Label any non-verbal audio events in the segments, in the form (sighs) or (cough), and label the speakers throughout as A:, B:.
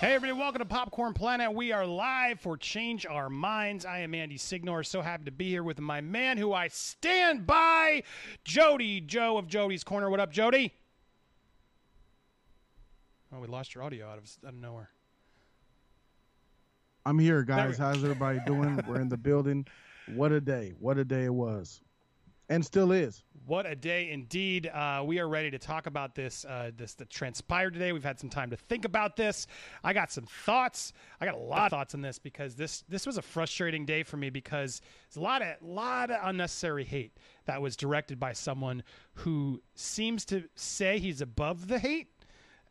A: Hey, everybody, welcome to Popcorn Planet. We are live for Change Our Minds. I am Andy Signor. So happy to be here with my man who I stand by, Jody, Joe of Jody's Corner. What up, Jody? Oh, we lost your audio out of, out of nowhere.
B: I'm here, guys. How's everybody doing? We're in the (laughs) building. What a day. What a day it was. And still is.
A: What a day indeed! Uh, we are ready to talk about this. Uh, this that transpired today. We've had some time to think about this. I got some thoughts. I got a lot of thoughts on this because this this was a frustrating day for me because there's a lot of lot of unnecessary hate that was directed by someone who seems to say he's above the hate,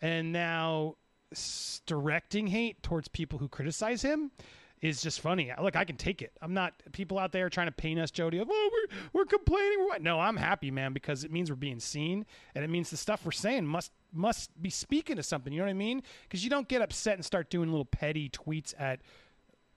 A: and now directing hate towards people who criticize him is just funny. Look, I can take it. I'm not people out there trying to paint us, Jody. Of, oh, we're we're complaining. What? No, I'm happy, man, because it means we're being seen, and it means the stuff we're saying must must be speaking to something. You know what I mean? Because you don't get upset and start doing little petty tweets at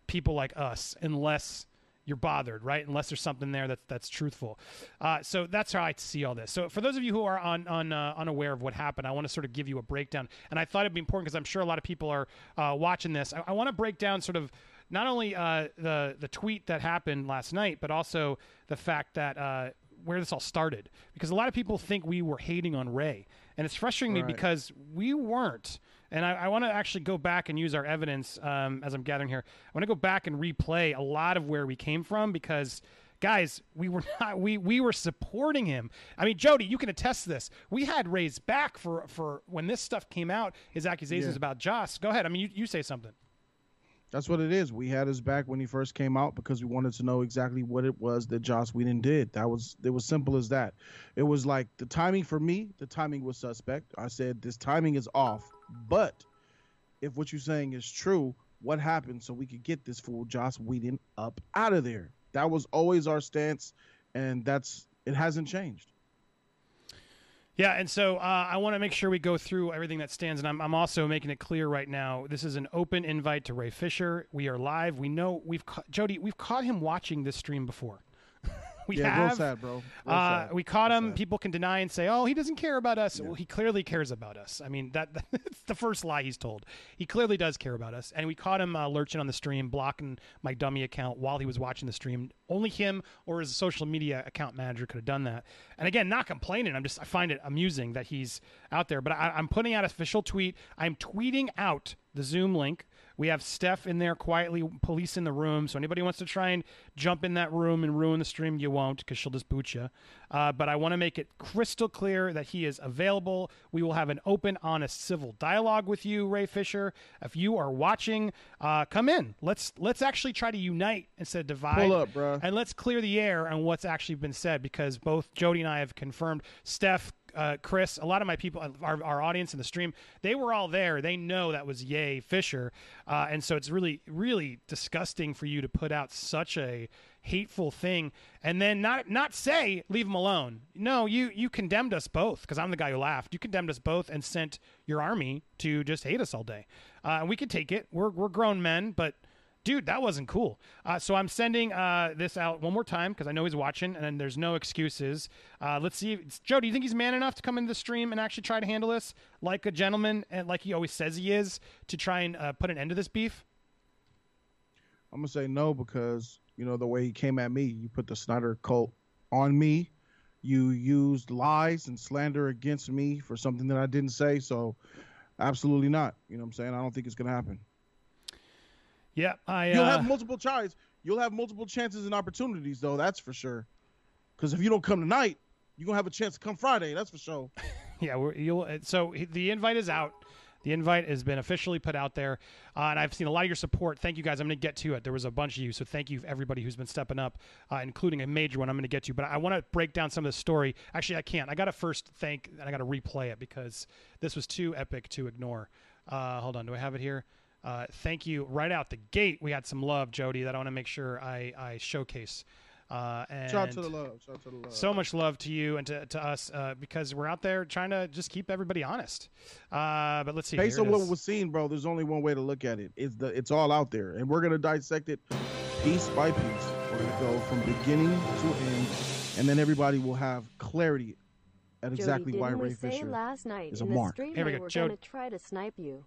A: people like us unless you're bothered, right? Unless there's something there that's that's truthful. Uh, so that's how I see all this. So for those of you who are on, on uh, unaware of what happened, I want to sort of give you a breakdown. And I thought it'd be important because I'm sure a lot of people are uh, watching this. I, I want to break down sort of not only uh, the the tweet that happened last night, but also the fact that. Uh, where this all started because a lot of people think we were hating on Ray, and it's frustrating me because we weren't. And I, I want to actually go back and use our evidence um, as I'm gathering here. I want to go back and replay a lot of where we came from because, guys, we were (laughs) not we we were supporting him. I mean, Jody, you can attest to this. We had Ray's back for for when this stuff came out. His accusations
B: Yeah.
A: about Joss. Go ahead. I mean, you, you say something.
B: That's what it is. We had his back when he first came out because we wanted to know exactly what it was that Joss Whedon did. That was it was simple as that. It was like the timing for me, the timing was suspect. I said this timing is off. But if what you're saying is true, what happened so we could get this fool Joss Whedon up out of there? That was always our stance, and that's it hasn't changed.
A: Yeah, and so uh, I want to make sure we go through everything that stands, and I'm, I'm also making it clear right now. This is an open invite to Ray Fisher. We are live. We know we've ca- Jody. We've caught him watching this stream before. (laughs) we
B: yeah,
A: have.
B: sad, bro. Real
A: Uh,
B: sad.
A: we caught
B: Real
A: him.
B: sad.
A: People can deny and say, "Oh, he doesn't care about us." Well, he clearly cares about us. I mean, that (laughs) that's the first lie he's told. He clearly does care about us, and we caught him uh, lurching on the stream, blocking my dummy account while he was watching the stream. Only him or his social media account manager could have done that. And again, not complaining. I'm just I find it amusing that he's out there. But I, I'm putting out an official tweet. I'm tweeting out the Zoom link. We have Steph in there quietly policing the room. So anybody wants to try and jump in that room and ruin the stream, you won't because she'll just boot you. Uh, but I want to make it crystal clear that he is available. We will have an open, honest, civil dialogue with you, Ray Fisher. If you are watching, uh, come in. Let's let's actually try to unite instead of divide.
B: Pull up, bruh.
A: And let's clear the air on what's actually been said because both Jody and I have confirmed. Steph, uh, Chris, a lot of my people, our, our audience in the stream, they were all there. They know that was Yay Fisher, uh, and so it's really, really disgusting for you to put out such a hateful thing and then not not say leave him alone. No, you you condemned us both because I'm the guy who laughed. You condemned us both and sent your army to just hate us all day. Uh, we could take it. We're we're grown men, but dude, that wasn't cool. Uh, so I'm sending uh, this out one more time because I know he's watching, and there's no excuses. Uh, let's see, Joe. Do you think he's man enough to come into the stream and actually try to handle this like a gentleman and like he always says he is to try and uh, put an end to this beef?
B: I'm gonna say no because you know the way he came at me. You put the Snyder cult on me. You used lies and slander against me for something that I didn't say. So, absolutely not. You know what I'm saying? I don't think it's gonna happen.
A: Yeah, I.
B: You'll
A: uh,
B: have multiple tries. You'll have multiple chances and opportunities, though. That's for sure. Because if you don't come tonight, you're gonna have a chance to come Friday. That's for sure. (laughs)
A: Yeah, we're, you'll, uh, so the invite is out. The invite has been officially put out there, uh, and I've seen a lot of your support. Thank you guys. I'm going to get to it. There was a bunch of you, so thank you everybody who's been stepping up, uh, including a major one. I'm going to get to, but I want to break down some of the story. Actually, I can't. I got to first thank, and I got to replay it because this was too epic to ignore. Uh, hold on, do I have it here? Uh, thank you. Right out the gate, we had some love, Jody. That I want to make sure I, I showcase. Uh, and
B: Shout out to the love. Shout out to the love.
A: so much love to you and to, to us uh, because we're out there trying to just keep everybody honest. Uh, but let's see.
B: Based on
A: what
B: what
A: is.
B: was seen, bro, there's only one way to look at it. It's the it's all out there, and we're gonna dissect it piece by piece. We're gonna go from beginning to end, and then everybody will have clarity at exactly
C: Jody,
B: why Ray
C: we say
B: Fisher
C: last night
B: is a
C: the
B: mark.
C: stream
A: Here we
C: they
A: go,
C: were
A: Jody.
C: going to try to snipe you?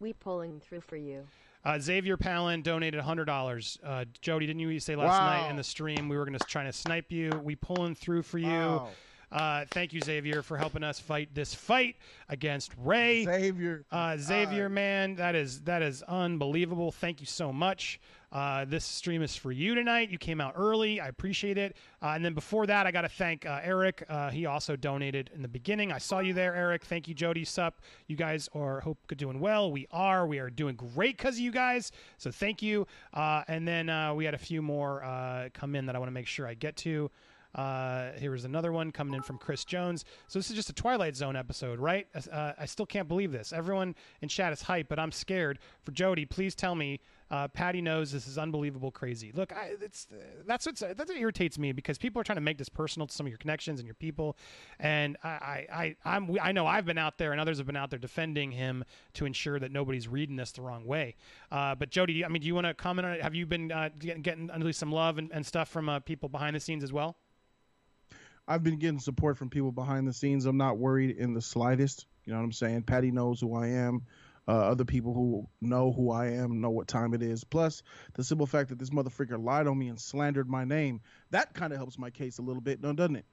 C: We pulling through for you.
A: Uh, Xavier Palin donated $100. Uh, Jody, didn't you say last
B: Wow.
A: night in the stream we were going to try to snipe you? We pulling through for you.
B: Wow.
A: Uh, thank you, Xavier, for helping us fight this fight against Ray.
B: Xavier.
A: Uh, Xavier, man, that is that is unbelievable. Thank you so much. Uh, this stream is for you tonight. You came out early. I appreciate it. Uh, and then before that, I got to thank uh, Eric. Uh, he also donated in the beginning. I saw you there, Eric. Thank you, Jody. Sup. You guys are hope doing well. We are. We are doing great because of you guys. So thank you. Uh, and then uh, we had a few more uh, come in that I want to make sure I get to. Uh, another one coming in from Chris Jones. So this is just a Twilight Zone episode, right? Uh, I still can't believe this. Everyone in chat is hype, but I'm scared. For Jody, please tell me. Uh, Patty knows this is unbelievable, crazy. Look, I, it's that's what's, that's what irritates me because people are trying to make this personal to some of your connections and your people, and I, I, I I'm I know I've been out there and others have been out there defending him to ensure that nobody's reading this the wrong way. Uh, but Jody, I mean, do you want to comment on it? Have you been uh, getting, getting at least some love and, and stuff from uh, people behind the scenes as well?
B: I've been getting support from people behind the scenes. I'm not worried in the slightest. You know what I'm saying? Patty knows who I am. Uh, other people who know who I am know what time it is. Plus, the simple fact that this motherfucker lied on me and slandered my name, that kind of helps my case a little bit, doesn't it?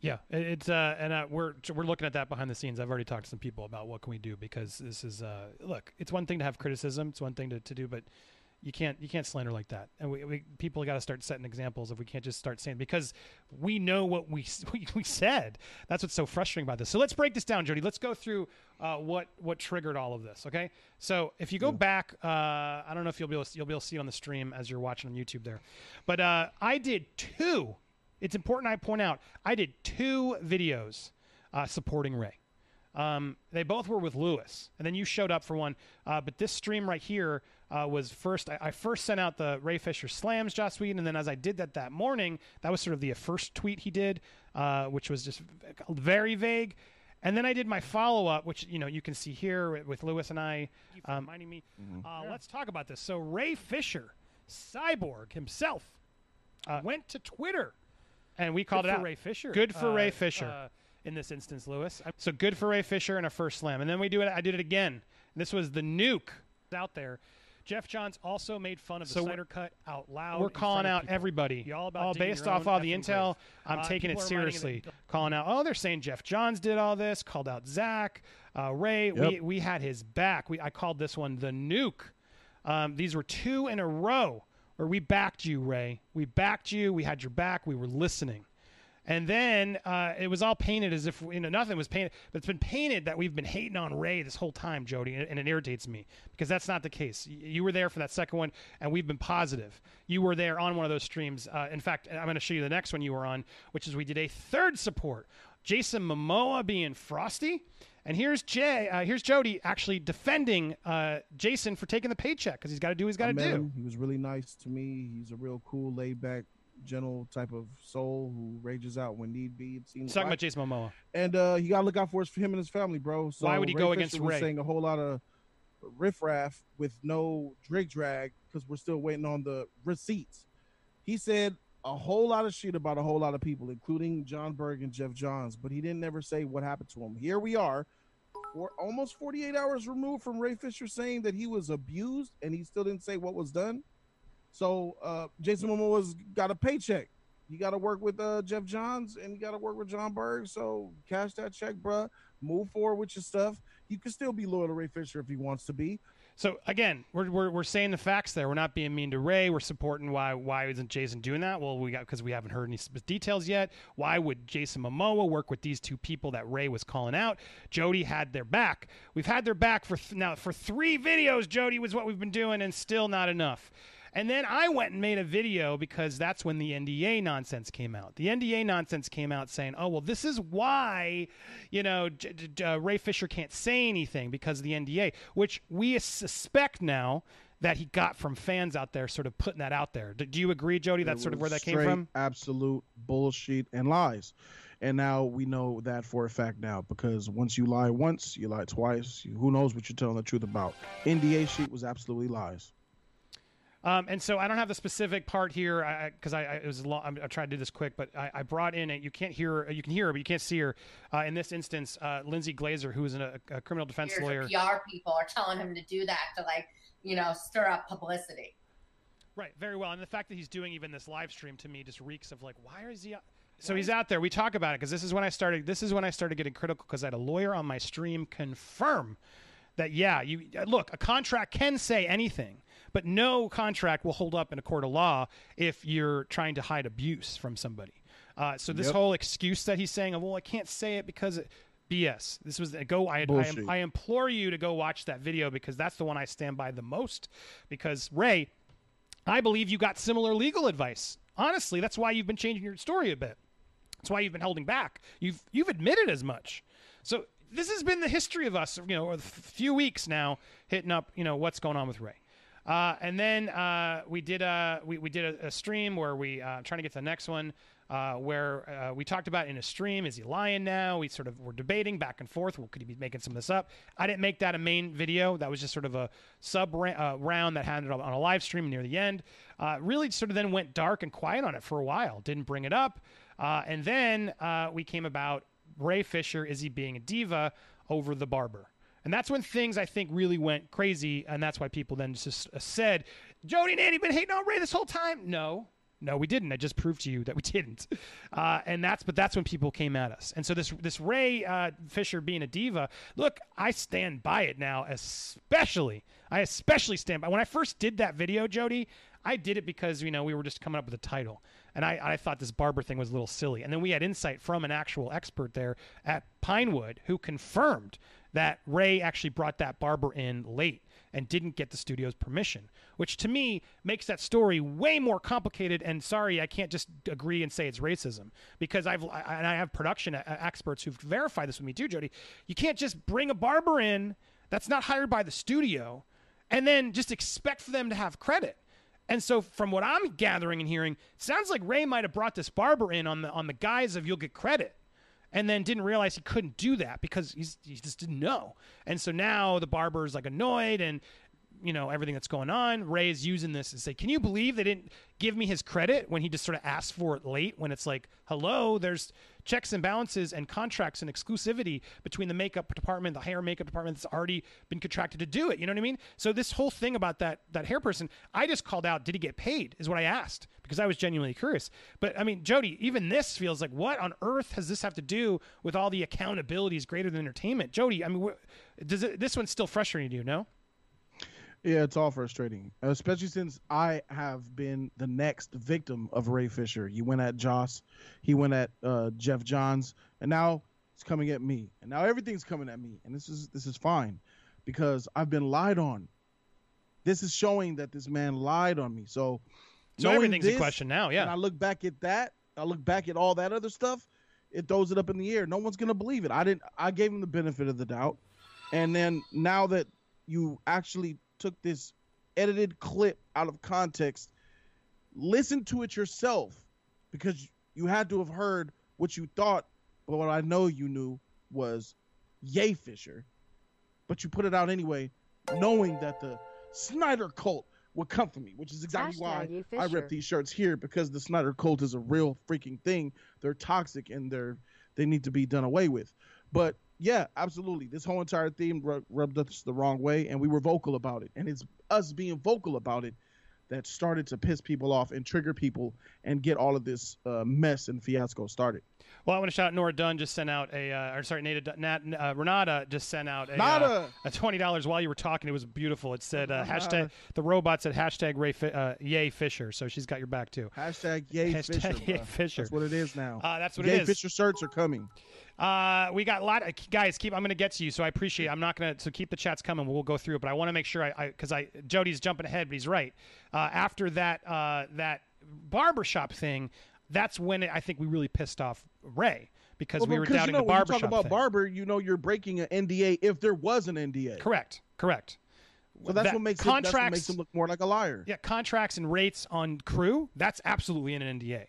A: Yeah, it's uh, and uh, we're we're looking at that behind the scenes. I've already talked to some people about what can we do because this is uh, look, it's one thing to have criticism, it's one thing to, to do, but you can't you can't slander like that. And we, we people got to start setting examples. If we can't just start saying because we know what we, (laughs) we we said. That's what's so frustrating about this. So let's break this down, Jody. Let's go through uh, what what triggered all of this. Okay, so if you go back, uh, I don't know if you'll be able to, you'll be able to see it on the stream as you're watching on YouTube there, but uh, I did two it's important I point out I did two videos uh, supporting Ray. Um, they both were with Lewis, and then you showed up for one. Uh, but this stream right here uh, was first. I, I first sent out the Ray Fisher slams, Joss Whedon, and then as I did that that morning, that was sort of the first tweet he did, uh, which was just very vague. And then I did my follow up, which you know you can see here with, with Lewis and I. Um, reminding me, uh, let's talk about this. So Ray Fisher, Cyborg himself, uh, went to Twitter, and we called
D: Good
A: it
D: for
A: out.
D: Ray Fisher.
A: Good for
D: Uh,
A: Ray Fisher.
D: uh,
A: in this instance, Lewis. So good for Ray Fisher and a first slam, and then we do it. I did it again. This was the nuke out there. Geoff Johns also made fun of the
D: So
A: Snyder
D: we're-
A: cut out loud.
D: We're calling out
A: people.
D: everybody.
A: You all about
D: All based off all the intel.
A: grave. I'm
D: Uh,
A: taking it
D: people are reminding
A: seriously.
D: that-
A: Calling out. Oh, they're saying Geoff Johns did all this. Called out Zack, uh, Ray. We we had his back. We I called this one the nuke. Um, these were two in a row where we backed you, Ray. We backed you. We had your back. We were listening. And then uh, it was all painted as if you know nothing was painted, but it's been painted that we've been hating on Ray this whole time, Jody, and, and it irritates me because that's not the case. You were there for that second one, and we've been positive. You were there on one of those streams. Uh, in fact, I'm going to show you the next one you were on, which is we did a third support. Jason Momoa being Frosty, and here's Jay. Uh, here's Jody actually defending uh, Jason for taking the paycheck because he's got to do what he's got to do.
B: him. He was really nice to me. He's a real cool, laid back, gentle type of soul who rages out when need be. It seems
A: talking
B: like.
A: about Jason Momoa.
B: and uh, you gotta look out for us for him and his family, bro. So
A: Why would he
B: Ray
A: go
B: Fisher
A: against Ray?
B: Saying a whole lot of riffraff with no drag drag because we're still waiting on the receipts. He said a whole lot of shit about a whole lot of people, including Jon Berg and Geoff Johns, but he didn't ever say what happened to him. Here we are, for almost 48 hours removed from Ray Fisher saying that he was abused, and he still didn't say what was done. So uh, Jason Momoa's got a paycheck. You got to work with uh, Geoff Johns and you got to work with Jon Berg. So cash that check, bruh. Move forward with your stuff. You can still be loyal to Ray Fisher if he wants to be.
A: So again, we're, we're, we're saying the facts there. We're not being mean to Ray. We're supporting why why isn't Jason doing that? Well, we got because we haven't heard any details yet. Why would Jason Momoa work with these two people that Ray was calling out? Jody had their back. We've had their back for th- now for three videos. Jody was what we've been doing, and still not enough. And then I went and made a video because that's when the NDA nonsense came out. The NDA nonsense came out saying, "Oh, well, this is why, you know, J- J- uh, Ray Fisher can't say anything because of the NDA," which we suspect now that he got from fans out there, sort of putting that out there. Do, do you agree, Jody? That's sort of where that came from.
B: Absolute bullshit and lies. And now we know that for a fact now because once you lie once, you lie twice. Who knows what you're telling the truth about? NDA sheet was absolutely lies.
A: Um, and so I don't have the specific part here because I, I, I, it was long. I'm, I tried to do this quick, but I, I brought in it. You can't hear. You can hear her, but you can't see her. Uh, in this instance, uh, Lindsay Glazer, who is an, a, a, criminal defense
C: Here's
A: lawyer.
C: PR people are telling him to do that to like you know stir up publicity.
A: Right. Very well. And the fact that he's doing even this live stream to me just reeks of like, why is he? So he's out there. We talk about it because this is when I started. This is when I started getting critical because I had a lawyer on my stream confirm that yeah, you look a contract can say anything, but no contract will hold up in a court of law if you're trying to hide abuse from somebody. Uh, so this
B: Yep.
A: whole excuse that he's saying, of, well, I can't say it because it, BS. This was go. I, I, I implore you to go watch that video because that's the one I stand by the most. Because Ray, I believe you got similar legal advice. Honestly, that's why you've been changing your story a bit. That's why you've been holding back. You've you've admitted as much. So this has been the history of us, you know, a few weeks now, hitting up, you know, what's going on with Ray. Uh, and then uh, we did a we, we did a, a stream where we uh, trying to get to the next one uh, where uh, we talked about in a stream is he lying now? We sort of were debating back and forth. Well, could he be making some of this up? I didn't make that a main video. That was just sort of a sub ra- uh, round that happened on a live stream near the end. Really, sort of then went dark and quiet on it for a while. Didn't bring it up, and then we came about Ray Fisher. Is he being a diva over the barber? And that's when things I think really went crazy, and that's why people then just uh, said, "Jody and Andy been hating on Ray this whole time." No, no, we didn't. I just proved to you that we (laughs) didn't. Uh, and that's but that's when people came at us. And so this this Ray uh, Fisher being a diva, look, I stand by it now. Especially, I especially stand by. When I first did that video, Jody, I did it because you know we were just coming up with a title, and I, I thought this barber thing was a little silly. And then we had insight from an actual expert there at Pinewood who confirmed that Ray actually brought that barber in late and didn't get the studio's permission, which to me makes that story way more complicated. And sorry, I can't just agree and say it's racism because I've I, and I have production experts who've verified this with me too, Jody. You can't just bring a barber in that's not hired by the studio and then just expect for them to have credit. And so, from what I'm gathering and hearing, sounds like Ray might have brought this barber in on the on the guise of you'll get credit, and then didn't realize he couldn't do that because he just didn't know. And so now the barber's like annoyed and you know everything that's going on. Ray is using this to say, "Can you believe they didn't give me his credit when he just sort of asked for it late? When it's like, hello, there's checks and balances and contracts and exclusivity between the makeup department, the hair makeup department that's already been contracted to do it. You know what I mean? So this whole thing about that that hair person, I just called out, did he get paid? Is what I asked because I was genuinely curious. But I mean, Jody, even this feels like what on earth has this have to do with all the accountabilities greater than entertainment? Jody, I mean, wh- does it, this one's still frustrating you? No.
B: Yeah, it's all frustrating, especially since I have been the next victim of Ray Fisher. He went at Joss, he went at uh, Geoff Johns, and now it's coming at me. And now everything's coming at me, and this is this is fine because I've been lied on. This is showing that this man lied on me. So,
A: So everything's in question now.
B: Yeah, and I look back at that. I look back at all that other stuff. It throws it up in the air. No one's gonna believe it. I didn't. I gave him the benefit of the doubt, and then now that you actually took this edited clip out of context, listen to it yourself, because you had to have heard what you thought. But what I know you knew was Yay Fisher, but you put it out anyway, knowing that the Snyder cult would come for me, which is exactly why
D: Hashtag
B: I rep these shirts here because the Snyder cult is a real freaking thing. They're toxic and they're they need to be done away with. But yeah, absolutely. This whole entire theme rub- rubbed us the wrong way, and we were vocal about it. And it's us being vocal about it that started to piss people off and trigger people and get all of this uh, mess and fiasco started.
A: Well, I want to shout out Nora Dunn just sent out a, uh, or sorry, Nada, Nat, uh, Renata just sent out a, uh, a twenty dollars while you were talking. It was beautiful. It said uh, (laughs) hashtag the robot said hashtag Ray Fi- uh, Yay Fisher, so she's got your back too.
B: Hashtag Yay
A: Hashtag
B: Fisher.
A: Yay. Fisher.
B: That's what it is now.
A: Uh, that's what it is.
B: Yay
A: it is.
B: Fisher shirts are coming.
A: Uh, we got a lot of guys. Keep. I'm going to get to you, so I appreciate. I'm not going to. So keep the chats coming. We'll go through it, but I want to make sure I, because I, Jody's jumping ahead, but he's right. Uh, after that, uh, that barbershop thing, that's when it, I think we really pissed off Ray because
B: Well,
A: we were doubting
B: you know,
A: the
B: when you
A: barbershop
B: talk about
A: thing.
B: barber, you know you're breaking an NDA if there was an NDA.
A: correct. Correct.
B: So that's
A: That-
B: what makes it, that's what
A: contracts.
B: makes him look more like a liar.
A: yeah, contracts and rates on crew. That's absolutely in an NDA.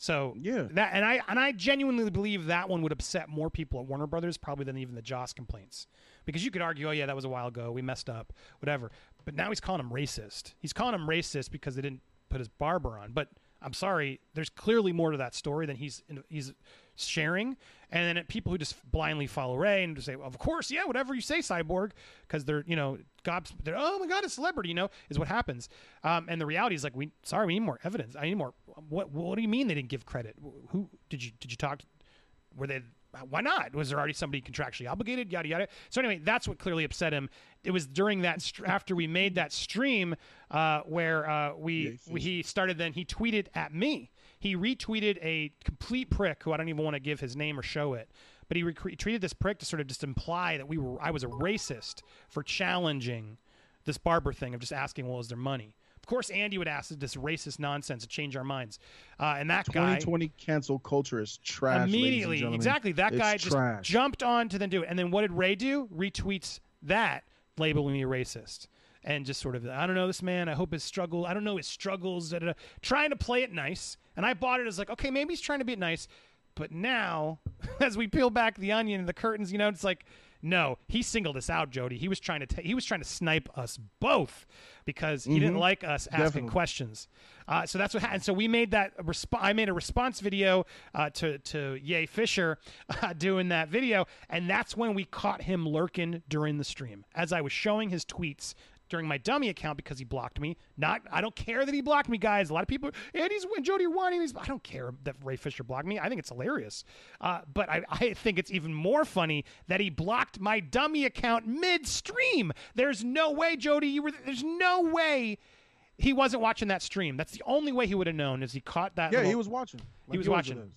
A: So
B: Yeah.
A: that and I and I genuinely believe that one would upset more people at Warner Brothers probably than even the Joss complaints, because you could argue, oh yeah, that was a while ago, we messed up, whatever. but now he's calling him racist. He's calling him racist because they didn't put his barber on. But I'm sorry, there's clearly more to that story than he's he's sharing. And then people who just blindly follow Ray and just say, well, "Of course, yeah, whatever you say, Cyborg," because they're you know, God's, they're oh my God, a celebrity, you know, is what happens. Um, and the reality is like, we sorry, we need more evidence. I need more. What What do you mean they didn't give credit? Who did you did you talk? Were they why not? Was there already somebody contractually obligated? Yada yada. So anyway, that's what clearly upset him. It was during that st- after we made that stream uh, where uh, we, we he started. Then he tweeted at me. He retweeted a complete prick who I don't even want to give his name or show it. But he retweeted this prick to sort of just imply that we were I was a racist for challenging this barber thing of just asking, well, is there money? Of course, Andy would ask this racist nonsense to change our minds. Uh, and that
B: 2020 guy, cancel culture is trash. Immediately,
A: exactly. That
B: it's
A: guy
B: trash.
A: just jumped on to then do it. And then what did Ray do? Retweets that, labeling me a racist. And just sort of, I don't know this man. I hope his struggle. I don't know his struggles. Da, da, da. Trying to play it nice, and I bought it as like, okay, maybe he's trying to be nice. But now, (laughs) as we peel back the onion and the curtains, you know, it's like, no, he singled us out, Jody. He was trying to t- he was trying to snipe us both because he mm-hmm. didn't like us asking Definitely. questions. Uh, so that's what happened. So we made that resp- I made a response video uh, to to Yay Fisher (laughs) uh, doing that video, and that's when we caught him lurking during the stream as I was showing his tweets during my dummy account because he blocked me. Not, I don't care that he blocked me, guys. A lot of people, and he's when Jody whining. He's, I don't care that Ray Fisher blocked me. I think it's hilarious. Uh, but I, I think it's even more funny that he blocked my dummy account midstream. There's no way, Jody. You were. There's no way he wasn't watching that stream. That's the only way he would have known is he caught that.
B: Yeah,
A: little,
B: he was watching.
A: Like he was watching.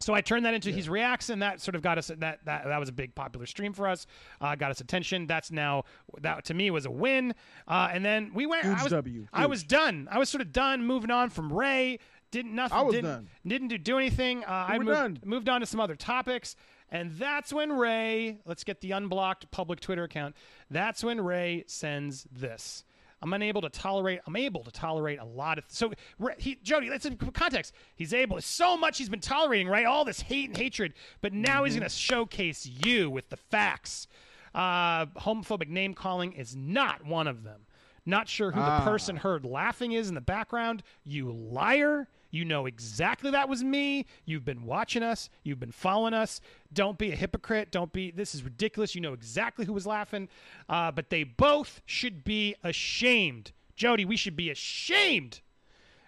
A: So I turned that into yeah. his reacts, and that sort of got us that that that was a big popular stream for us. Uh, got us attention. That's now that to me was a win. Uh, and then we went.
B: Huge
A: I was
B: W.
A: I was done. I was sort of done. Moving on from Ray. Didn't nothing.
B: I was
A: didn't,
B: done.
A: Didn't do, do anything. Uh, I moved,
B: done.
A: moved on to some other topics. And that's when Ray, let's get the unblocked public Twitter account. That's when Ray sends this. I'm unable to tolerate. I'm able to tolerate a lot of. So he, Jody, let's in context. He's able so much. He's been tolerating right all this hate and hatred, but now mm-hmm. he's going to showcase you with the facts. Uh, homophobic name calling is not one of them. Not sure who ah. the person heard laughing is in the background. You liar. You know exactly that was me. You've been watching us. You've been following us. Don't be a hypocrite. Don't be. This is ridiculous. You know exactly who was laughing. Uh, but they both should be ashamed. Jody, we should be ashamed.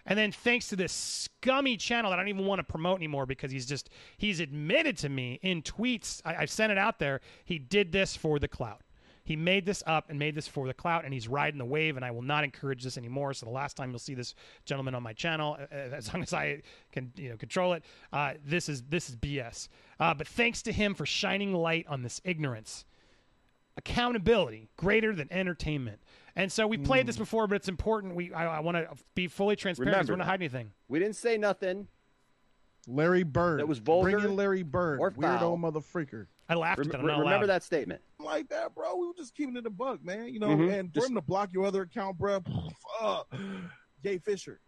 A: And then thanks to this scummy channel that I don't even want to promote anymore because he's just he's admitted to me in tweets. I, I've sent it out there. He did this for the clout. He made this up and made this for the clout, and he's riding the wave. And I will not encourage this anymore. So the last time you'll see this gentleman on my channel, (laughs) as long as I can, you know, control it, uh, this is this is BS. Uh, but thanks to him for shining light on this ignorance, accountability greater than entertainment. And so we played mm. this hmm. before, but it's important. We I, I want to be fully transparent. Remember, we don't hide anything.
D: We didn't say nothing.
B: Larry Bird.
D: That was vulgar.
B: Bring in Larry Bird.
D: Or
B: foul. Weirdo motherfucker.
A: I laughed Rem- at that.
D: remember that statement.
B: Like that, bro. We were just keeping it a buck, man. You know, mm-hmm. and just, for him to block your other account, bro. (sighs) Uh, Yay Fisher.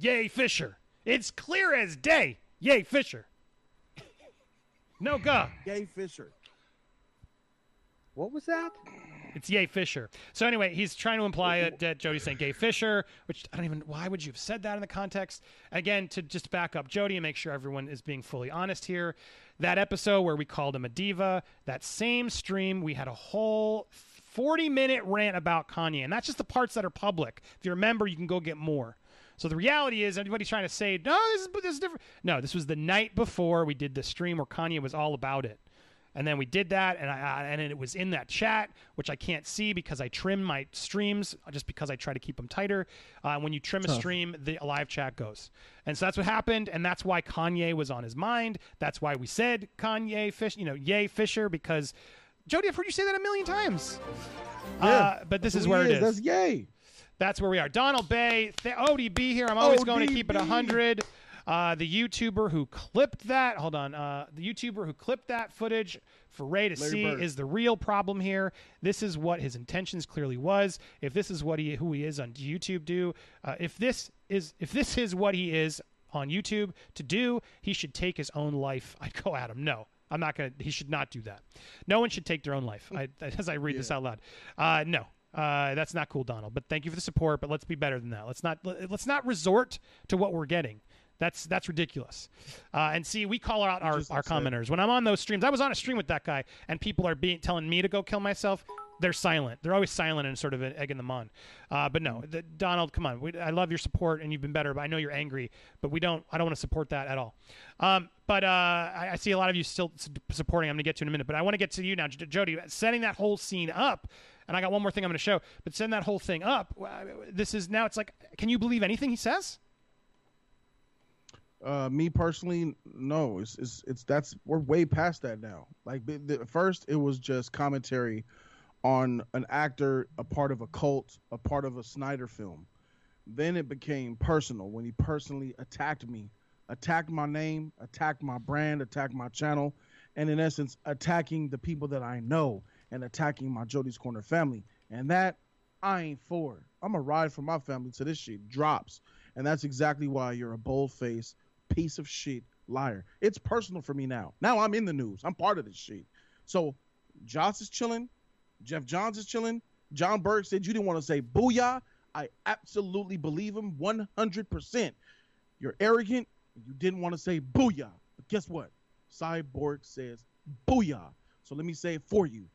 A: Yay Fisher. It's clear as day. Yay Fisher. No go.
B: Yay Fisher.
D: What was that?
A: It's Yay Fisher. So anyway, he's trying to imply that, that Jody's saying Gay Fisher, which I don't even. Why would you have said that in the context? Again, to just back up Jody and make sure everyone is being fully honest here. That episode where we called him a diva, that same stream, we had a whole 40 minute rant about Kanye, and that's just the parts that are public. If you're a member, you can go get more. So the reality is, everybody's trying to say, no, this is, this is different. No, this was the night before we did the stream where Kanye was all about it. And then we did that, and I, and it was in that chat, which I can't see because I trim my streams just because I try to keep them tighter. Uh, when you trim a stream, the live chat goes, and so that's what happened, and that's why Kanye was on his mind. That's why we said Kanye Fish, you know, Yay Fisher, because Jody, I've heard you say that a million times. Yeah, uh, but this is where it is.
B: That's yay.
A: That's where we are. Donald Bay, th- ODB here. I'm always ODB. going to keep it 100. Uh, the YouTuber who clipped that, hold on, uh, the YouTuber who clipped that footage for Ray to Larry see Bird. is the real problem here. This is what his intentions clearly was. If this is what he who he is on YouTube do, uh, if this is if this is what he is on YouTube to do, he should take his own life. (laughs) I'd go at him. No, I'm not gonna. He should not do that. No one should take their own life. I, (laughs) as I read yeah. this out loud, uh, no, Uh, that's not cool, Donald. But thank you for the support. But let's be better than that. Let's not let's not resort to what we're getting. That's that's ridiculous. Uh, and see, we call out our, our commenters when I'm on those streams. I was on a stream with that guy, and people are being telling me to go kill myself. They're silent. They're always silent and sort of egging them on. Uh, but no, the, Donald, come on. We, I love your support, and you've been better. But I know you're angry. But we don't. I don't want to support that at all. Um, but uh, I, I see a lot of you still supporting. I'm going to get to in a minute. But I want to get to you now, J- Jody. Setting that whole scene up. And I got one more thing I'm going to show. But send that whole thing up. This is now. It's like, can you believe anything he says?
B: Uh, me personally, no. It's, it's it's that's we're way past that now. Like the, first, it was just commentary on an actor, a part of a cult, a part of a Snyder film. Then it became personal when he personally attacked me, attacked my name, attacked my brand, attacked my channel, and in essence, attacking the people that I know and attacking my Jody's Corner family. And that I ain't for. I'm a ride for my family till this shit drops. And that's exactly why you're a bold faced piece of shit liar. It's personal for me now. Now I'm in the news. I'm part of this shit. So Joss is chilling. Geoff Johns is chilling. Jon Berg said you didn't want to say booyah. I absolutely believe him 100%. You're arrogant. You didn't want to say booyah. But guess what? Cyborg says booyah. So let me say it for you.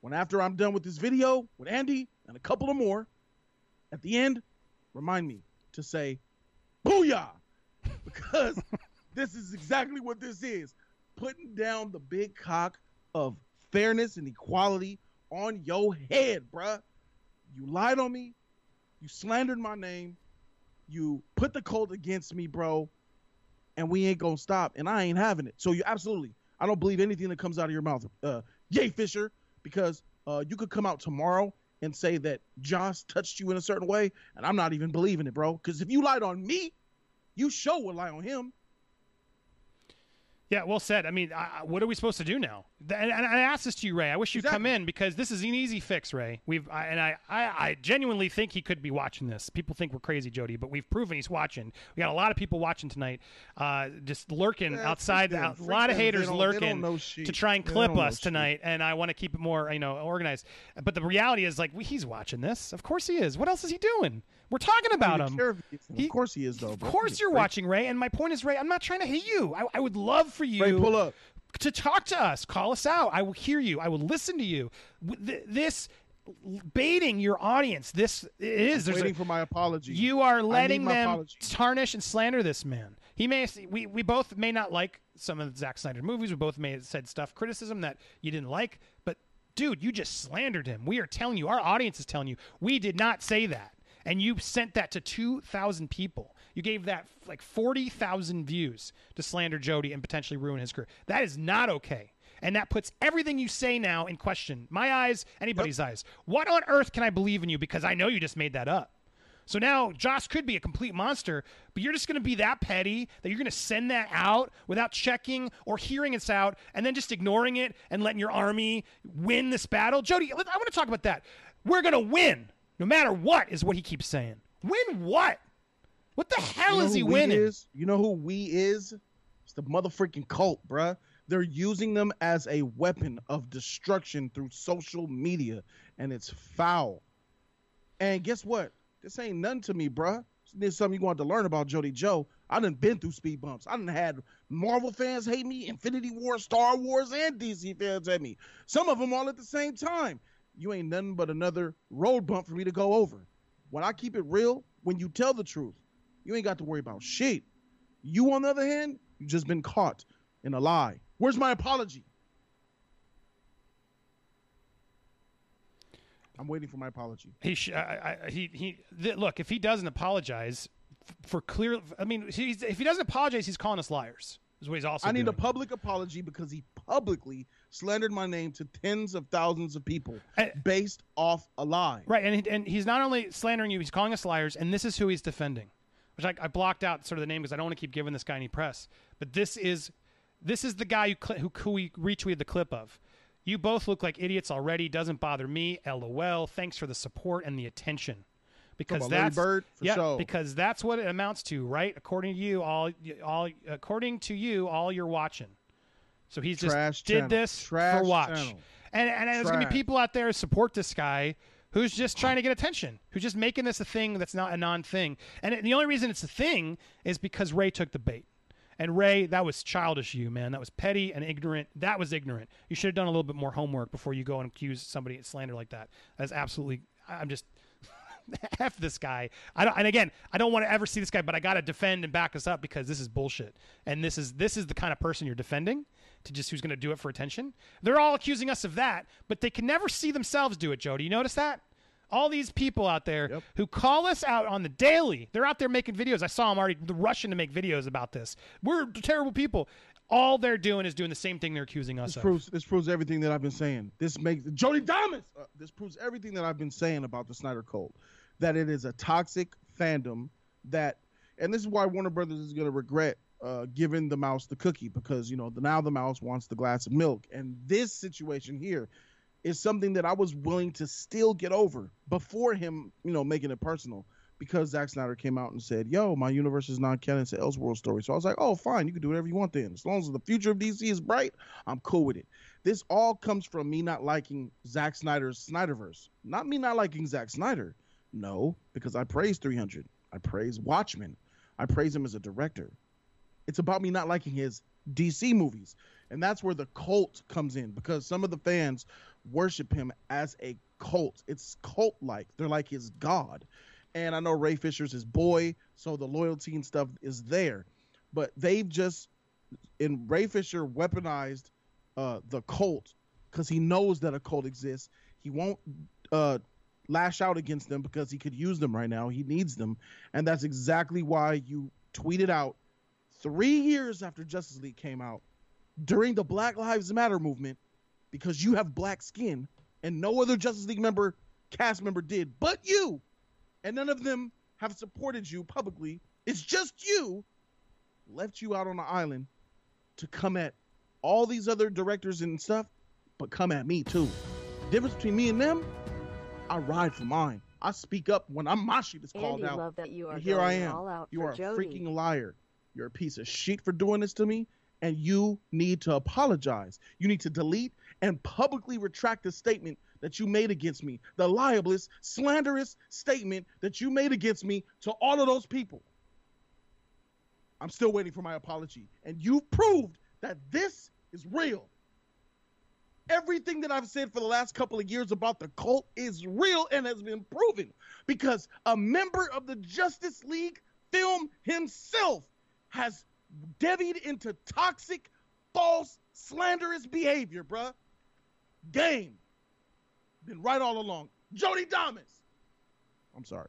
B: When after I'm done with this video with Andy and a couple of more, at the end, remind me to say booyah (laughs) because this is exactly what this is putting down the big cock of fairness and equality on your head, bruh. You lied on me. You slandered my name. You put the cult against me, bro. And we ain't gonna stop. And I ain't having it. So you absolutely, I don't believe anything that comes out of your mouth. Uh, yay, Fisher, because uh, you could come out tomorrow and say that Joss touched you in a certain way, and I'm not even believing it, bro. Because if you lied on me, you sure would lie on him.
A: Yeah, well said. I mean, I, what are we supposed to do now? And, and I asked this to you, Ray. I wish you'd come in because this is an easy fix, Ray. We've I, and I, I, I genuinely think he could be watching this. People think we're crazy, Jody, but we've proven he's watching. We got a lot of people watching tonight, uh, just lurking
B: Yeah,
A: outside. out- a lot of haters
B: don't- they don't
A: lurking to try and clip us
B: shit.
A: tonight, and I want to keep it more, you know, organized. But the reality is, like, he's watching this. Of course he is. What else is he doing? We're talking about him.
B: if he of course he is, though.
A: Of course you're
B: freak.
A: watching, Ray. And my point is, Ray, I'm not trying to hate you. I, I would love for you
B: Ray, pull up.
A: to talk to us. Call us out. I will hear you. I will listen to you. This baiting your audience. This is. There's
B: Waiting
A: a,
B: for my apology.
A: you are letting them
B: apology.
A: tarnish and slander this man. He may we we both may not like some of Zack Snyder movies. We both may have said stuff criticism that you didn't like, but dude, you just slandered him. We are telling you, our audience is telling you, we did not say that. And you sent that to 2,000 people. You gave that like 40,000 views to slander Jody and potentially ruin his career. That is not okay. And that puts everything you say now in question. My eyes, anybody's eyes. What on earth can I believe in you? Because I know you just made that up. So now Joss could be a complete monster, but you're just going to be that petty that you're going to send that out without checking or hearing it's out and then just ignoring it and letting your army win this battle. Jody, I want to talk about that. We're going to win no matter what, is what he keeps saying. Win what? What the hell
B: You know
A: is he winning?
B: Is? You know who we is? It's the motherfucking cult, bruh. They're using them as a weapon of destruction through social media, and it's foul. And guess what? This ain't nothing to me, bruh. This is something you want to learn about Jody Joe. I done been through speed bumps. I done had Marvel fans hate me, Infinity War, Star Wars, and DC fans hate me. Some of them all at the same time. You ain't nothing but another road bump for me to go over. When I keep it real, when you tell the truth, you ain't got to worry about shit. You, on the other hand, you just been caught in a lie. Where's my apology? I'm waiting for my apology.
A: He sh- I, I, he he. Th- look, if he doesn't apologize f- for clear, I mean, if he doesn't apologize, he's calling us liars. Is what he's also.
B: I need a public apology because he publicly slandered my name to tens of thousands of people based off a lie.
A: Right, and and he's not only slandering you, he's calling us liars, and this is who he's defending. Which I, I blocked out sort of the name because I don't want to keep giving this guy any press. But this is this is the guy who cl- who, who we retweeted the clip of. You both look like idiots already. Doesn't bother me. LOL. Thanks for the support and the attention. Because that's
B: Bird?
A: Yeah,
B: sure.
A: because that's what it amounts to, right? According to you, all all according to you, all you're watching. So he's just
B: Trash
A: did
B: channel.
A: this
B: Trash
A: for watch.
B: channel.
A: And and there's gonna be people out there who support this guy who's just trying to get attention, who's just making this a thing that's not a non-thing. And it- the only reason it's a thing is because Ray took the bait. And Ray, that was childish, you man. That was petty and ignorant. That was ignorant. You should have done a little bit more homework before you go and accuse somebody of slander like that. That's absolutely. I'm just (laughs) f this guy. I don't. And again, I don't want to ever see this guy, but I got to defend and back us up because this is bullshit. And this is this is the kind of person you're defending to just who's going to do it for attention. They're all accusing us of that, but they can never see themselves do it. Joe, do you notice that? All these people out there
B: Yep.
A: who call us out on the daily, they're out there making videos. I saw them already rushing to make videos about this. We're terrible people. All they're doing is doing the same thing they're accusing us
B: This
A: of.
B: proves this proves everything that I've been saying. This makes Jody Damas. Uh, this proves everything that I've been saying about the Snyder Cult. That it is a toxic fandom. That and this is why Warner Brothers is going to regret uh, giving the mouse the cookie because you know the, now the mouse wants the glass of milk. And this situation here is something that I was willing to still get over before him, you know, making it personal. Because Zack Snyder came out and said, "Yo, my universe is not canon. It's an Elseworld story." So I was like, "Oh, fine. You can do whatever you want then. As long as the future of DC is bright, I'm cool with it." This all comes from me not liking Zack Snyder's Snyderverse, not me not liking Zack Snyder. No, because I praise 300. I praise Watchmen. I praise him as a director. It's about me not liking his DC movies. And that's where the cult comes in because some of the fans worship him as a cult. It's cult like. They're like his god. And I know Ray Fisher's his boy, so the loyalty and stuff is there. But they've just, in Ray Fisher, weaponized uh, the cult because he knows that a cult exists. He won't uh, lash out against them because he could use them right now. He needs them. And that's exactly why you tweeted out three years after Justice League came out during the Black Lives Matter movement because you have black skin and no other Justice League member, cast member did but you. And none of them have supported you publicly. It's just you left you out on the island to come at all these other directors and stuff, but come at me too. Difference between me and them, I ride for mine. I speak up when I'm my shit is called
E: Andy,
B: out.
E: love that you are
B: And here I am. You are a freaking liar. You're a piece of shit for doing this to me, and you need to apologize. You need to delete and publicly retract the statement that you made against me, the libelous, slanderous statement that you made against me to all of those people. I'm still waiting for my apology, and you've proved that this is real. Everything that I've said for the last couple of years about the cult is real and has been proven because a member of the Justice League film himself has devied into toxic, false, slanderous behavior, bruh. Game. Been right all along. Jody Damas. I'm sorry.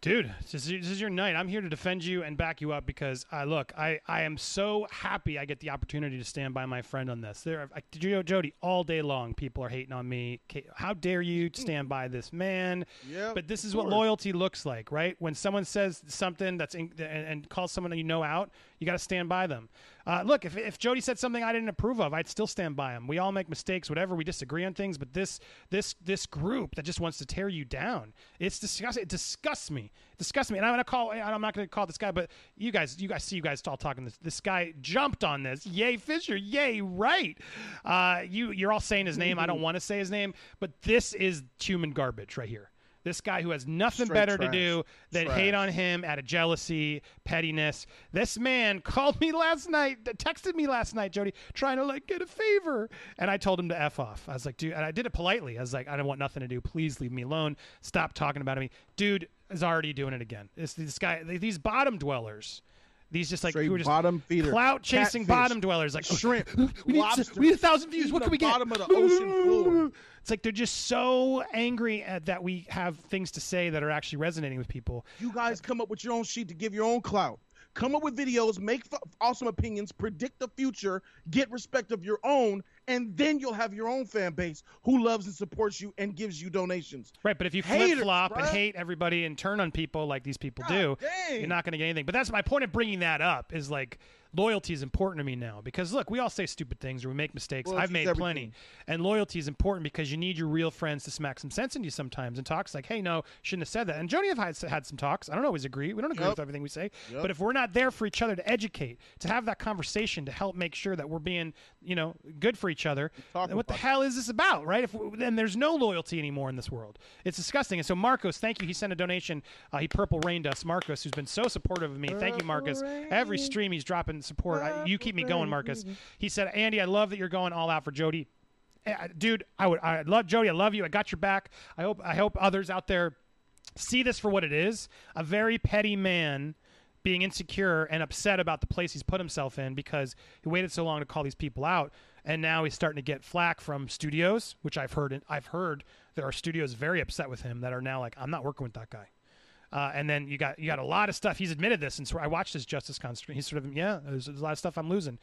A: Dude, this is, this is your night. I'm here to defend you and back you up because I look, I, I am so happy I get the opportunity to stand by my friend on this. There, I, you know, Jody, all day long, people are hating on me. How dare you stand by this man?
B: Yeah.
A: But this is what loyalty looks like, right? When someone says something that's in, and, and calls someone that you know out, you got to stand by them. Uh, look, if, if Jody said something I didn't approve of, I'd still stand by him. We all make mistakes, whatever. We disagree on things, but this this this group that just wants to tear you down, it's disgusting. It disgusts me. It disgusts me. And I'm gonna call. I'm not gonna call this guy, but you guys, you guys see you guys all talking. This this guy jumped on this. Yay, Fisher. Yay, right. Uh, you you're all saying his name. I don't want to say his name, but this is human garbage right here. This guy who has nothing
B: Straight
A: better to do than
B: Trash.
A: hate on him out of jealousy, pettiness. This man called me last night, texted me last night, Jody, trying to like get a favor, and I told him to f off. I was like, dude, and I did it politely. I was like, I don't want nothing to do. Please leave me alone. Stop talking about me, dude. Is already doing it again. This this guy, these bottom dwellers. These just like
B: Straight
A: who just
B: bottom feeder.
A: clout chasing
B: Catfish.
A: bottom dwellers, like
B: Shrimp, (laughs)
A: we need,
B: lobster,
A: we need a thousand views. What can we get?
B: bottom of the ocean floor.
A: It's like they're just so angry at that we have things to say that are actually resonating with people.
B: You guys come up with your own sheet to give your own clout. Come up with videos, make f- awesome opinions, predict the future, get respect of your own, and then you'll have your own fan base who loves and supports you and gives you donations.
A: Right, but if you flip flop and hate everybody and turn on people like these people
B: God
A: do,
B: dang.
A: you're not going to get anything. But that's my point of bringing that up is like, loyalty is important to me now because look, we all say stupid things or we make mistakes. I've made
B: everything.
A: plenty, and loyalty is important because you need your real friends to smack some sense into you sometimes and talks like, "Hey, no, shouldn't have said that." And Joni have had, had some talks. I don't always agree. We don't agree
B: Yep.
A: with everything we say,
B: Yep.
A: but if we're not there for each other to educate, to have that conversation, to help make sure that we're being, you know, good for each other, then what the hell is this about, right? If then there's no loyalty anymore in this world. It's disgusting. And so Marcos, thank you. He sent a donation. Uh, he purple rained us. Marcos, who's been so supportive of me. Thank you, Marcos. Every stream he's dropping support. I, you keep me going, Marcus. He said, Andy, I love that you're going all out for Jody. Eh, Dude, I would. I love Jody. I love you. I got your back. I hope. I hope others out there see this for what it is a very petty man being insecure and upset about the place he's put himself in because he waited so long to call these people out and now he's starting to get flack from studios which i've heard i've heard there are studios very upset with him that are now like i'm not working with that guy uh, and then you got you got a lot of stuff he's admitted this and so i watched his justice con stream he's sort of yeah there's, there's a lot of stuff i'm losing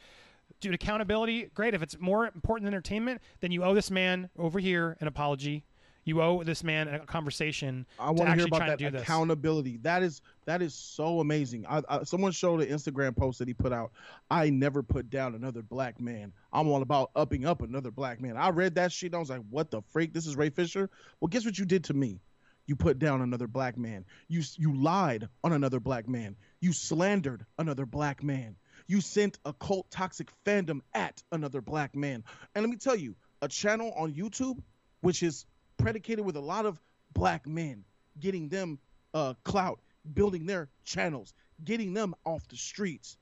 A: dude accountability great if it's more important than entertainment then you owe this man over here an apology you owe this man a conversation
B: I want to hear about that
A: do this.
B: accountability. That is that is so amazing. I, I, someone showed an Instagram post that he put out. I never put down another black man. I'm all about upping up another black man. I read that shit. And I was like, what the freak? This is Ray Fisher. Well, guess what you did to me? You put down another black man. You you lied on another black man. You slandered another black man. You sent a cult toxic fandom at another black man. And let me tell you, a channel on YouTube, which is predicated with a lot of black men, getting them uh, clout, building their channels, getting them off the streets,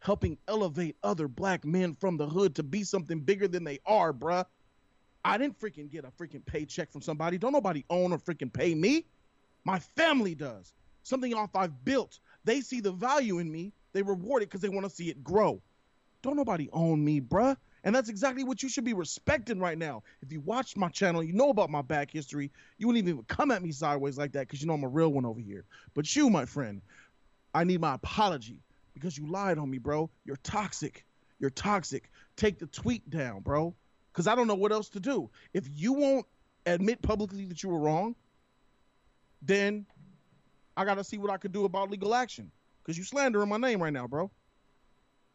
B: helping elevate other black men from the hood to be something bigger than they are, bruh. I didn't freaking get a freaking paycheck from somebody. Don't nobody own or freaking pay me. My family does. Something off I've built. They see the value in me. They reward it because they want to see it grow. Don't nobody own me, bruh. And that's exactly what you should be respecting right now. If you watch my channel, you know about my back history. You wouldn't even come at me sideways like that because you know I'm a real one over here. But you, my friend, I need my apology because you lied on me, bro. You're toxic. You're toxic. Take the tweet down, bro. Because I don't know what else to do. If you won't admit publicly that you were wrong, then I gotta see what I could do about legal action. Because you slandering my name right now, bro.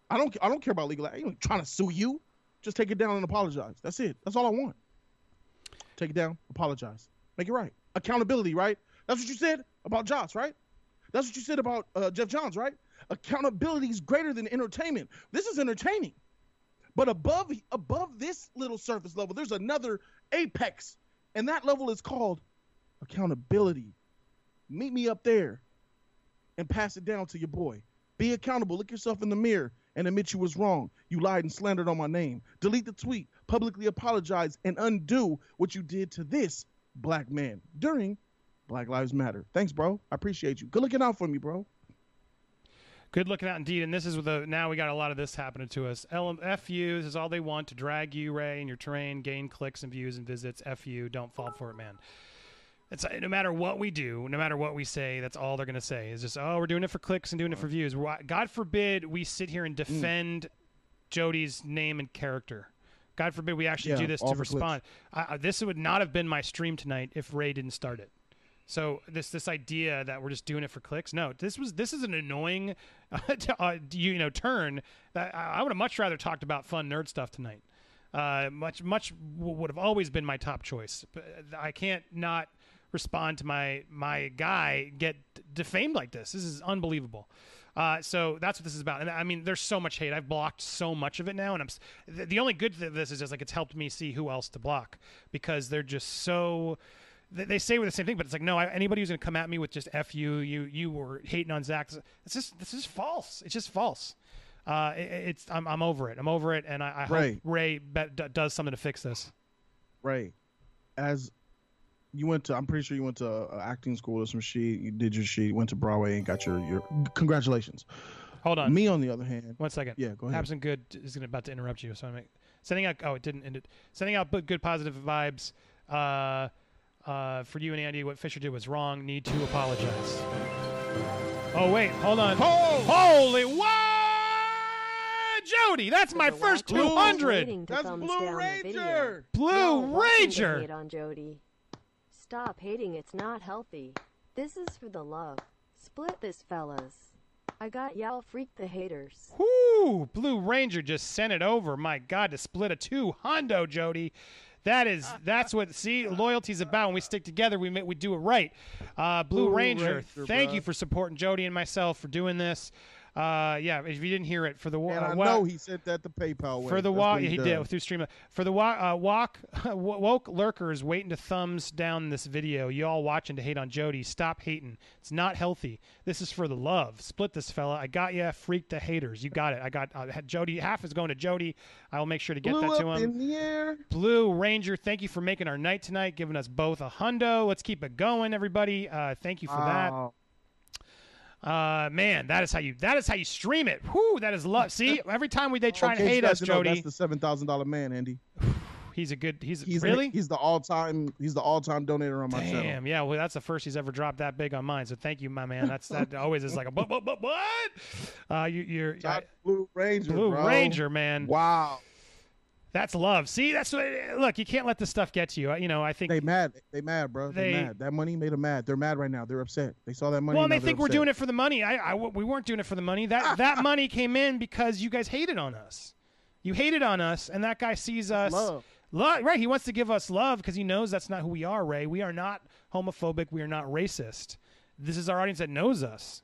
B: I don't. I don't care about legal action. I ain't trying to sue you. Just take it down and apologize. That's it. That's all I want. Take it down. Apologize. Make it right. Accountability, right? That's what you said about Joss, right? That's what you said about uh, Geoff Johns, right? Accountability is greater than entertainment. This is entertaining, but above above this little surface level, there's another apex, and that level is called accountability. Meet me up there, and pass it down to your boy. Be accountable. Look yourself in the mirror and admit you was wrong. You lied and slandered on my name. Delete the tweet, publicly apologize, and undo what you did to this black man during Black Lives Matter. Thanks, bro. I appreciate you. Good looking out for me, bro.
A: Good looking out indeed. And this is with the now we got a lot of this happening to us. LM, FU, this is all they want to drag you, Ray, and your terrain, gain clicks and views and visits. FU, don't fall for it, man. It's uh, no matter what we do, no matter what we say, that's all they're gonna say is just, oh, we're doing it for clicks and doing it for views. God forbid we sit here and defend Jody's name and character. God forbid we actually
B: Yeah,
A: do this to respond. I- this would not have been my stream tonight if Ray didn't start it. So this this idea that we're just doing it for clicks, no, this was this is an annoying, (laughs) uh, you know, turn that I, would have much rather talked about fun nerd stuff tonight. Uh, much much would have always been my top choice. But I can't not respond to my my guy get defamed like this. This is unbelievable. Uh, so that's what this is about. And I mean, there's so much hate. I've blocked so much of it now, and I'm the, the only good thing this is just like it's helped me see who else to block because they're just so. They, they say we're the same thing, but it's like no. I, anybody who's gonna come at me with just f you, you you were hating on Zack. It's just this is false. It's just false. Uh, it, it's I'm I'm over it. I'm over it, and I, I hope
B: Ray.
A: Ray be, d- does something to fix this.
B: Ray, as you went to, I'm pretty sure you went to uh, acting school or some shit. You did your shit, went to Broadway and got your your. Congratulations.
A: Hold on.
B: Me, on the other hand,
A: One second.
B: Yeah, go ahead.
A: Absent good is gonna, about to interrupt you, so I make sending out. Oh, it didn't end it. Sending out good positive vibes. Uh, uh, for you and Andy, what Fisher did was wrong. Need to apologize. Oh wait, hold on. Holy what? Jody, that's my first 200.
B: that's Blue
E: down.
B: Ranger.
A: Blue
E: Y'all
A: Ranger.
E: hate on Jody. Stop hating, it's not healthy. This is for the love. Split this, fellas. I got y'all freak the haters.
A: Whoo! Blue Ranger just sent it over. My God, to split a two hundo, Jody. That is that's what see loyalty's about. When we stick together, we we do it right. Uh, Blue,
B: Blue
A: Ranger,
B: Ranger,
A: thank
B: bruh.
A: you for supporting Jody and myself for doing this. Uh, yeah, if you didn't hear it for the wa-
B: And I
A: wa-
B: know he sent that to PayPal. way.
A: for the
B: That's
A: walk,
B: what
A: he, did through stream. For the walk, uh, walk, (laughs) woke lurkers waiting to thumbs down this video. You all watching to hate on Jody. Stop hating. It's not healthy. This is for the love. Split this fella. I got ya. Freak the haters. You got it. I got uh, Jody. Half is going to Jody. I will make sure to get
B: Blew
A: that to
B: up
A: him.
B: in the air.
A: Blue Ranger, thank you for making our night tonight, giving us both a hundo. Let's keep it going, everybody. Uh, thank you for that. Uh, man, that is how you that is how you stream it. Whoo, that is love. See, (laughs) every time we they try
B: Okay,
A: and hate us,
B: to know That's the seven thousand dollar man, Andy. (sighs)
A: He's a good. He's,
B: He's
A: really.
B: he's the all time he's the all time donator on my channel.
A: Damn, yeah. Well, that's the first he's ever dropped that big on mine. So thank you, my man. That's that (laughs) always is like a what, what, what, what? Uh, you, you're I-
B: Blue Ranger.
A: Blue
B: bro.
A: Ranger, man.
B: Wow.
A: That's love. See, that's what. Look, you can't let this stuff get to you. You know, I think.
B: They mad. They mad, bro. They,
A: They-
B: mad. That money made them mad. They're mad right now. They're upset. They saw that money.
A: well, and they think we're
B: upset.
A: doing it for the money. I, I, we weren't doing it for the money. That (laughs) that money came in because you guys hated on us. You hated on us, and that guy sees us.
B: love.
A: Lo- right, he wants to give us love because he knows that's not who we are, Ray. We are not homophobic. We are not racist. This is our audience that knows us.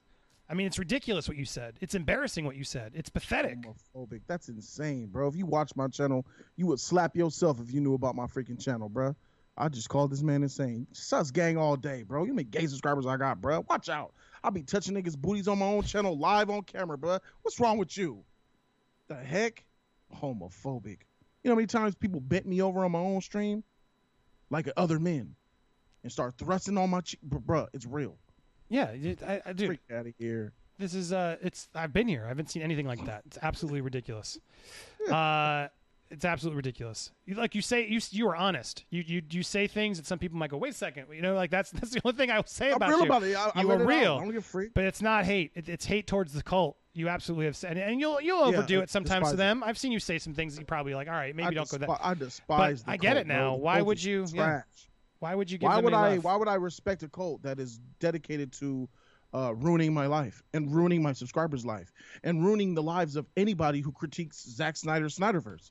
A: I mean, it's ridiculous what you said. It's embarrassing what you said. It's pathetic.
B: Homophobic. That's insane, bro. If you watch my channel, you would slap yourself if you knew about my freaking channel, bro. I just called this man insane. Sus gang all day, bro. You make gay subscribers I got, bro. Watch out. I'll be touching niggas' booties on my own channel live on camera, bro. What's wrong with you? The heck? Homophobic. You know how many times people bent me over on my own stream? Like other men. And start thrusting on my cheek. Bro, it's real.
A: Yeah, I, I do.
B: Freak out of here.
A: This is uh, it's. I've been here. I haven't seen anything like that. It's absolutely ridiculous. Uh, it's absolutely ridiculous. You, like you say, you you are honest. You you you say things that some people might go, wait a second. You know, like that's (laughs) that's the only thing I will say about.
B: I'm
A: about
B: real
A: you.
B: about it. I, I
A: you
B: let
A: are real.
B: I don't give a freak.
A: But it's not hate. It, it's hate towards the cult. You absolutely have said, and you'll you'll overdo
B: I
A: it sometimes to
B: despise it.
A: them. I've seen you say some things that you probably like. All right, maybe
B: I
A: don't go that.
B: I despise. the
A: I get
B: cult,
A: it now. Why would you- yeah. Why would you give
B: Why would I?
A: love?
B: Why would I respect a cult that is dedicated to uh, ruining my life and ruining my subscribers' life and ruining the lives of anybody who critiques Zack Snyder's Snyderverse?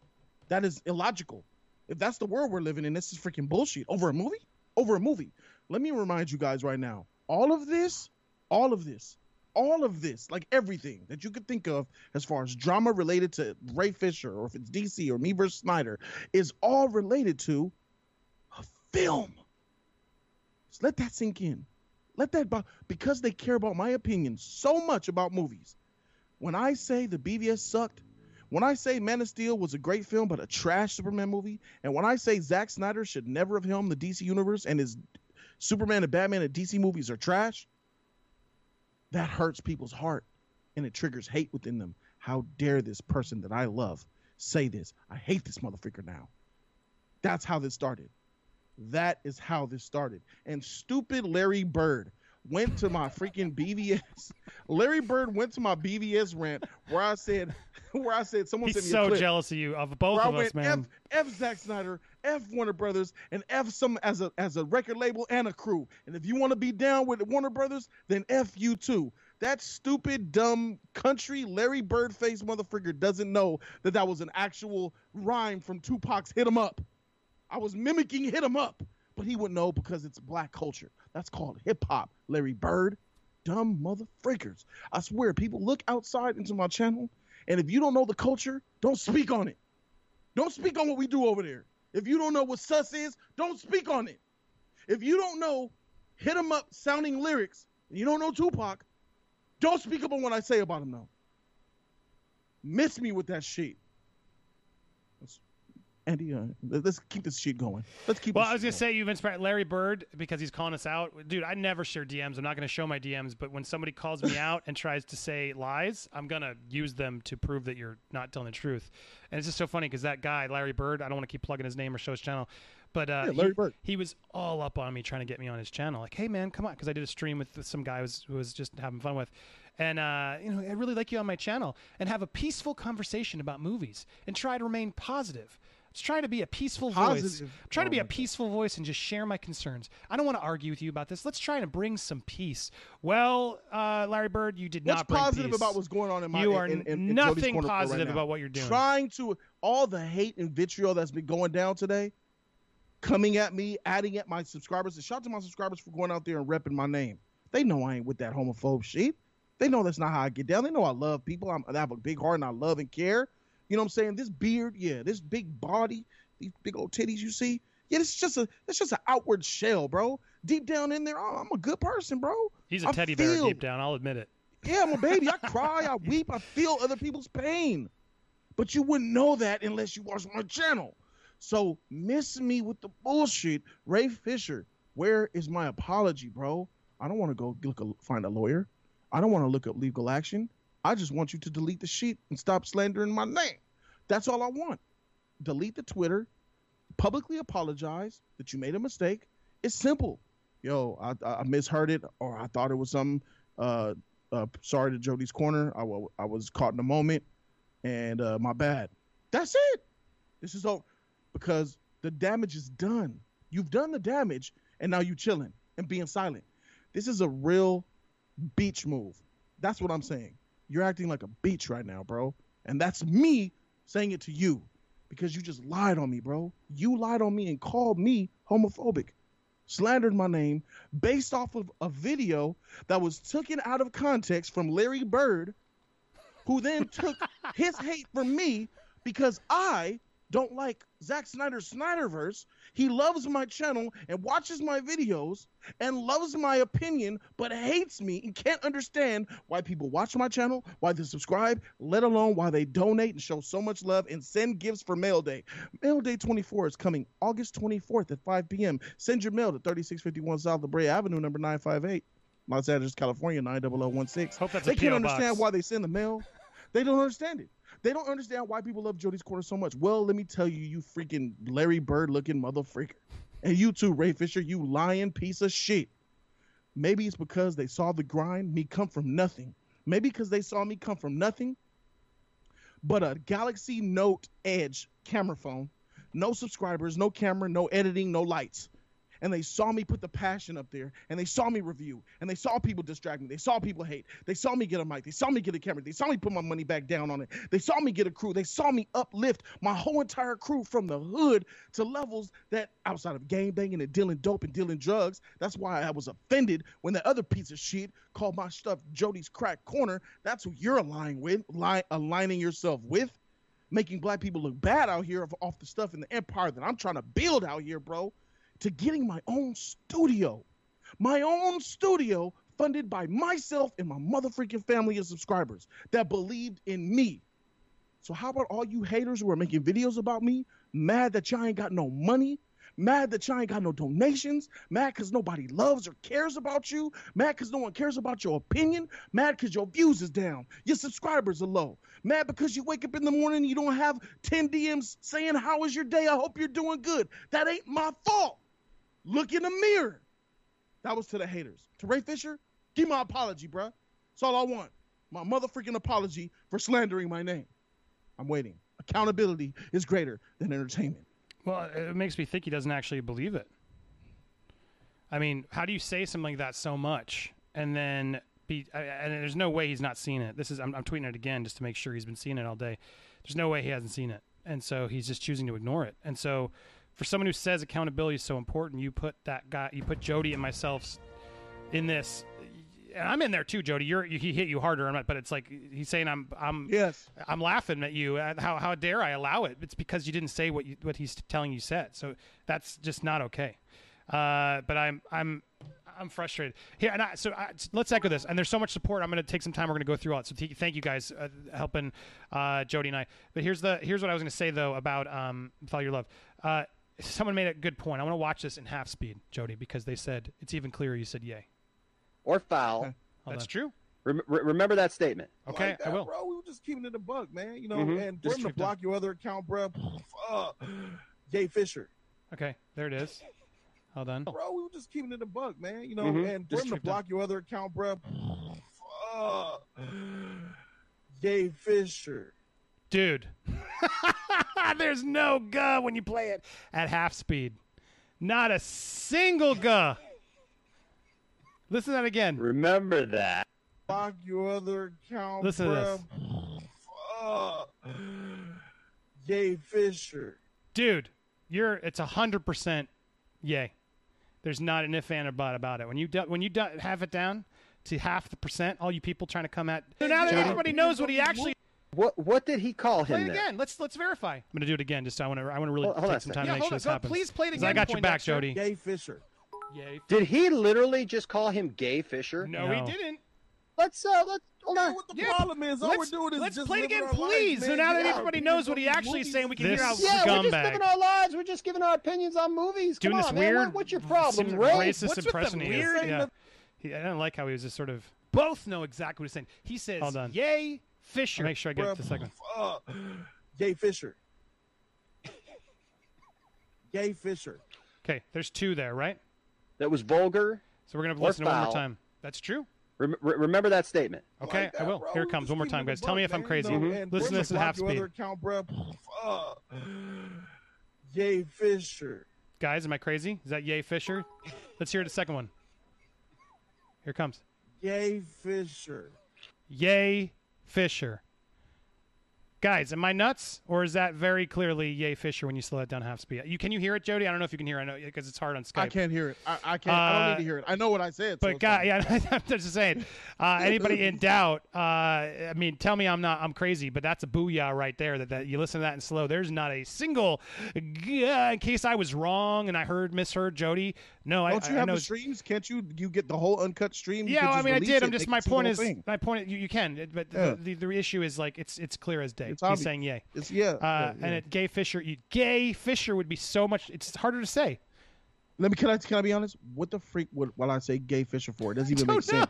B: That is illogical. If that's the world we're living in, this is freaking bullshit. Over a movie? Over a movie. Let me remind you guys right now. All of this, all of this, all of this, like everything that you could think of as far as drama related to Ray Fisher or if it's DC or me versus Snyder, is all related to film. Just let that sink in. Let that because they care about my opinion so much about movies. When I say the BVS sucked, when I say Man of Steel was a great film but a trash Superman movie, and when I say Zack Snyder should never have helmed the DC universe and his Superman and Batman and DC movies are trash, that hurts people's heart and it triggers hate within them. How dare this person that I love say this? I hate this motherfucker now. That's how this started. That is how this started. And stupid Larry Bird went to my freaking BVS. (laughs) Larry Bird went to my BVS rant where I said, (laughs) where I said, someone
A: He's so jealous of you, of both
B: where I
A: of us,
B: went
A: man.
B: F, F Zack Snyder, F Warner Brothers, and F some as a as a record label and a crew. And if you want to be down with Warner Brothers, then F you too. That stupid, dumb country Larry Bird face motherfucker doesn't know that that was an actual rhyme from Tupac's "Hit 'Em Up." I was mimicking "Hit 'Em Up," but he wouldn't know because it's black culture. That's called hip hop. Larry Bird, dumb motherfuckers. I swear, people look outside into my channel, and if you don't know the culture, don't speak on it. Don't speak on what we do over there. If you don't know what sus is, don't speak on it. If you don't know hit 'em up sounding lyrics, and you don't know Tupac, don't speak up on what I say about him though. Miss me with that shit. Let's- Andy, uh, let- let's keep this shit going. Let's keep.
A: Well, I was gonna
B: shit
A: say you've inspired Larry Bird because he's calling us out, dude. I never share DMs. I'm not gonna show my DMs, but when somebody calls me (laughs) out and tries to say lies, I'm gonna use them to prove that you're not telling the truth. And it's just so funny because that guy, Larry Bird, I don't want to keep plugging his name or show his channel, but uh,
B: Yeah, Larry
A: he,
B: Bird.
A: he was all up on me trying to get me on his channel. Like, hey man, come on, because I did a stream with some guy who was, who was just having fun with. And uh, you know, I really like you on my channel, and have a peaceful conversation about movies, and try to remain positive. Let's try to be a peaceful voice.
B: Positive.
A: I'm trying to
B: Oh
A: be a peaceful voice and just share my concerns. I don't want to argue with you about this. Let's try to bring some peace. Well, uh, Larry Bird, you did
B: What's
A: not bring
B: positive
A: peace.
B: about what's going on in my
A: You are
B: in, in, in
A: nothing
B: right
A: positive
B: now?
A: about what you're doing.
B: Trying to all the hate and vitriol that's been going down today, coming at me, adding at my subscribers. And shout out to my subscribers for going out there and repping my name. They know I ain't with that homophobe shit. They know that's not how I get down. They know I love people. I'm, I have a big heart and I love and care. You know what I'm saying? This beard, yeah, this big body, these big old titties you see, yeah, it's just a it's just an outward shell, bro. Deep down in there, oh, I'm a good person, bro.
A: He's a
B: I
A: teddy bear deep down. I'll admit it.
B: Yeah, I'm a baby. I (laughs) cry, I weep, I feel other people's pain. But you wouldn't know that unless you watch my channel. So miss me with the bullshit. Ray Fisher, where is my apology, bro? I don't want to go look a, find a lawyer. I don't want to look up legal action. I just want you to delete the sheet and stop slandering my name. That's all I want. Delete the Twitter, publicly apologize that you made a mistake. It's simple. Yo, I, I misheard it, or I thought it was something. Uh, uh, sorry to Jody's corner. I, was caught in a moment, and uh, my bad. That's it. This is all because the damage is done. You've done the damage, and now you chilling and being silent. This is a real beach move. That's what I'm saying. You're acting like a beach right now, bro. And that's me saying it to you because you just lied on me, bro. You lied on me and called me homophobic, slandered my name based off of a video that was taken out of context from Larry Bird, who then took his hate from me because I don't like Zack Snyder's Snyderverse. He loves my channel and watches my videos and loves my opinion, but hates me and can't understand why people watch my channel, why they subscribe, let alone why they donate and show so much love and send gifts for Mail Day. Mail Day 24 is coming August 24th at 5 p.m. Send your mail to 3651 South La Brea Avenue, number 958, Los Angeles, California, 90016.
A: Hope that's a
B: They can't understand
A: box.
B: why they send the mail. They don't understand it. They don't understand why people love Jody's Corner so much. Well, let me tell you, you freaking Larry Bird looking mother freaker. And you too, Ray Fisher, you lying piece of shit. Maybe it's because they saw the grind, me come from nothing. Maybe because they saw me come from nothing, but a Galaxy Note Edge camera phone, no subscribers, no camera, no editing, no lights. And they saw me put the passion up there, and they saw me review, and they saw people distract me. They saw people hate. They saw me get a mic. They saw me get a camera. They saw me put my money back down on it. They saw me get a crew. They saw me uplift my whole entire crew from the hood to levels that outside of game banging and dealing dope and dealing drugs. That's why I was offended when that other piece of shit called my stuff Jody's crack corner. That's who you're aligning with, li- aligning yourself with making black people look bad out here off the stuff in the empire that I'm trying to build out here, bro, to getting my own studio. My own studio funded by myself and my motherfucking family of subscribers that believed in me. So how about all you haters who are making videos about me, mad that y'all ain't got no money, mad that y'all ain't got no donations, mad because nobody loves or cares about you, mad because no one cares about your opinion, mad because your views is down, your subscribers are low, mad because you wake up in the morning and you don't have 10 DMs saying, how was your day? I hope you're doing good. That ain't my fault. Look in the mirror. That was to the haters. To Ray Fisher, give my apology, bruh. That's all I want. My motherfucking apology for slandering my name. I'm waiting. Accountability is greater than entertainment.
A: Well, it makes me think he doesn't actually believe it. I mean, how do you say something like that so much and then be? And there's no way he's not seen it. This is I'm, I'm tweeting it again just to make sure he's been seeing it all day. There's no way he hasn't seen it, and so he's just choosing to ignore it. And so, for someone who says accountability is so important, you put that guy, you put Jody and myself in this. And I'm in there too, Jody. You're he hit you harder, I'm not, but it's like he's saying I'm I'm
B: Yes.
A: I'm laughing at you. Uh, How how dare I allow it? It's because you didn't say what you, what he's telling you said. So that's just not okay. Uh, but I'm I'm I'm frustrated here. And I, so I, let's echo this. And there's so much support. I'm going to take some time. We're going to go through all it. So t- thank you guys uh, helping uh, Jody and I. But here's the here's what I was going to say though about um, all your love. Someone made a good point. I want to watch this in half speed, Jody, because they said it's even clearer. You said yay.
D: Or foul.
B: Okay.
A: That's
B: on.
A: true.
D: Rem- re- remember that statement.
A: Okay,
B: Like that,
A: I will.
B: Bro, we were just keeping it a bug, man. You know,
D: Mhm.
B: and for
A: Just
B: him to
A: keep
B: block your other account, bro. Uh, Jay Fisher.
A: Okay, there it is. Hold on.
B: Bro, we were just keeping it a bug, man. You know,
D: Mhm.
B: and for
A: Just
B: him to
A: keep
B: block your other account, bro. Uh, Jay Fisher.
A: Dude. (laughs) (laughs) There's no guh when you play it at half speed. Not a single guh. Listen to that again.
D: Remember that.
B: Lock your other account.
A: Listen to
B: bruh. Fuck. Jay Fisher.
A: Dude, you're it's a hundred percent yay. There's not an if and a but about it. When you do, when you do, have it down to half the percent, all you people trying to come at so now that everybody knows what he actually
D: What what did he call
A: play
D: him
A: it
D: there?
A: again. Let's let's verify. I'm gonna do it again. Just I want to I want to really
D: Hold- hold
A: take some time yeah, to make hold
D: hold
A: sure
D: on.
A: this Go, happens. Please play it 'Cause again. I got your back,
C: Poindexter.
A: Jody.
B: Jay Fisher.
A: Yay.
D: Did he literally just call him Gay Fisher?
A: No,
B: Oh,
A: he didn't.
D: Let's uh let's hold
B: Yeah,
D: on.
B: what the
A: Yeah,
B: problem is? All we're
A: Let's,
B: doing is
A: let's
B: just
A: play it again,
B: our lives,
A: please. so now that
B: Yeah,
A: everybody knows what he actually is saying, we can This- hear how
D: Yeah, we're just
A: scumbag.
D: living our lives. We're just giving our opinions on movies. Come
A: doing
D: on,
A: this
D: man. What- what's your problem,
A: seems
D: Ray?
A: racist
B: What's with
A: impression
B: the weird-
A: Yeah. He, I didn't like how he was just sort of. Both know exactly what he's saying. He says, Hold on. "Yay, Fisher." Make sure I get
B: Bruh,
A: it the second.
B: fuck. Jay Fisher. (laughs) Jay Fisher.
A: Okay, there's two there, right?
D: That was vulgar.
A: So we're gonna
D: Or
A: listen to it one more time. That's true.
D: Rem- re- remember that statement.
A: Okay,
B: Like
A: I will.
B: bro.
A: Here it comes
B: Just
A: one more time, guys.
B: a
A: Tell me
B: buck,
A: if I'm crazy.
B: No,
A: Mhm. Listen to this
B: the
A: at half speed.
B: other account, bro? Fuck. Jay Fisher.
A: Guys, am I crazy? Is that Yay Fisher? Let's hear the second one. Here it comes.
B: Jay Fisher.
A: Yay Fisher. Guys, am I nuts, or is that very clearly Yay Fisher when you slow it down half speed? You can you hear it, Jody? I don't know if you can hear. it. I know because it's hard on Skype.
B: I can't hear it. I, I can't. I don't
A: Uh,
B: need to hear it. I know what I said.
A: But guy, yeah, (laughs) I'm just saying. Uh, anybody in (laughs) doubt? Uh, I mean, tell me I'm not. I'm crazy, but that's a booyah right there. That, that you listen to that in slow. There's not a single. g- uh, in case I was wrong and I heard misheard Jody. No, I,
B: Don't you
A: I, I
B: have
A: know.
B: the streams? Can't you? You get the whole uncut stream.
A: Yeah, well, I mean, I did.
B: it,
A: I'm just my
B: can see the
A: point is
B: thing.
A: my point. You, you can, but
B: Yeah.
A: the, the the issue is like it's it's clear as day.
B: It's
A: He's saying yay.
B: It's yeah.
A: Uh,
B: yeah,
A: And
B: yeah.
A: it gay Fisher, you, gay Fisher would be so much. It's harder to say.
B: Let me. Can I? Can I be honest? What the freak would while I say gay Fisher for? It doesn't even make sense.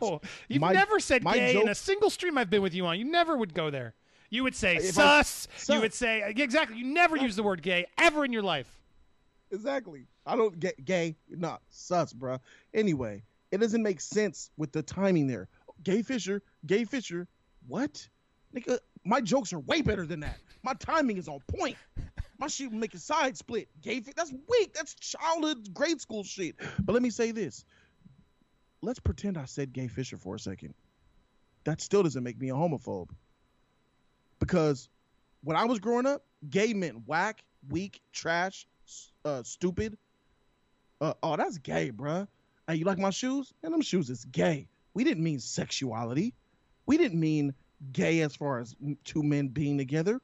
A: You've
B: My-
A: never said gay in a single stream I've been with you on. You never would go there. You would say
B: If I-
A: sus. You would say exactly. You never use the word gay ever in your life.
B: Exactly. I don't get gay. Not sus, bruh. Anyway, it doesn't make sense with the timing there. Gay Fisher, gay Fisher. What? Nigga, my jokes are way better than that. My timing is on point. My shit will make a side split. Gay that's weak. That's childhood grade school shit. But let me say this. Let's pretend I said gay Fisher for a second. That still doesn't make me a homophobe. Because when I was growing up, gay meant whack, weak, trash, uh, stupid. Uh, oh, that's gay, bruh. Hey, you like my shoes? And them shoes is gay. We didn't mean sexuality. We didn't mean gay as far as two men being together.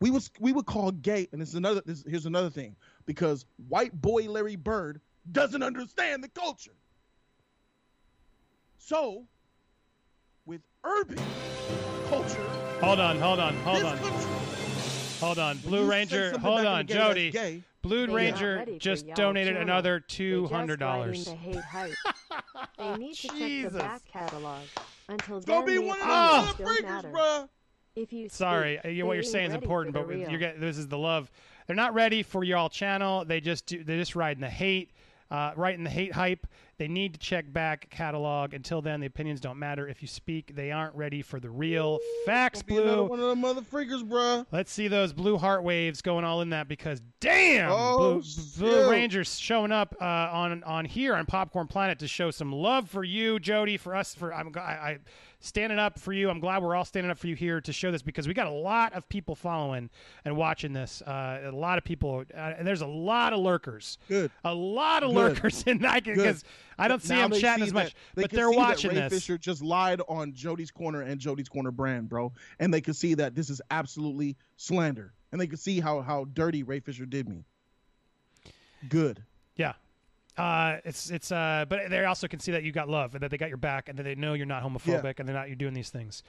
B: We was we would call gay, and this is another. This, here's another thing, because white boy Larry Bird doesn't understand the culture. So, with urban culture,
A: Hold on, hold on, hold on,
B: country,
A: hold on. Blue Ranger, hold on,
B: the game that's
A: Jody.
B: Gay,
A: Blue
E: They
A: Ranger just donated
E: channel.
A: another
E: They
A: two
E: just
A: hundred
E: write
A: dollars. (laughs)
E: in the hate hype. They need to check the back catalog. Until
B: it's gonna
E: then,
B: be one of those
E: opinions
B: little
E: don't
B: freakers,
E: matter.
B: bruh.
E: If you
A: Sorry,
E: speak,
A: uh, what you're saying is important, but
E: the
A: you
E: real.
A: get this is the love. They're not ready for y'all channel. They just do, they're just riding the hate, uh, riding the hate hype. They need to check back catalog. Until then, the opinions don't matter. If you speak, they aren't ready for the real facts.
B: Be another
A: Blue.
B: one of them mother freakers, bruh.
A: Let's see those blue heart waves going all in that because damn,
B: Oh,
A: blue, blue. Rangers showing up uh, on on here on Popcorn Planet to show some love for you, Jody, for us. For I'm I, I standing up for you. I'm glad we're all standing up for you here to show this because we got a lot of people following and watching this. Uh, a lot of people, uh, and there's a lot of lurkers.
B: Good.
A: A lot of
B: Good.
A: lurkers in that because I don't see them chatting
B: see
A: as much,
B: they
A: but
B: can
A: they're
B: see
A: watching
B: that Ray
A: this.
B: Fisher just lied on Jody's Corner and Jody's Corner brand, bro, and they could see that this is absolutely slander, and they could see how how dirty Ray Fisher did me. Good.
A: Yeah. Uh, it's it's uh, but they also can see that you got love and that they got your back and that they know you're not homophobic and they're not you're doing these things.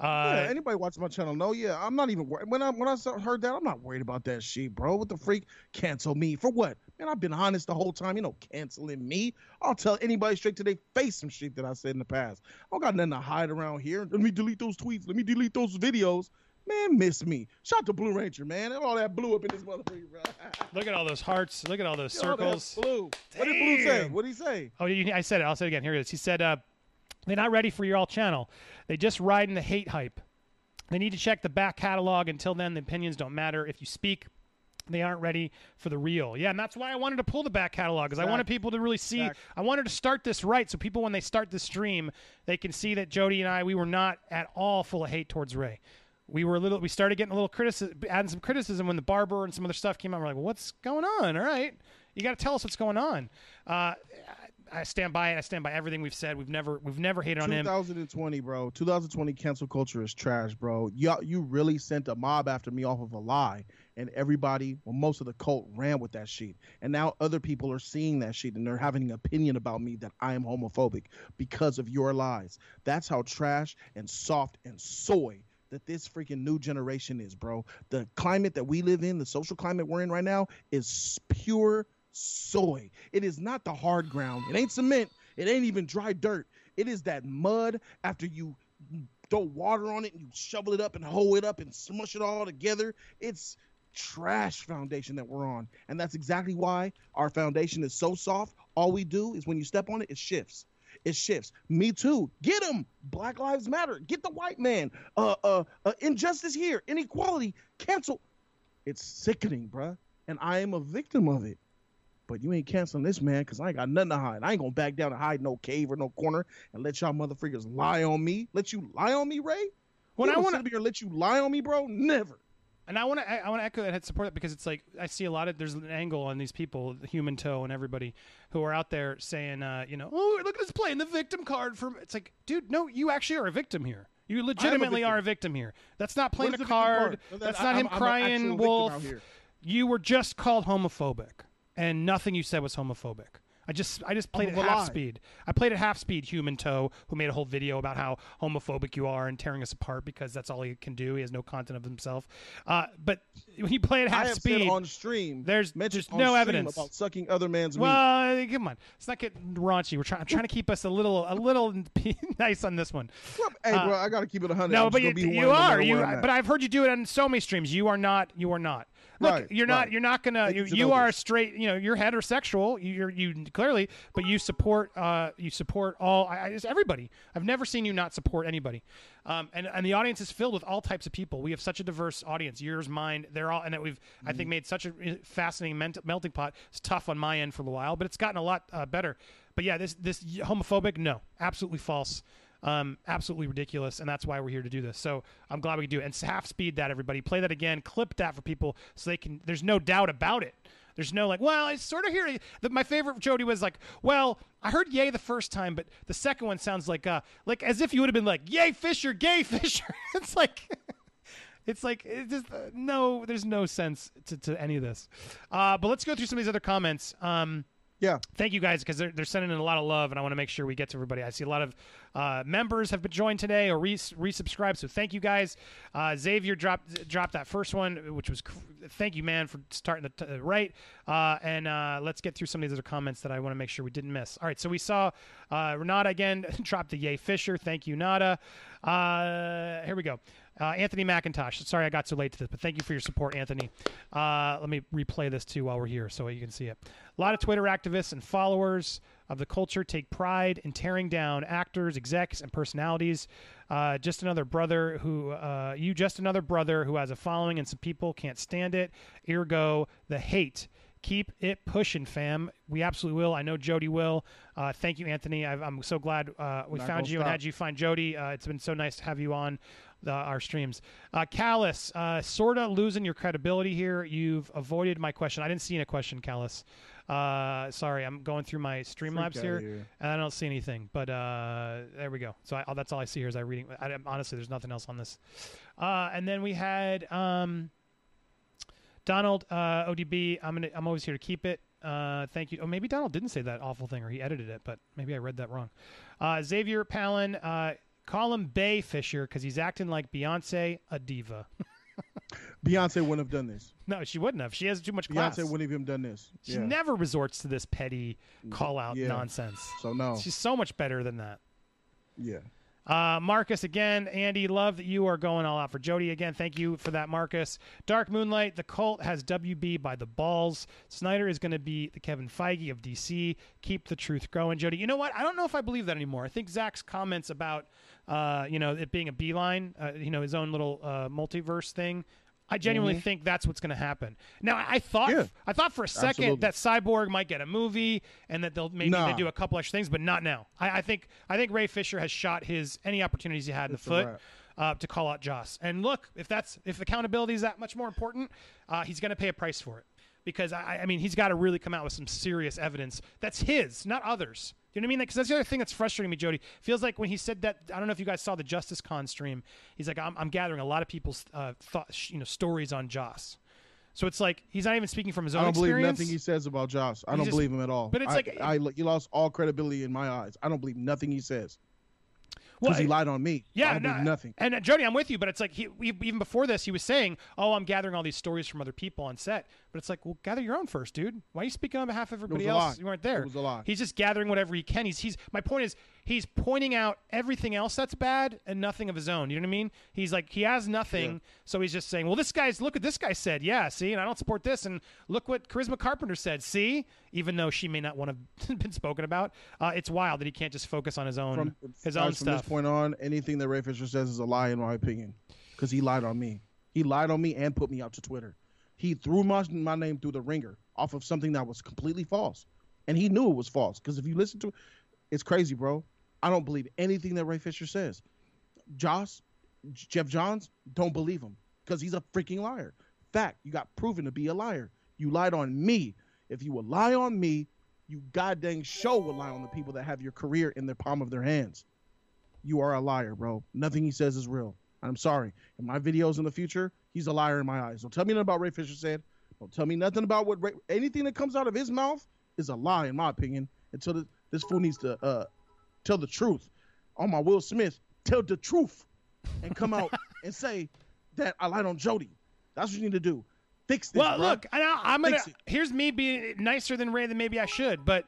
A: Uh,
B: yeah, anybody watching my channel know? Yeah, I'm not even worried. When I when I heard that, I'm not worried about that shit, bro. What the freak? Cancel me for what? Man, I've been honest the whole time. You know, canceling me. I'll tell anybody straight to their face some shit that I said in the past. I don't got nothing to hide around here. Let me delete those tweets. Let me delete those videos. Man, miss me. Shout out to Blue Ranger, man. All that blue up in this motherfucker, bro. (laughs)
A: look at all those hearts. Look at all those
B: All
A: circles.
B: Blue. What did Blue say? What did he say?
A: Oh, you, I said it. I'll say it again. Here it is. He said, uh, "They're not ready for your all channel. They just riding the hate hype. They need to check the back catalog. Until then, the opinions don't matter. If you speak, they aren't ready for the real. Yeah, and that's why I wanted to pull the back catalog because I wanted people to really see. I wanted to start this right, so people when they start the stream, they can see that Jody and I we were not at all full of hate towards Ray. We were a little. We started getting a little criticism, adding some criticism when the barber and some other stuff came out. We're like, well, what's going on? All right, you got to tell us what's going on. Uh, I stand by it. I stand by everything we've said. We've never we've never hated on him.
B: 2020, bro. 2020 cancel culture is trash, bro. You you really sent a mob after me off of a lie, and everybody, well, most of the cult ran with that shit. And now other people are seeing that shit, and they're having an opinion about me that I am homophobic because of your lies. That's how trash and soft and soy that this freaking new generation is, bro. The climate that we live in, the social climate we're in right now, is pure soy. It is not the hard ground. It ain't cement. It ain't even dry dirt. It is that mud after you throw water on it and you shovel it up and hoe it up and smush it all together. It's trash foundation that we're on. And that's exactly why our foundation is so soft. All we do is when you step on it, it shifts. It shifts. Me too. Get them. Black Lives Matter. Get the white man. Uh, uh, uh, injustice here. Inequality. Cancel. It's sickening, bruh. And I am a victim of it. But you ain't canceling this man because I ain't got nothing to hide. I ain't gonna back down and hide no cave or no corner and let y'all motherfuckers lie on me. Let you lie on me, Ray?
A: When
B: You
A: I want
B: to be here let you lie on me, bro? Never.
A: And I want to I want to echo that and support that because it's like I see a lot of there's an angle on these people, the human toe and everybody who are out there saying, uh, you know, oh look at this playing the victim card from. It's like, dude, no, you actually are a victim here. You legitimately
B: victim.
A: are a victim here. That's not playing a
B: is the victim
A: card. That's not
B: I'm-
A: him
B: I'm
A: crying wolf. You were just called homophobic, and nothing you said was homophobic. I just I just played
B: of
A: at
B: a
A: half
B: lie.
A: speed. I played at half speed. Human toe, who made a whole video about how homophobic you are and tearing us apart because that's all he can do. He has no content of himself. Uh, but when you play at
B: I
A: half
B: have
A: speed,
B: said on stream.
A: there's-
B: on
A: no evidence.
B: about sucking other man's meat.
A: well, come on, let's not get raunchy. We're trying. I'm trying to keep us a little a little (laughs) nice on this one.
B: Hey,
A: uh,
B: bro, I gotta keep it 100.
A: No,
B: I'm
A: but you, you are you.
B: where I'm at.
A: But I've heard you do it on so many streams. You are not. You are not. Look,
B: Right,
A: you're not.
B: right.
A: You're not gonna.
B: You,
A: You, are straight. You know, you're heterosexual. You, you're you clearly, but you support. Uh, you support all. I, I just everybody. I've never seen you not support anybody. Um, and and the audience is filled with all types of people. We have such a diverse audience. Yours, mine. They're all, and that we've I
B: Mm-hmm.
A: think made such a fascinating ment- melting pot. It's tough on my end for a while, but it's gotten a lot uh, better. But yeah, this this homophobic. No, absolutely false. Um, absolutely ridiculous, and that's why we're here to do this. So I'm glad we do it. And half speed that, everybody. Play that again. Clip that for people so they can. There's no doubt about it. There's no like, well, I sort of hear that. My favorite Jody was like, well, I heard "yay" the first time, but the second one sounds like, uh, like as if you would have been like, "Yay, Fisher, gay (laughs) Fisher." it's like. (laughs) It's like it's just uh, no. There's no sense to, to any of this. Uh, but let's go through some of these other comments. Um,
B: yeah,
A: thank you guys because they're, they're sending in a lot of love and i want to make sure we get to everybody. I see a lot of uh, members have been joined today or re- resubscribed so thank you guys. Uh, xavier dropped dropped that first one which was cr- thank you man for starting the t- right uh, and uh, let's get through some of these other comments that i want to make sure we didn't miss. All right so we saw uh, renata again (laughs) dropped the yay fisher thank you nada uh, here we go uh, Anthony McIntosh. Sorry I got so late to this, but thank you for your support, Anthony. Uh, let me replay this too while we're here so you can see it. A lot of Twitter activists and followers of the culture take pride in tearing down actors, execs, and personalities. Uh, just another brother who, uh, you just another brother who has a following and some people can't stand it. Ergo, the hate keep it pushing, fam. We absolutely will. I know Jody will. Uh, thank you, Anthony. i am so glad uh, we
B: Not
A: found you and had you find Jody. Uh, it's been so nice to have you on the, our streams. Uh, Callus, uh, sort of losing your credibility here. You've avoided my question. I didn't see a question, Callus. Uh, sorry, I'm going through my Streamlabs here,
B: here.
A: and I don't see anything. But uh, there we go. So I, that's all I see here is I reading. I, honestly, there's nothing else on this. Uh, and then we had. Um, Donald uh, ODB, I'm gonna I'm always here to keep it. Uh, thank you. Oh, maybe Donald didn't say that awful thing, or he edited it, but maybe I read that wrong. Uh, Xavier Palin, uh, call him Bay Fisher because he's acting like Beyonce, a diva. (laughs)
B: Beyonce wouldn't have done this.
A: no, she wouldn't have. She has too much class.
B: Beyonce wouldn't have done this.
A: she
B: yeah.
A: never resorts to this petty call out
B: Yeah.
A: nonsense.
B: So no.
A: She's so much better than that.
B: yeah.
A: Uh, Marcus again, Andy, love that you are going all out for Jody again. Thank you for that, Marcus. Dark Moonlight, the cult has WB by the balls. Snyder is going to be the Kevin Feige of DC. Keep the truth growing, Jody. You know what? I don't know if I believe that anymore. I think Zack's comments about, uh, you know, it being a beeline, uh, you know, his own little uh, multiverse thing. I genuinely think that's what's going to happen. Now, I thought
B: Yeah.
A: I thought for a second
B: Absolutely.
A: that Cyborg might get a movie and that they'll maybe
B: Nah.
A: they do a couple extra things, but not now. I, I think I think Ray Fisher has shot his any opportunities he had in
B: It's
A: the foot uh, to call out Joss. And look, if that's if accountability is that much more important, uh, he's going to pay a price for it because I, I mean he's got to really come out with some serious evidence that's his, not others. You know what I mean? Because that's the other thing that's frustrating me, Jody. Feels like when he said that, I don't know if you guys saw the Justice Con stream. He's like, I'm, I'm gathering a lot of people's uh, thoughts, you know, stories on Joss. So it's like he's not even speaking from his own
B: I don't believe nothing he says about Joss. I
A: He
B: don't
A: just-
B: believe him at all.
A: but it's
B: I-
A: like-
B: I, he lost all credibility in my eyes. I don't believe nothing he says
A: Well,
B: because he lied on me.
A: Yeah, no,
B: nothing.
A: And uh, Jody, I'm with you, but it's like he, even before this, he was saying, "Oh, I'm gathering all these stories from other people on set." But it's like, well, gather your own first, dude. Why are you speaking on behalf of everybody else? You weren't there.
B: It was a lie.
A: He's just gathering whatever he can. He's he's. My point is, he's pointing out everything else that's bad and nothing of his own. You know what I mean? He's like, he has nothing,
B: Yeah.
A: so he's just saying, "Well, this guy's look what this guy said. Yeah, see, and I don't support this, and look what Charisma Carpenter said. See, even though she may not want to (laughs) been spoken about, uh, it's wild that he can't just focus on his own
B: From,
A: his own
B: from
A: stuff.
B: this point on, anything that Ray Fisher says is a lie, in my opinion, because he lied on me. He lied on me and put me out to Twitter. He threw my, my name through the ringer off of something that was completely false, and he knew it was false. Because if you listen to, it's crazy, bro. I don't believe anything that Ray Fisher says. Joss, Geoff Johns, don't believe him because he's a freaking liar. Fact, you got proven to be a liar. You lied on me. If you would lie on me, you goddamn show would lie on the people that have your career in the palm of their hands. You are a liar, bro. Nothing he says is real. I'm sorry. In my videos in the future, he's a liar in my eyes. Don't tell me nothing about Ray Fisher said. Don't tell me nothing about what Ray, anything that comes out of his mouth is a lie, in my opinion. Until the, this fool needs to uh, tell the truth. On my Will Smith, tell the truth and come out (laughs) and say that I lied on Jody. That's what you need to do. Fix this.
A: Well,
B: bro.
A: look, I, I'm gonna.
B: It.
A: Here's me being nicer than Ray than maybe I should, but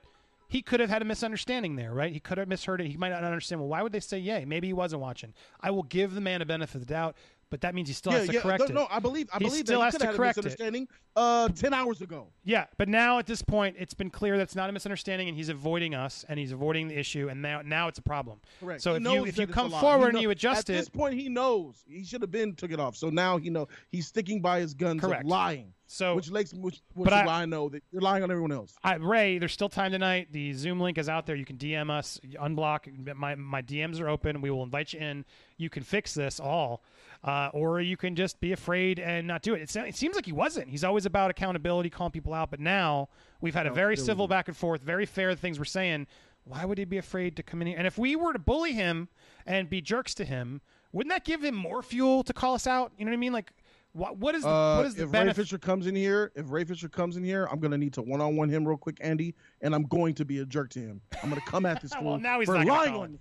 A: he could have had a misunderstanding there, right? He could have misheard it. He might not understand. Well, why would they say yay? Maybe he wasn't watching. I will give the man a benefit of the doubt, but that means he still
B: yeah,
A: has to
B: yeah.
A: correct
B: no,
A: it.
B: no, I believe. I
A: He
B: believe
A: still
B: that
A: has
B: he
A: to
B: could have
A: correct
B: misunderstanding uh, ten hours ago.
A: Yeah, but now at this point, it's been clear that's not a misunderstanding, and he's avoiding us, and he's avoiding the issue, and now now it's a problem.
B: Correct.
A: So
B: He
A: if you if you come forward and you adjust
B: at
A: it, at
B: this point, he knows he should have been took it off. So now he know he's sticking by his guns
A: Correct.
B: lying,
A: so
B: which lakes, which, which
A: But I-
B: I know that you're lying on everyone else.
A: I, Ray, there's still time tonight. The Zoom link is out there. You can DM us, unblock. My my DMs are open. We will invite you in. You can fix this all, uh, or you can just be afraid and not do it. It, it seems like he wasn't. He's always about accountability, calling people out. But now we've had a very civil back and forth, very fair things we're saying. Why would he be afraid to come in here? And if we were to bully him and be jerks to him, wouldn't that give him more fuel to call us out? You know what I mean? Like, what what is the
B: Uh,
A: what is the
B: if Ray? Fisher comes in here, if Ray Fisher comes in here, I'm gonna need to one on one him real quick, Andy, and I'm going to be a jerk to him. I'm gonna come at this (laughs)
A: Well, now he's
B: for lying on.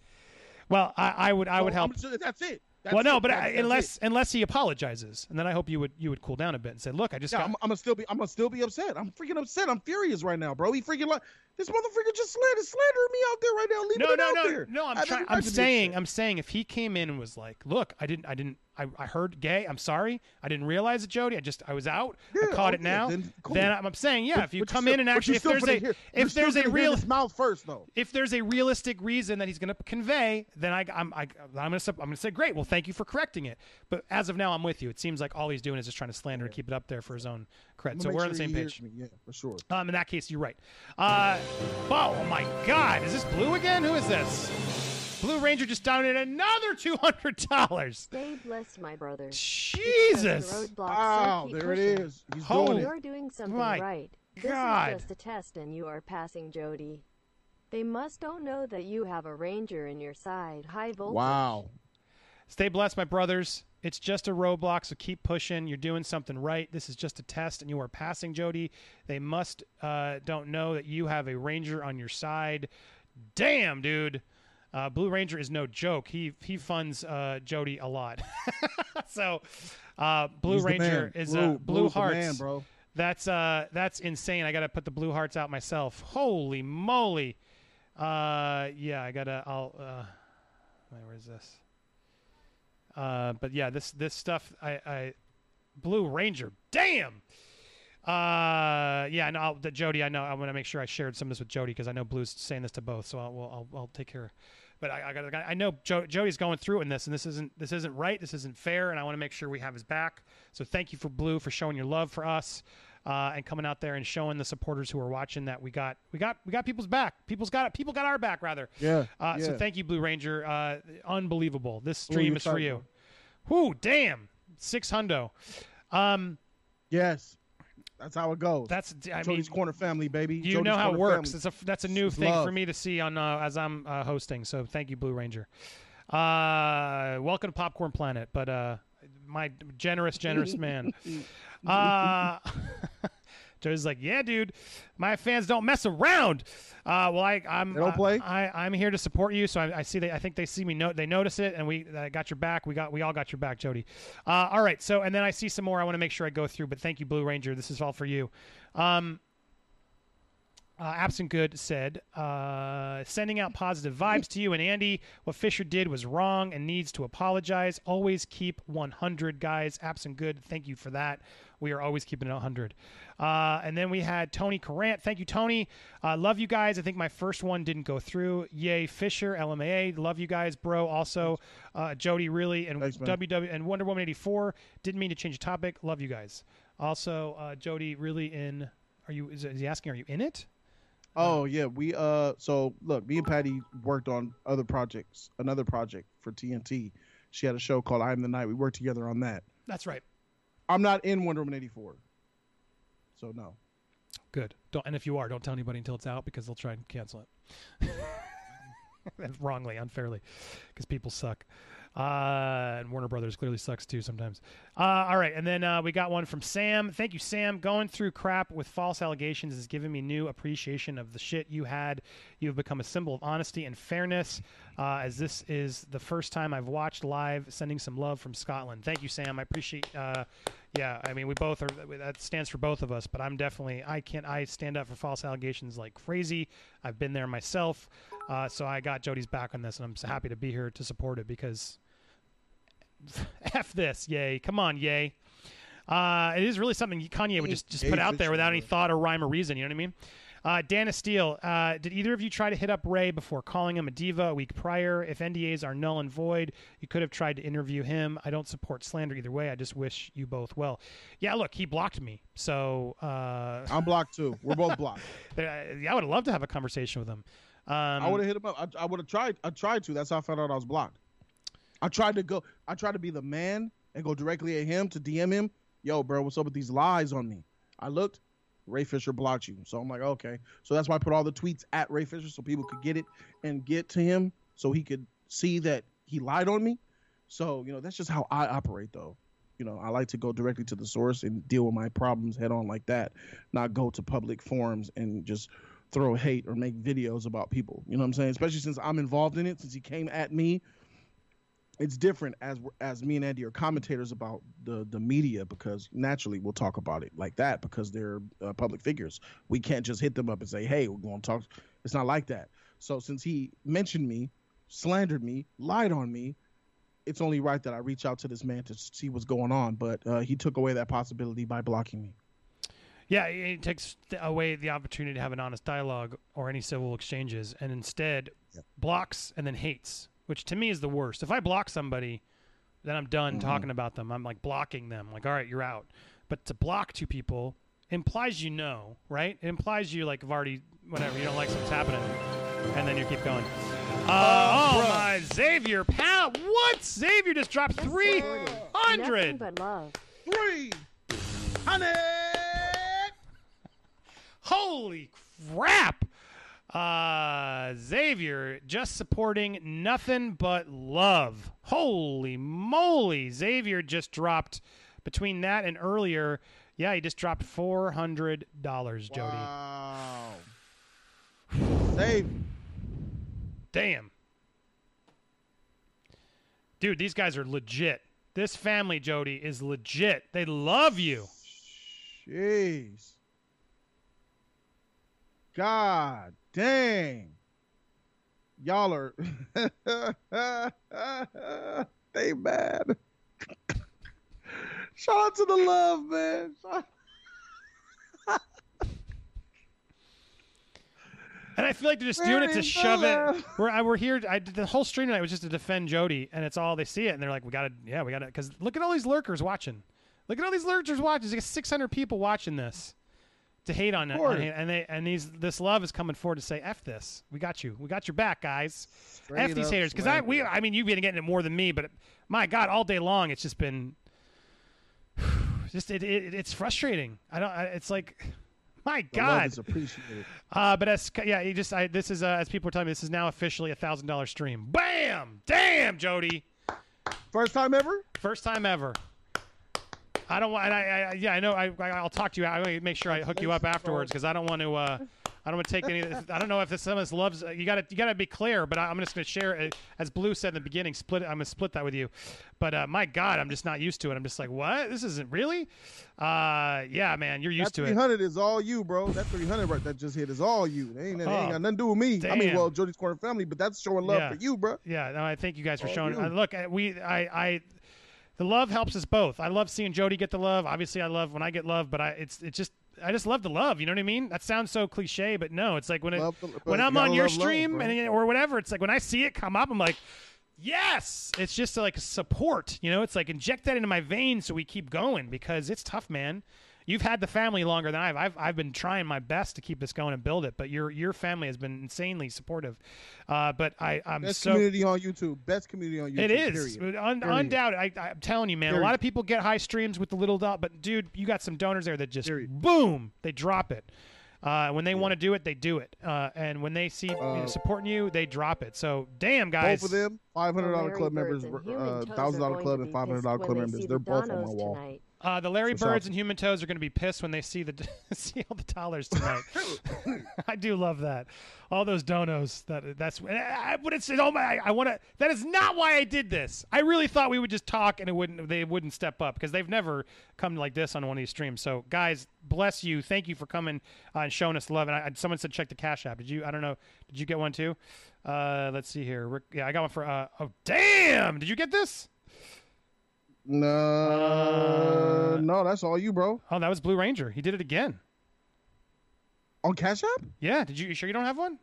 A: Well, I, I would I would
B: So
A: help.
B: Just- that's it. That's
A: well, no,
B: it.
A: but
B: That's-
A: I,
B: that's
A: unless
B: it.
A: unless he apologizes, and then I hope you would you would cool down a bit and say, "Look, I just
B: Yeah,
A: got."
B: I'm, I'm gonna still be. I'm gonna still be upset. I'm freaking upset. I'm furious right now, bro. He freaking like this motherfucker just slandered, slandering me out there right now. Leaving
A: no,
B: it
A: no,
B: out
A: no,
B: there.
A: no. I'm
B: I
A: trying. I'm
B: right to be
A: saying. I'm saying if he came in and was like, "Look, I didn't. I didn't. I, I heard gay. I'm sorry. I didn't realize it, Jody. I just I was out. I
B: Yeah,
A: caught it now.
B: then cool.
A: I'm, I'm saying, yeah.
B: But-
A: if you come
B: still-
A: in and actually, if there's a
B: it
A: if there's a real
B: mouth first though.
A: if there's a realistic reason that he's going to convey, then I, I'm I, I'm going to I'm going to say great. Well, thank you for correcting it. But as of now, I'm with you. It seems like all he's doing is just trying to slander and keep it up there for his own cred.
B: I'm
A: So we're
B: make
A: on the same page.
B: me. Yeah, for sure.
A: Um, in that case, you're right. Uh, oh my God, is this Blue again? Who is this? Blue Ranger just donated another two hundred dollars.
E: Stay blessed, my brother.
A: Jesus!
E: The roadblocks, so
B: Wow, there it
E: pushing.
B: is. He's
A: Holy-
B: doing it.
E: You're doing something
A: My
E: right. This is just a test and you are passing Jody. They must don't know that you have a ranger in your side. High voltage.
B: Wow.
A: Stay blessed, my brothers. It's just a roadblock, so keep pushing. You're doing something right. This is just a test, and you are passing Jody. They must uh, don't know that you have a ranger on your side. Damn, dude. Uh, Blue Ranger is no joke. He he funds uh, Jody a lot. (laughs) so, uh, Blue
B: He's
A: Ranger is
B: Blue,
A: uh, Blue
B: Blue's
A: Hearts.
B: man, bro.
A: That's uh that's insane. I gotta put the blue hearts out myself. Holy moly. Uh yeah, I gotta I'll uh where's this? Uh but yeah, this this stuff I I Blue Ranger. Damn. Uh yeah, no, I'll, Jody. I know. I want to make sure I shared some of this with Jody because I know Blue's saying this to both. So I'll, I'll I'll take care but I, I, got, I know jo- Jody's going through in this, and this isn't this isn't right. This isn't fair, and I want to make sure we have his back. So thank you for Blue for showing your love for us. Uh, and coming out there and showing the supporters who are watching that we got we got we got people's back. People's got people got our back rather.
B: Yeah.
A: Uh, So thank you, Blue Ranger. Uh, unbelievable. This stream
B: you
A: is for you. Whoo, damn, six hundo. Um,
B: Yes. That's how it goes.
A: that's I mean,
B: Corner family, baby.
A: you
B: Jody's
A: know how it works.
B: family.
A: It's a that's a new
B: It's
A: thing
B: love.
A: for me to see on uh, as I'm uh, hosting. So thank you, Blue Ranger. Uh, welcome to Popcorn Planet, but uh, my generous, generous (laughs) man. Uh, (laughs) Joe's like, yeah, dude, my fans don't mess around. Uh, well, I, I'm
B: They don't play?
A: I, I'm here to support you. So I, I see they, I think they see me. No, they notice it, and we I got your back. We got, we all got your back, Jody. Uh, all right. So, and then I see some more. I want to make sure I go through. But thank you, Blue Ranger. This is all for you. Um, uh, Absent Good said, uh, sending out positive vibes to you and Andy. What Fisher did was wrong and needs to apologize. Always keep 100, guys. Absent Good, thank you for that. We are always keeping it 100. Uh, and then we had Tony Corrant. Thank you, Tony. Uh, love you guys. I think my first one didn't go through. Yay, Fisher, LMAA. Love you guys, bro. Also, uh, Jody, really, and
B: Thanks, man.
A: WW and Wonder Woman 84. Didn't mean to change the topic. Love you guys. Also, uh, Jody, really in. Are you? Is, is he asking? Are you in it?
B: Oh yeah, we uh so look, me and Patty worked on other projects, another project for TNT. She had a show called I Am the Night. We worked together on that.
A: That's right.
B: I'm not in Wonder Woman 84. So no.
A: Good. Don't, and if you are, don't tell anybody until it's out because they'll try and cancel it. (laughs) Wrongly, unfairly, because people suck. Uh, and Warner Brothers clearly sucks too sometimes. Uh, all right, and then uh, we got one from Sam. Thank you, Sam. Going through crap with false allegations has given me new appreciation of the shit you had. You have become a symbol of honesty and fairness. Uh, as this is the first time I've watched live, sending some love from Scotland. Thank you, Sam. I appreciate. Uh, yeah, I mean, we both are. That stands for both of us. But I'm definitely. I can't. I stand up for false allegations like crazy. I've been there myself. Uh, so I got Jody's back on this, and I'm so happy to be here to support it because (laughs) f this, yay! Come on, yay! Uh, it is really something Kanye would just, just put out there without any thought or rhyme or reason. You know what I mean? Uh, Dana Steele, uh, did either of you try to hit up Ray before calling him a diva a week prior? If NDAs are null and void, you could have tried to interview him. I don't support slander either way. I just wish you both well. Yeah, look, he blocked me, so uh, (laughs)
B: I'm blocked too. We're both blocked. (laughs)
A: I would have loved to have a conversation with him. Um,
B: I would have hit him up. I, I would have tried. I tried to. That's how I found out I was blocked. I tried to go. I tried to be the man and go directly at him to DM him. Yo, bro, what's up with these lies on me? I looked. Ray Fisher blocked you. So I'm like, okay. So that's why I put all the tweets at Ray Fisher so people could get it and get to him so he could see that he lied on me. So, you know, that's just how I operate though. You know, I like to go directly to the source and deal with my problems head on like that, not go to public forums and just throw hate or make videos about people. You know what I'm saying? Especially since I'm involved in it, since he came at me. It's different as as me and Andy are commentators about the the media because naturally we'll talk about it like that because they're uh, public figures. We can't just hit them up and say, "Hey, we're going to talk." It's not like that. So since he mentioned me, slandered me, lied on me, it's only right that I reach out to this man to see what's going on. But uh, he took away that possibility by blocking me.
A: Yeah, it takes away the opportunity to have an honest dialogue or any civil exchanges, and instead blocks and then hates, which to me is the worst. If I block somebody, then I'm done talking about them. I'm like blocking them. Like, all right, you're out. But to block two people implies you know, right? It implies you like have already whatever you don't like something's happening, and then you keep going. Uh, oh my Xavier Pow! What? Xavier just dropped three
E: Nothing
A: hundred.
E: but love.
B: Three hundred.
A: Holy crap! Uh, Xavier just supporting nothing but love. Holy moly! Xavier just dropped between that and earlier. Yeah, he just dropped four hundred dollars, Jody.
B: Wow. Save.
A: Damn. Dude, these guys are legit. This family, Jody, is legit. They love you.
B: Jeez. God dang. Y'all are (laughs) they mad. (laughs) Shout out to the love, man. (laughs)
A: And I feel like they're just doing it to shove it. We're I, we're here. I the whole stream tonight was just to defend Jody, and it's all they see it, and they're like, "We got to, yeah, we got to." Because look at all these lurkers watching. Look at all these lurkers watching. There's like 600 people watching this to hate on it, and they and these this love is coming forward to say, "F this. We got you. We got your back, guys."
B: Straight
A: F these haters. Because I we. I mean you've been getting it more than me, but my God, all day long it's just been (sighs) just it, it it's frustrating. I don't. I, it's like. (sighs) My
B: The
A: God,
B: is appreciated.
A: uh, but as yeah, you just I, this is uh, as people are telling me, this is now officially a thousand dollar stream. Bam! Damn, Jody,
B: First time ever?
A: first time ever. I don't want. I, I yeah, I know. I, I I'll talk to you. I will make sure I hook you up afterwards because I don't want to. Uh, I don't want to take any. I don't know if this, some of this loves. You got to you got to be clear. But I, I'm just going to share it as Blue said in the beginning. Split. I'm going to split that with you. But uh, my God, I'm just not used to it. I'm just like, what? This isn't really. Uh, yeah, man, you're used
B: that
A: to it.
B: 300 is all you, bro. That 300 right that just hit is all you. They ain't, they
A: Oh,
B: ain't got nothing to do with me. I mean, well, Jody's Corner family, but that's showing love
A: Yeah.
B: for you, bro.
A: Yeah, no, I thank you guys for
B: All
A: showing.
B: you.
A: Uh, look, uh, we, I, I, the love helps us both. I love seeing Jody get the love. Obviously, I love when I get love, but I, it's, it's just, I just love the love. You know what I mean? That sounds so cliche, but no, it's like when it,
B: Love the-
A: when I'm on your
B: love love,
A: stream
B: bro.
A: and or whatever, it's like when I see it come up, I'm like, yes. It's just like support. You know, it's like inject that into my veins so we keep going because it's tough, man. You've had the family longer than I've. I've I've been trying my best to keep this going and build it, but your your family has been insanely supportive. Uh, but I I'm
B: Best
A: so
B: community on YouTube. Best community on YouTube.
A: it is
B: Period.
A: Un-
B: Period.
A: undoubted. I, I'm telling you, man. A lot of people get high streams with the little dot, but dude, you got some donors there that just
B: Period.
A: boom, they drop it. Uh, when they want to do it, they do it. Uh, and when they see you know,
B: Uh,
A: supporting you, they drop it. So damn, guys.
B: Both of them, five hundred dollar club members,
E: and Human
B: uh,
E: Toes
B: thousand dollar club and five hundred dollar club members. They're both on my
E: Donos
B: wall.
E: tonight.
A: Uh, the Larry Birds and Human Toes are going to be pissed when they see the (laughs) see all the dollars tonight. (laughs) I do love that. All those donos. That that's. I, but it's oh my. I, I want to. That is not why I did this. I really thought we would just talk and it wouldn't. They wouldn't step up because they've never come like this on one of these streams. So guys, bless you. Thank you for coming uh, and showing us love. And I, someone said check the Cash App. Did you? I don't know. Did you get one too? Uh, let's see here. Rick, yeah, I got one for. Uh, oh damn! Did you get this?
B: No,
A: Uh,
B: no, that's all you, bro.
A: Oh, that was Blue Ranger. He did it again.
B: On Cash App?
A: Yeah. Did you? You sure you don't have one?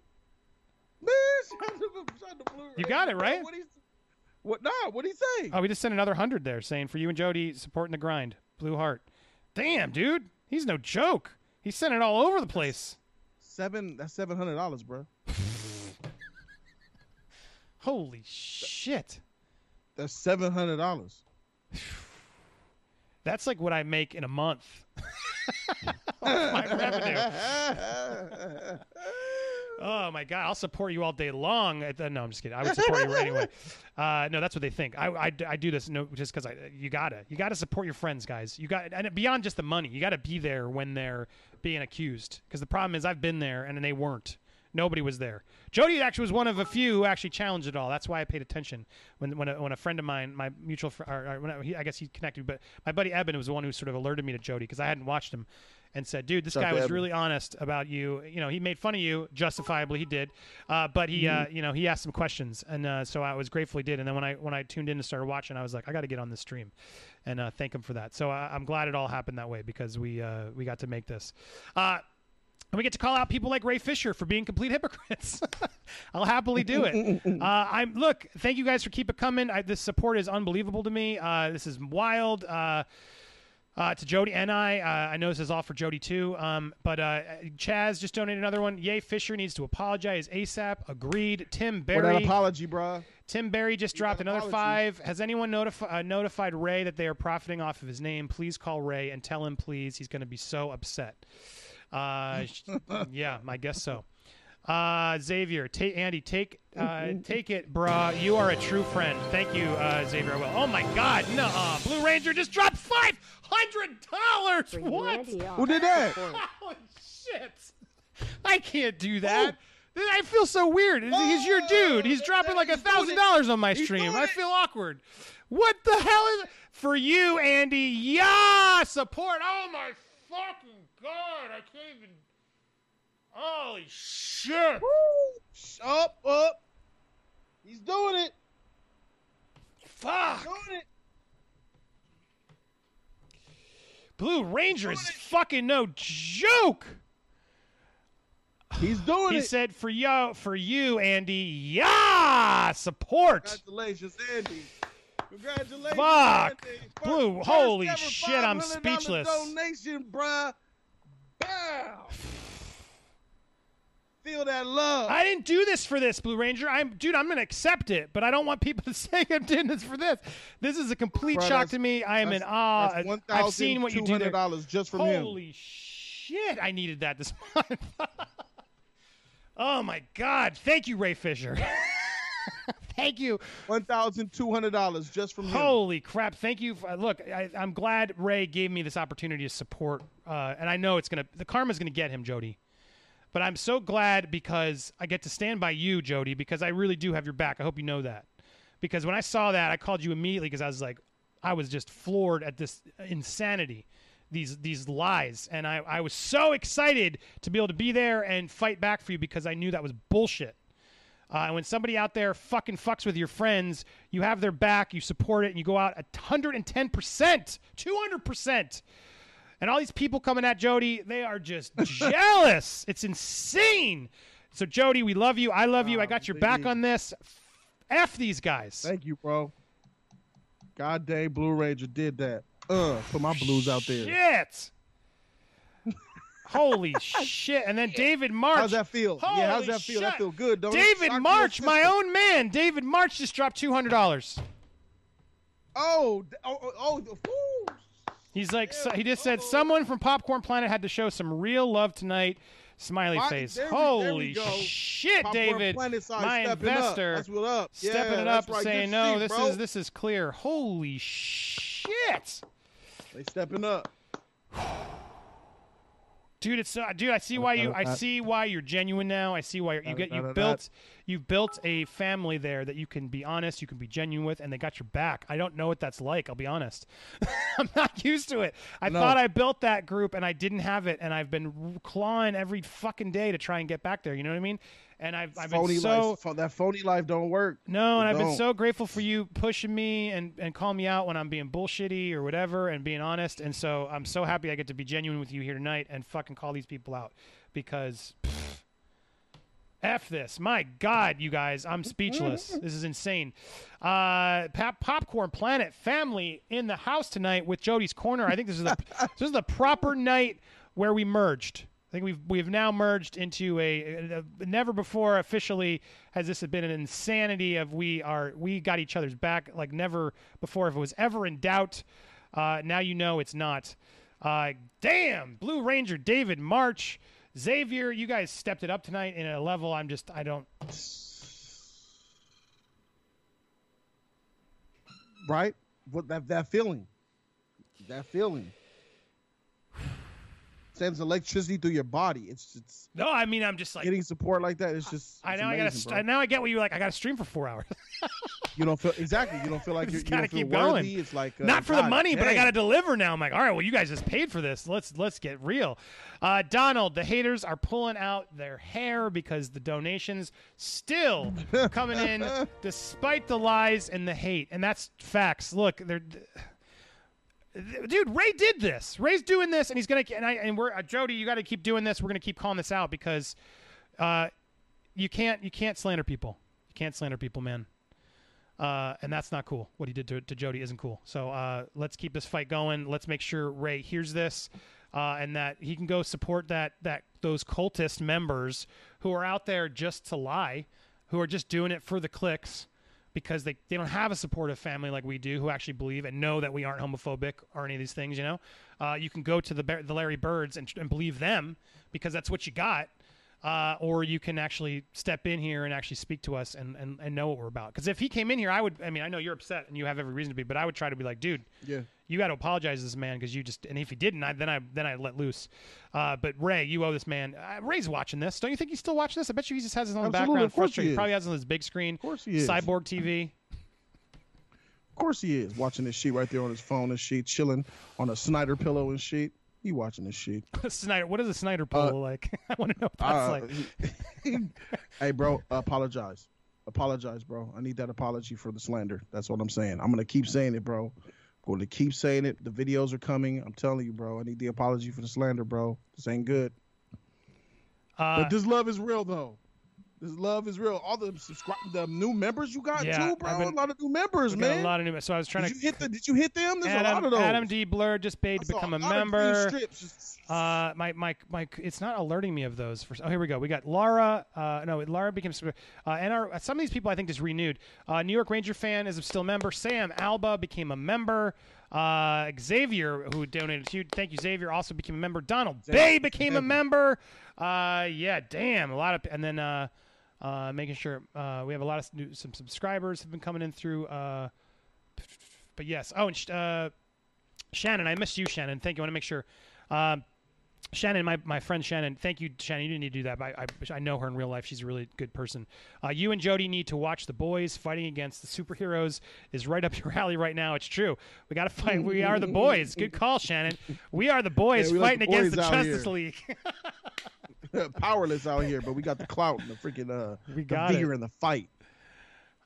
B: Man, shout to- shout to Blue
A: You got it, right?
B: What what? Nah, what he say?
A: Oh, we just sent another hundred there, saying for you and Jody supporting the grind. Blue heart. Damn, dude, he's no joke. He sent it all over the place.
B: Seven. That's seven hundred dollars, bro. (laughs)
A: Holy shit.
B: That's seven hundred dollars. (sighs)
A: That's like what I make in a month. (laughs) my revenue. (laughs) Oh my god, I'll support you all day long. Uh, No, I'm just kidding. I would support you anyway. (laughs) Uh, no, that's what they think. I, I, I do this no, just because I you gotta you gotta support your friends, guys. You got and beyond just the money, you gotta be there when they're being accused. Because the problem is I've been there and they weren't. Nobody was there. Jody actually was one of a few who actually challenged it all. That's why I paid attention when when a, when a friend of mine, my mutual, fr- or, or he, I guess he connected, but my buddy Eben was the one who sort of alerted me to Jody because I hadn't watched him, and said, "Dude, this
B: Shout
A: guy was
B: Eben.
A: really honest about you. You know, he made fun of you, justifiably he did, uh, but he, uh,
B: Mm-hmm.
A: you know, he asked some questions, and uh, so I was grateful he did. And then when I when I tuned in and started watching, I was like, I got to get on this stream, and uh, thank him for that. So I, I'm glad it all happened that way because we uh, we got to make this. And we get to call out people like Ray Fisher for being complete hypocrites. (laughs) I'll happily do it. (laughs) uh, I'm look. Thank you guys for keep it coming. I, this support is unbelievable to me. Uh, this is wild. Uh, uh, to Jody and I, uh, I know this is all for Jody too. Um, but uh, Chaz just donated another one. Yay, Fisher needs to apologize ASAP. Agreed. Tim
B: For that
A: Barry.
B: apology, bro.
A: Tim Barry just dropped another
B: apology.
A: five. Has anyone notifi- uh, notified Ray that they are profiting off of his name? Please call Ray and tell him, please. He's going to be so upset. Uh, yeah, I guess so. Uh, Xavier, ta- Andy, take uh, take it, brah. You are a true friend. Thank you, uh, Xavier. Well, oh my God, no, Blue Ranger just dropped five hundred dollars. What?
B: Who did
E: that
B: that?
E: support. (laughs)
A: Holy shit! I can't do that. I feel so weird. He's your dude. He's dropping like a thousand dollars on my stream. I feel awkward. What the hell is for you, Andy? Yeah, support. Oh my fucking god! I can't even. Holy shit!
B: Woo! Up, up. He's doing it.
A: Fuck!
B: Doing it.
A: Blue Ranger is fucking no joke.
B: He's doing
A: He
B: it.
A: He said for yo for you, Andy. Yeah, support.
B: Congratulations, Andy. Congratulations,
A: Fuck.
B: Andy.
A: Blue, holy shit, I'm speechless.
B: Donation, bruh. Bow. Feel that love.
A: I didn't do this for this, Blue Ranger. I'm dude, I'm gonna accept it, but I don't want people (laughs) to say I'm doing this for this. This is a complete shock to me. I am in awe.
B: one
A: I've seen what you do there.
B: dollars just from him.
A: Holy shit, I needed that this (laughs) month. (laughs) oh my god. Thank you, Ray Fisher. Thank you.
B: One thousand two hundred dollars just from him.
A: Holy crap! Thank you. For, look, I, I'm glad Ray gave me this opportunity to support, uh, and I know it's gonna the karma's gonna get him, Jody. But I'm so glad because I get to stand by you, Jody, because I really do have your back. I hope you know that. Because when I saw that, I called you immediately because I was like, I was just floored at this insanity, these these lies, and I, I was so excited to be able to be there and fight back for you because I knew that was bullshit. Uh, and when somebody out there fucking fucks with your friends, you have their back, you support it, and you go out 110%, 200%. And all these people coming at Jody, they are just (laughs) jealous. It's insane. So, Jody, we love you. I love you. I got your back on this. F these guys.
B: Thank you, bro. God dang Blue Ranger did that. Uh, put my blues out there.
A: Shit. Holy (laughs) shit. And then David March.
B: How's that feel? yeah, how's
A: Holy
B: that feel? That feel good, don't it?
A: David March, my own man. David March just dropped $200.
B: Oh, oh, oh, oh, woo.
A: He's like, so, he just said,
B: Uh-oh.
A: someone from Popcorn Planet had to show some real love tonight. Smiley face.
B: there we- there
A: Holy shit,
B: Popcorn
A: David.
B: Planet
A: my
B: stepping up.
A: investor
B: That's what up.
A: stepping
B: yeah,
A: it up,
B: right.
A: saying,
B: Good
A: no,
B: see,
A: this
B: bro.
A: is this is clear. Holy shit.
B: They stepping up.
A: Dude, it's uh, dude. I see why you. I see why you're genuine now. I see why you're, you get you built. You've built a family there that you can be honest, you can be genuine with, and they got your back. I don't know what that's like. I'll be honest. (laughs) I'm not used to it. I
B: No.
A: thought I built that group, and I didn't have it, and I've been clawing every fucking day to try and get back there. You know what I mean? And I've I've been so
B: life, that phony life don't work.
A: no, and
B: It
A: I've been
B: don't.
A: so grateful for you pushing me and, and calling me out when I'm being bullshitty or whatever and being honest. And so I'm so happy I get to be genuine with you here tonight and fucking call these people out because pff, F this. My God, you guys, I'm speechless. (laughs) this is insane. Uh, Pop- Popcorn Planet family in the house tonight with Jody's Corner. I think this is the (laughs) this is the proper night where we merged. I think we've we've now merged into a, a never before officially has this been an insanity of we are we got each other's back like never before. If it was ever in doubt, uh, now you know it's not. Uh, damn, Blue Ranger, David March, Xavier, you guys stepped it up tonight in a level I'm just I don't.
B: Right? What that that feeling? That feeling sends electricity through your body. It's it's
A: No, I mean I'm just like
B: getting support like that. It's just.
A: I know I gotta st- now I get what you like. I gotta stream for four hours. (laughs)
B: You don't feel exactly. You don't feel like (laughs) you're, you
A: gotta keep going.
B: It's like uh,
A: Not for the
B: God
A: money, but I got to deliver now. I'm like, all right, well, you guys just paid for this. Let's let's get real. Uh, Donald, the haters are pulling out their hair because the donations still (laughs) coming in despite the lies and the hate, and that's facts. Look, they're. Dude, Ray did this. Ray's doing this, and he's gonna. And I and we're uh, Jody. You got to keep doing this. We're gonna keep calling this out because, uh, you can't you can't slander people. You can't slander people, man uh, and that's not cool. What he did to, to Jody isn't cool. So uh, let's keep this fight going. Let's make sure Ray hears this, uh, and that he can go support that that those cultist members who are out there just to lie, who are just doing it for the clicks, because they, they don't have a supportive family like we do, who actually believe and know that we aren't homophobic or any of these things. You know, uh, you can go to the the Larry Birds and, and believe them because that's what you got uh, or you can actually step in here and actually speak to us and, and, and know what we're about. Because if he came in here, I would. I mean, I know you're upset and you have every reason to be, but I would try to be like, dude,
B: Yeah.
A: You got to apologize to this man because you just. And if he didn't, I, then I then I let loose. Uh, but Ray, you owe this man. Uh, Ray's watching this. Don't you think he's still watching this? I bet you he just has it on the
B: Absolutely,
A: background.
B: of course he
A: frustrated.
B: is.
A: Probably has it on his big screen.
B: Of course he is.
A: Cyborg TV.
B: Of course he is watching this sheet right there on his phone and sheet, chilling on a Snyder pillow and sheet. He watching this sheet. (laughs)
A: Snyder. What is a Snyder polo like? (laughs) I want to know what that's
B: Uh,
A: like. (laughs)
B: hey, bro, apologize. Apologize, bro. I need that apology for the slander. That's what I'm saying. I'm gonna keep saying it, bro. Going to keep saying it. The videos are coming. I'm telling you, bro. I need the apology for the slander, bro. This ain't good.
A: Uh,
B: but this love is real though. This love is real. All the subscribe, the new members you got
A: Yeah,
B: too, bro.
A: Been-
B: a lot of new members, man.
A: a lot of new. So I was trying
B: did
A: to
B: you hit the? Did you hit them? There's a lot
A: Adam,
B: of those.
A: Adam D. Blur just paid
B: I
A: to become a
B: green
A: member.
B: strips
A: Uh, my, my, my, it's not alerting me of those. For, oh, here we go. We got Laura. Uh, no, Laura became, uh, and our, some of these people I think just renewed. Uh, New York Ranger fan is still a member. Sam Alba became a member. Uh, Xavier, who donated to you, thank you, Xavier, also became a member. Donald Bay became a member. Uh, yeah, damn, a lot of, and then uh, uh, making sure uh, we have a lot of new, some subscribers have been coming in through. Uh, but yes, oh, and sh- uh, Shannon, I missed you, Shannon. Thank you. I want to make sure. Um, Shannon, my, my friend Shannon, thank you, Shannon. You didn't need to do that, but I, I, I know her in real life. She's a really good person. Uh, you and Jody need to watch The Boys. Fighting against the superheroes is right up (laughs) your alley right now. It's true. We got to fight. We are the boys. Good call, Shannon. We are the boys
B: Yeah, we like
A: fighting
B: the
A: against the Justice
B: here.
A: League. (laughs) (laughs)
B: powerless out here, but we got the clout and the freaking uh,
A: We
B: the
A: got it.
B: vigor in the fight.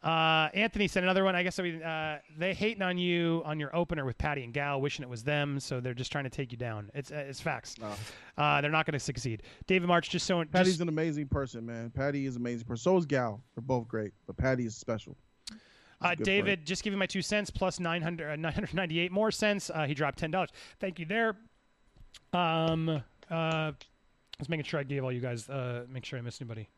A: Uh, Anthony sent another one. I guess we, uh, they hating on you on your opener with Patty and Gal, wishing it was them. So they're just trying to take you down. It's uh, it's facts.
B: Oh.
A: Uh, they're not going to succeed. David March just so
B: Patty's
A: just,
B: an amazing person, man. Patty is an amazing person. So is Gal. They're both great, but Patty is special.
A: uh, David just giving my two cents plus 900, uh, 998 more cents. Uh, he dropped ten dollars. Thank you there. Um, I was making sure I gave all you guys. Uh, make sure I missed anybody.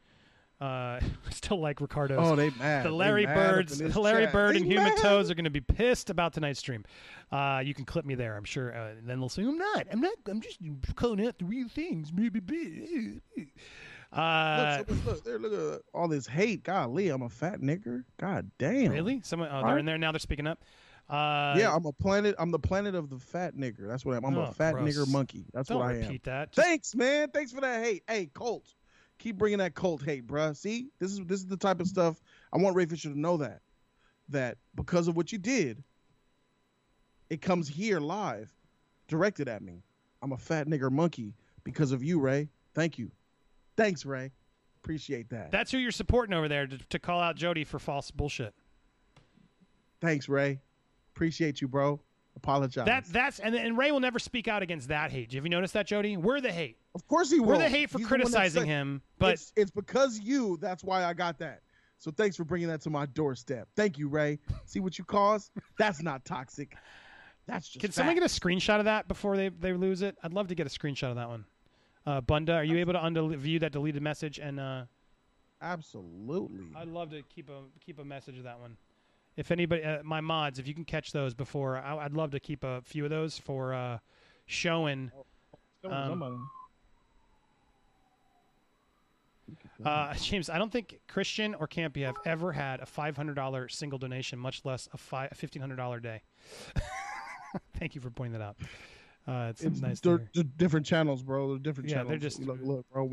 A: Uh, (laughs) still like Ricardo's.
B: Oh, they mad.
A: the Larry
B: mad
A: Birds, the Larry
B: chat.
A: Bird
B: They
A: and Human. Toes are going to be pissed about tonight's stream. Uh, you can clip me there, I'm sure. Uh, and then they'll say, "I'm not. I'm not. I'm just calling out the real things." Uh,
B: Look, look, look, there, look at all this hate. Golly, I'm a fat nigger. God damn.
A: really? Someone? Oh, they're in there now. They're speaking up. Uh,
B: Yeah, I'm a planet. I'm the planet of the fat nigger. That's what I am. I'm
A: Oh,
B: a fat
A: gross.
B: nigger monkey. That's
A: Don't
B: what I am.
A: repeat that. Just-
B: Thanks, man. Thanks for that hate. Hey, Colt, keep bringing that Colt hate, bruh. See, this is this is the type of stuff I want Ray Fisher to know that that because of what you did, it comes here live, directed at me. I'm a fat nigger monkey because of you, Ray. Thank you. Thanks, Ray. Appreciate that.
A: That's who you're supporting over there to, to call out Jody for false bullshit.
B: Thanks, Ray. Appreciate you, bro. Apologize.
A: That that's and and Ray will never speak out against that hate. Have you noticed that, Jody? We're the hate.
B: of course he will.
A: We're the hate for
B: He's the one that
A: criticizing him. But
B: it's, it's because you. That's why I got that. So thanks for bringing that to my doorstep. Thank you, Ray. See what you caused? That's not toxic. That's just.
A: Can someone get a screenshot of that before they, they lose it? I'd love to get a screenshot of that one. Uh, Bunda, are you able to undo view that deleted message? And uh,
B: Absolutely.
A: I'd love to keep a keep a message of that one. If anybody, uh, my mods, if you can catch those before, I, I'd love to keep a few of those for uh, showing. um, Uh, James, I don't think Christian or Campy have ever had a five hundred dollar single donation, much less a five fifteen hundred dollar day. (laughs) Thank you for pointing that out. Uh, it's,
B: it's
A: nice.
B: They're, they're different channels, bro. They're different
A: Yeah,
B: channels.
A: they're just-
B: look, look, bro.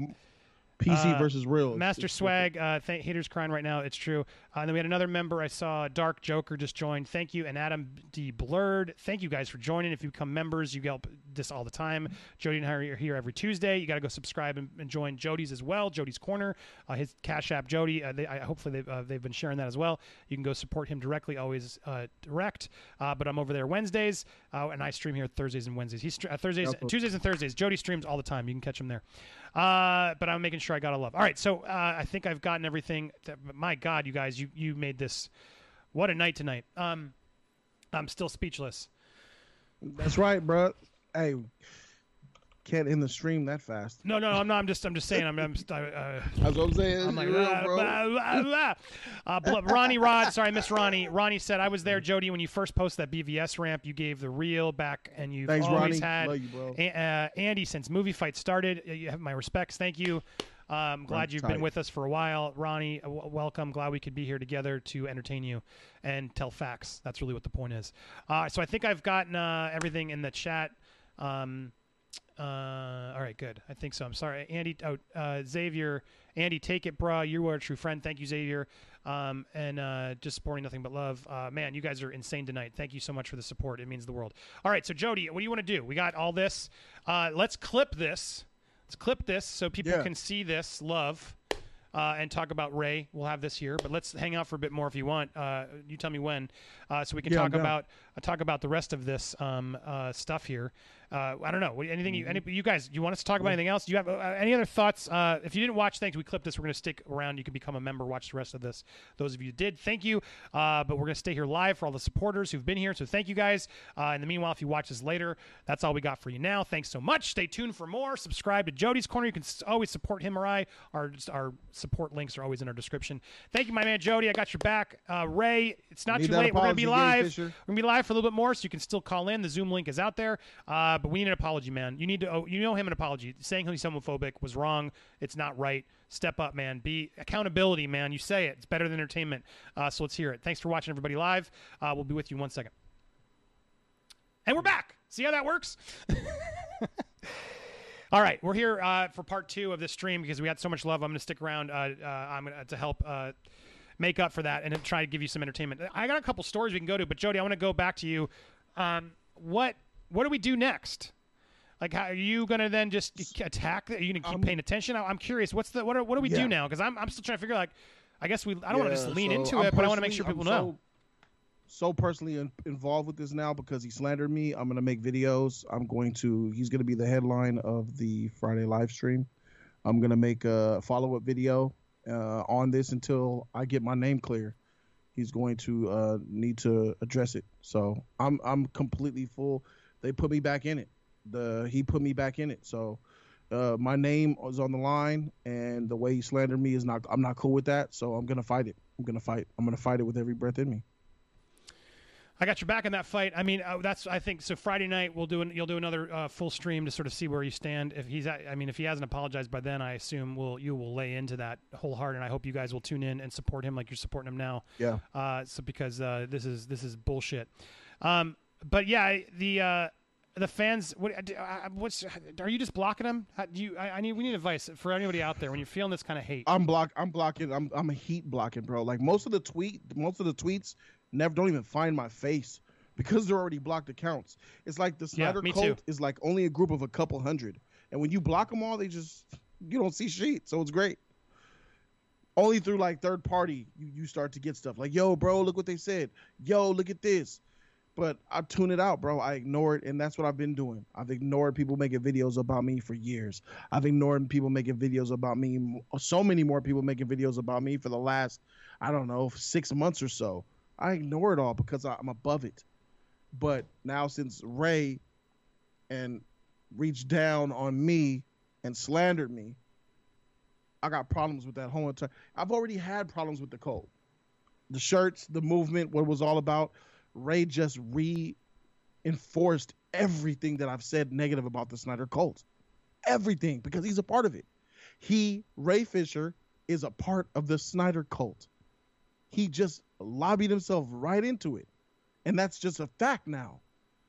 B: PC
A: Uh,
B: versus real.
A: Master Swag, uh, th- haters crying right now. It's true. Uh, and then we had another member I saw, Dark Joker, just joined. Thank you, and Adam D Blurred. Thank you guys for joining. If you become members, you help this all the time. Jody and I are here every Tuesday. You got to go subscribe and, and join Jody's as well. Jody's Corner, uh, his Cash App, Jody. Uh, they, I, hopefully they've, uh, they've been sharing that as well. You can go support him directly, always uh, direct. Uh, but I'm over there Wednesdays, uh, and I stream here Thursdays and Wednesdays. He's uh, Thursdays,
B: Also-
A: Tuesdays and Thursdays. Jody streams all the time. You can catch him there. Uh, but I'm making sure I got a love. All right, so uh, I think I've gotten everything. To, my God, you guys, you you made this. What a night tonight. Um, I'm still speechless.
B: That's right, bro. Hey, can't end the stream that fast.
A: No, no, I'm not. I'm just I'm just saying. I'm. I'm just, uh,
B: That's what I'm saying.
A: I'm like,
B: real,
A: "Ah, blah, blah, blah." Uh, bl- Ronnie Rod, sorry, I missed Ronnie. Ronnie said, I was there, Jody, when you first posted that BVS ramp. You gave the reel back, and you've
B: Thanks,
A: always
B: Ronnie.
A: had.
B: Love you, bro.
A: A- uh, Andy, since movie fight started, uh, you have my respects. Thank you. Um, glad
B: Ronnie's
A: you've been with us for a while, Ronnie. uh, w- welcome. Glad we could be here together to entertain you and tell facts. That's really what the point is. Uh, so I think I've gotten uh, everything in the chat. Um, uh, all right, good. I think so. I'm sorry, Andy. Oh, uh, Xavier, Andy, take it, brah. You are a true friend. Thank you, Xavier. Um, and uh, just supporting nothing but love. Uh, man, you guys are insane tonight. Thank you so much for the support. It means the world. All right, so Jody, what do you want to do? We got all this. Uh, let's clip this. Let's clip this so people
B: Yeah.
A: can see this love. Uh, and talk about Ray. We'll have this here, but let's hang out for a bit more if you want. Uh, you tell me when, uh, so we can
B: Yeah,
A: talk about uh, talk about the rest of this um, uh, stuff here. Uh, I don't know. Anything you, any, you guys, you want us to talk about anything else? Do you have uh, any other thoughts? Uh, if you didn't watch, thanks. We clipped this. We're going to stick around. You can become a member, watch the rest of this. Those of you who did, thank you. Uh, but we're going to stay here live for all the supporters who've been here. So thank you guys. Uh, in the meanwhile, if you watch this later, that's all we got for you now. Thanks so much. Stay tuned for more. Subscribe to Jody's Corner. You can always support him or I. Our our support links are always in our description. Thank you, my man Jody. I got your back. Uh, Ray, it's not
B: Need
A: too late. We're going to be live. We're gonna be live for a little bit more, so you can still call in. The Zoom link is out there, uh, but we need an apology, man. You need to, oh, you know him an apology. Saying he's homophobic was wrong. It's not right. Step up, man. Be accountability, man. You say it. It's better than entertainment. Uh, so let's hear it. Thanks for watching, everybody live. Uh, we'll be with you in one second. And we're back. See how that works? (laughs) All right, we're here uh, for part two of this stream because we had so much love. I'm going to stick around. Uh, uh, I'm to help uh, make up for that and try to give you some entertainment. I got a couple stories we can go to, but Jody, I want to go back to you. Um, what what do we do next? Like, how are you going to then just attack? Are you going to keep
B: Um,
A: paying attention? I'm curious. What's the what? Are, what do we
B: Yeah.
A: do now? Because I'm I'm still trying to figure. Like, I guess we. I don't want to just lean
B: so
A: into
B: I'm
A: it, but I want to make sure people know.
B: So, so personally in, involved with this now because he slandered me. I'm gonna make videos. I'm going to. He's gonna be the headline of the Friday live stream. I'm gonna make a follow up video uh, on this until I get my name clear. He's going to uh, need to address it. So I'm I'm completely full. They put me back in it. The he put me back in it. So uh, my name is on the line, and the way he slandered me is not. I'm not cool with that. So I'm gonna fight it. I'm gonna fight. I'm gonna fight it with every breath in me.
A: I got your back in that fight. I mean, uh, that's I think so. Friday night we'll do an, you'll do another uh, full stream to sort of see where you stand. If he's, at, I mean, if he hasn't apologized by then, I assume will you will lay into that wholehearted. And I hope you guys will tune in and support him like you're supporting him now.
B: Yeah.
A: Uh, so because uh, this is this is bullshit. Um, but yeah, the uh, the fans. What uh, what's are you just blocking them? How, do you? I, I need we need advice for anybody out there when you're feeling this kind of hate.
B: I'm block. I'm blocking. I'm I'm a heat blocking, bro. Like most of the tweet, most of the tweets never don't even find my face because they're already blocked accounts. It's like the
A: Yeah,
B: Snyder
A: me
B: cult
A: too.
B: is like only a group of a couple hundred, and when you block them all, they just you don't see shit. So it's great. Only through like third party, you you start to get stuff like, yo, bro, look what they said. Yo, look at this. But I tune it out, bro. I ignore it, and that's what I've been doing. I've ignored people making videos about me for years. I've ignored people making videos about me. So many more people making videos about me for the last, I don't know, six months or so. I ignore it all because I'm above it. But now since Ray and reached down on me and slandered me, I got problems with that whole entire. I've already had problems with the code, the shirts, the movement, what it was all about. Ray just reinforced everything that I've said negative about the Snyder cult. Everything, because he's a part of it. He, Ray Fisher, is a part of the Snyder cult. He just lobbied himself right into it. And that's just a fact now.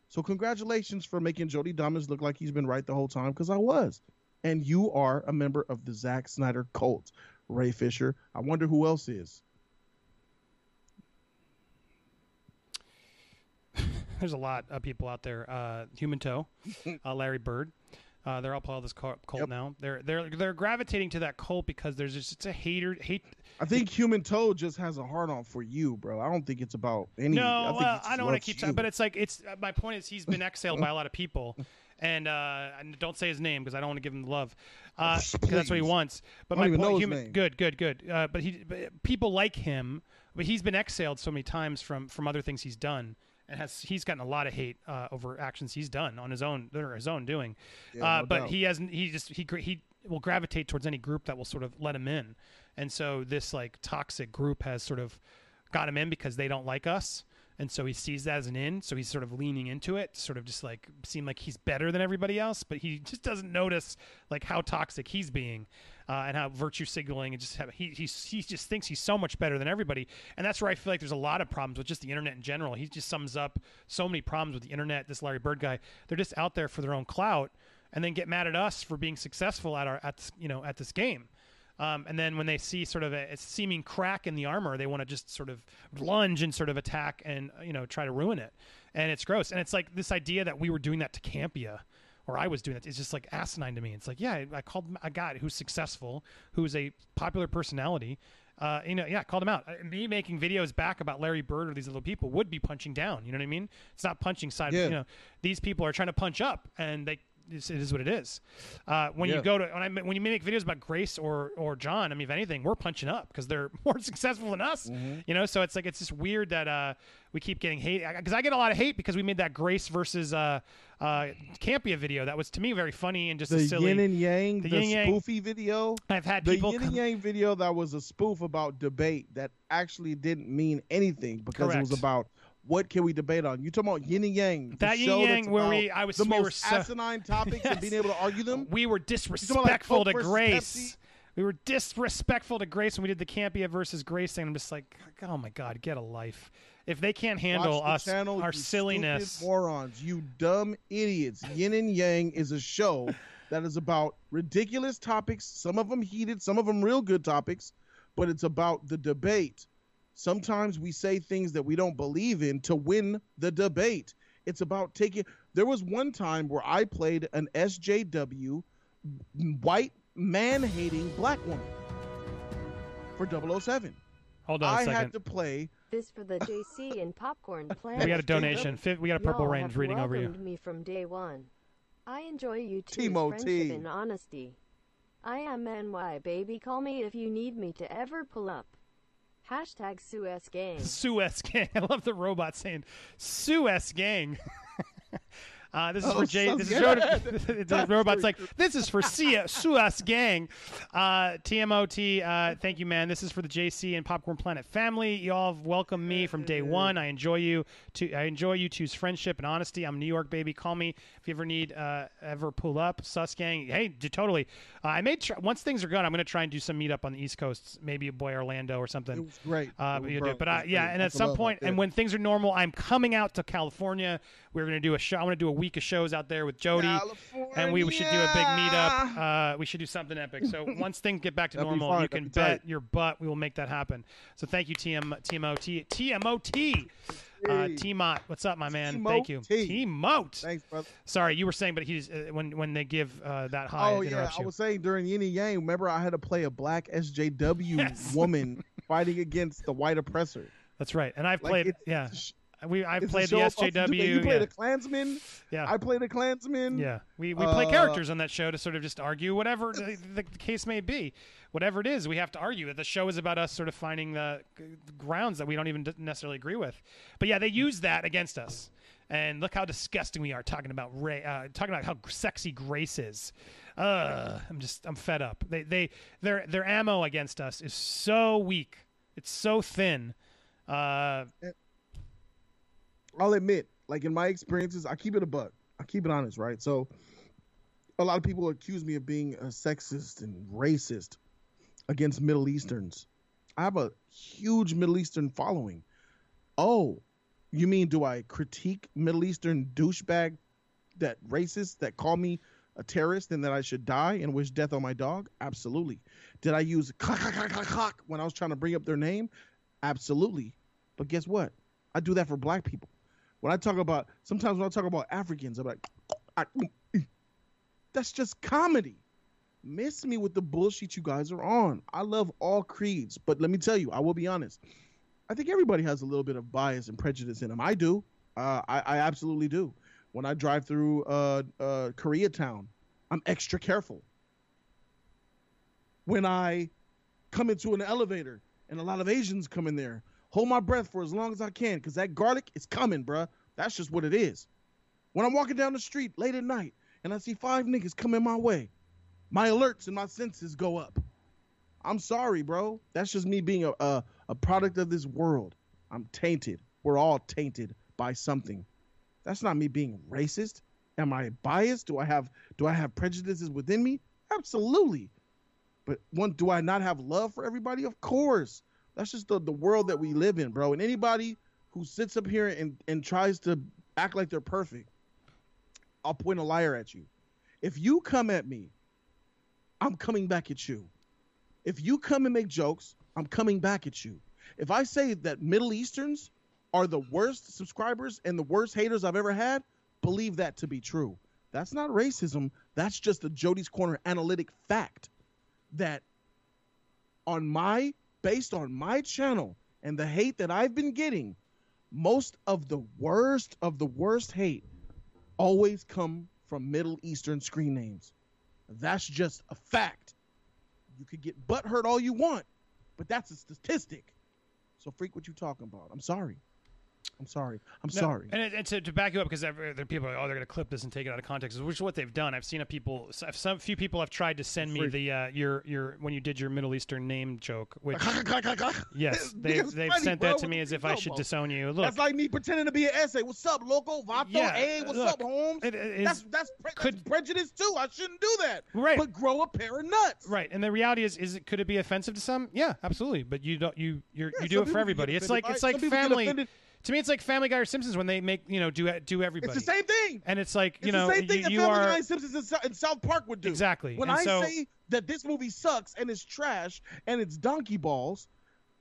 B: So congratulations for making Jody Domus look like he's been right the whole time, because I was. And you are a member of the Zack Snyder cult, Ray Fisher. I wonder who else is. (laughs)
A: There's a lot of people out there. Uh, Human Toe, (laughs) uh, Larry Bird. Uh, they're all part of this cult,
B: Yep.
A: now. They're they're they're gravitating to that cult because there's just it's a hater hate.
B: I think Human Toe just has a hard on for you, bro. I don't think it's about any.
A: No,
B: I,
A: well, I don't want to keep talking, but it's like it's. Uh, my point is he's been exhaled by a lot of people, (laughs) and uh, and don't say his name because I don't want to give him the love, uh, 'cause that's what he wants. But my point, human, good, good, good. Uh, but he, but people like him, but he's been exiled so many times from from other things he's done. And has he's gotten a lot of hate uh, over actions he's done on his own, or his own doing.
B: Yeah,
A: uh,
B: no
A: but
B: doubt.
A: he hasn't. He just he he will gravitate towards any group that will sort of let him in. And so this like toxic group has sort of got him in because they don't like us. And so he sees that as an in, so he's sort of leaning into it, sort of just like seem like he's better than everybody else, but he just doesn't notice like how toxic he's being, uh, and how virtue signaling and just have, he he he just thinks he's so much better than everybody, and that's where I feel like there's a lot of problems with just the internet in general. He just sums up so many problems with the internet. This Larry Bird guy, they're just out there for their own clout, and then get mad at us for being successful at our at you know at this game. Um, and then when they see sort of a, a seeming crack in the armor, they want to just sort of lunge and sort of attack and uh, you know try to ruin it. And it's gross. And it's like this idea that we were doing that to Campea, or I was doing that. It's just like asinine to me. It's like, yeah, I, I called a guy who's successful, who's a popular personality, Uh, you know, yeah, called him out. Uh, me making videos back about Larry Bird or these little people would be punching down. You know what I mean? It's not punching side.
B: Yeah.
A: You know, these people are trying to punch up, and they. It's, it is what it is. Uh, when you go to when I when you make videos about Grace or or John, I mean, if anything, we're punching up because they're (laughs) more successful than us. You know, so it's like it's just weird that uh, we keep getting hate because I get a lot of hate because we made that Grace versus uh, uh, Campea video that was to me very funny and just a
B: The
A: silly.
B: yin and yang,
A: the
B: the,
A: yin yang.
B: spoofy video.
A: I've had
B: The
A: people
B: yin and yang video that was a spoof about debate that actually didn't mean anything because it was about what can we debate on. You talking about yin and yang?
A: That yin
B: show
A: and
B: that's
A: yang where we- I was-
B: the
A: we
B: most
A: so-
B: asinine topics and being able to argue them. (laughs)
A: we were
B: about, like,
A: disrespectful to Grace.
B: Pepsi?
A: We were disrespectful to Grace when we did the Campea versus Grace thing. I'm just like, oh my god, get a life. If they can't handle
B: the
A: us,
B: channel,
A: our silliness.
B: morons, you dumb idiots. Yin and Yang is a show that is about ridiculous topics. Some of them heated, some of them real good topics, but it's about the debate. Sometimes we say things that we don't believe in to win the debate. It's about taking. There was one time where I played an SJW white man hating black woman for 007.
A: Hold on a
B: I
A: second.
B: had to play
E: This for the JC and Popcorn (laughs) Planet.
A: we got a donation. We got a purple range reading over you.
E: welcomed me from day one. I enjoy you two's
B: Timo
E: friendship
B: T.
E: and honesty. I am NY baby. Call me if you need me to ever pull up. Hashtag Suez Gang.
A: Suez Gang. (laughs) I love the robot saying Suez Gang. (laughs) Uh, this is
B: Oh,
A: for Jay. This is
B: good. (laughs)
A: the robot's like, this is for Sia, (laughs) Suez Gang. Uh, TMOT, uh, thank you, man. This is for the JC and Popcorn Planet family. Y'all have welcomed me from day one. I enjoy you. To I enjoy you two's friendship and honesty. I'm New York baby. Call me if you ever need uh, ever pull up. Sus Gang. Hey, d- totally. Uh, I made tr- once things are good. I'm going to try and do some meetup on the East Coast, maybe boy Orlando or something.
B: It was great.
A: Uh,
B: was bro.
A: But
B: was
A: yeah,
B: great.
A: and at some point, and when things are normal, I'm coming out to California. We're gonna do a show. I want to do a week of shows out there with Jody, and we should do a big meetup. Uh, we should do something epic. So (laughs) once things get back to normal,
B: fun.
A: you can
B: be
A: bet
B: tight.
A: your butt we will make that happen. So thank you, TM TMOT TMOT. Uh. T-Mot, what's up, my man? Thank you,
B: T-Mo-T. Thanks, brother.
A: Sorry, you were saying, but he's uh, when when they give uh, that high
B: Oh yeah, I was saying during Yin and Yang. Remember, I had to play a black SJW (laughs)
A: Yes.
B: woman fighting against the white oppressor.
A: That's right, and I've
B: Like,
A: played. yeah, we
B: a
A: played the SJW.
B: You played
A: yeah.
B: a Klansman.
A: yeah.
B: I played a Klansman.
A: Yeah, we, we play
B: Uh,
A: characters on that show to sort of just argue whatever the, the case may be, whatever it is. We have to argue the show is about us sort of finding the, the grounds that we don't even necessarily agree with. But yeah, they use that against us. And look how disgusting we are talking about Ray, uh, talking about how sexy Grace is. Uh, I'm just I'm fed up. They they their their ammo against us is so weak. It's so thin. Uh,
B: I'll admit, like in my experiences, I keep it a buck. I keep it honest, right? So, a lot of people accuse me of being a sexist and racist against Middle Easterns. I have a huge Middle Eastern following. Oh, you mean do I critique Middle Eastern douchebag that racist that call me a terrorist and that I should die and wish death on my dog? Absolutely. Did I use clack, clack, clack, clack when I was trying to bring up their name? Absolutely. But guess what? I do that for black people. When I talk about, sometimes when I talk about Africans, I'm like, I- that's just comedy. Miss me with the bullshit you guys are on. I love all creeds, but let me tell you, I will be honest. I think everybody has a little bit of bias and prejudice in them. I do. Uh, I, I absolutely do. When I drive through uh, uh, Koreatown, I'm extra careful. When I come into an elevator and a lot of Asians come in there, hold my breath for as long as I can because that garlic is coming, bruh. That's just what it is. When I'm walking down the street late at night and I see five niggas coming my way, my alerts and my senses go up. I'm sorry, bro. That's just me being a, a, a product of this world. I'm tainted. We're all tainted by something. That's not me being racist. Am I biased? Do I have do I have prejudices within me? Absolutely. But one, do I not have love for everybody? Of course. That's just the, the world that we live in, bro. And anybody who sits up here and, and tries to act like they're perfect, I'll point a liar at you. If you come at me, I'm coming back at you. If you come and make jokes, I'm coming back at you. If I say that Middle Easterns are the worst subscribers and the worst haters I've ever had, believe that to be true. That's not racism. That's just a Jody's Corner analytic fact that on my based on my channel and the hate that I've been getting, most of the worst of the worst hate always come from Middle Eastern screen names. That's just a fact. You could get butt hurt all you want, but that's a statistic. So freak what you talking about. I'm sorry. I'm sorry. I'm
A: No,
B: sorry.
A: And, and to, to back you up, because there are people, are like, oh, they're going to clip this and take it out of context, which is what they've done. I've seen a people, some few people have tried to send me the uh, your your when you did your Middle Eastern name joke, which (laughs) yes, they've they've
B: funny,
A: sent
B: bro.
A: that to me as if I should disown you. Look,
B: That's like me pretending to be an essay. What's up, loco? Vato?
A: Yeah,
B: hey, what's
A: look,
B: up, Holmes?
A: it- it
B: that's that's, pre-
A: could-
B: that's prejudice too. I shouldn't do that.
A: Right.
B: But grow a pair of nuts.
A: Right, and the reality is, is it could it be offensive to some? Yeah, absolutely. But you don't, you you're,
B: Yeah,
A: you do it for everybody. It's like it's like
B: Some people get
A: family. To me, it's like Family Guy or Simpsons when they make you know do do everybody.
B: It's the same thing.
A: And it's like you
B: it's
A: know
B: the same thing
A: you,
B: that
A: you
B: Family
A: are
B: Guy and Simpsons and South Park would do.
A: exactly.
B: When
A: and
B: I
A: so,
B: say that this movie sucks and it's trash and it's donkey balls,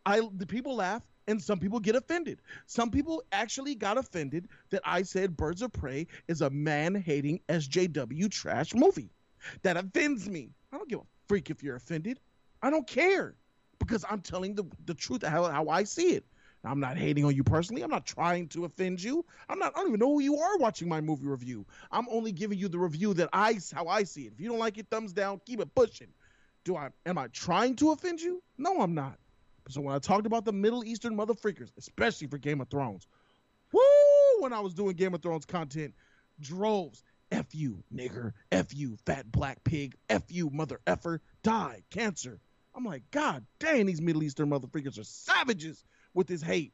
B: I the people laugh and some people get offended. Some people actually got offended that I said Birds of Prey is a man-hating SJW trash movie. That offends me. I don't give a freak if you're offended. I don't care because I'm telling the the truth how, how I see it. I'm not hating on you personally. I'm not trying to offend you. I'm not. I don't even know who you are watching my movie review. I'm only giving you the review that I how I see it. If you don't like it, thumbs down. Keep it pushing. Do I? Am I trying to offend you? No, I'm not. So when I talked about the Middle Eastern motherfreakers, especially for Game of Thrones, woo! When I was doing Game of Thrones content, droves. F you, nigger. F you, fat black pig. F you, mother effer. Die, cancer. I'm like, God dang, these Middle Eastern motherfreakers are savages with his hate.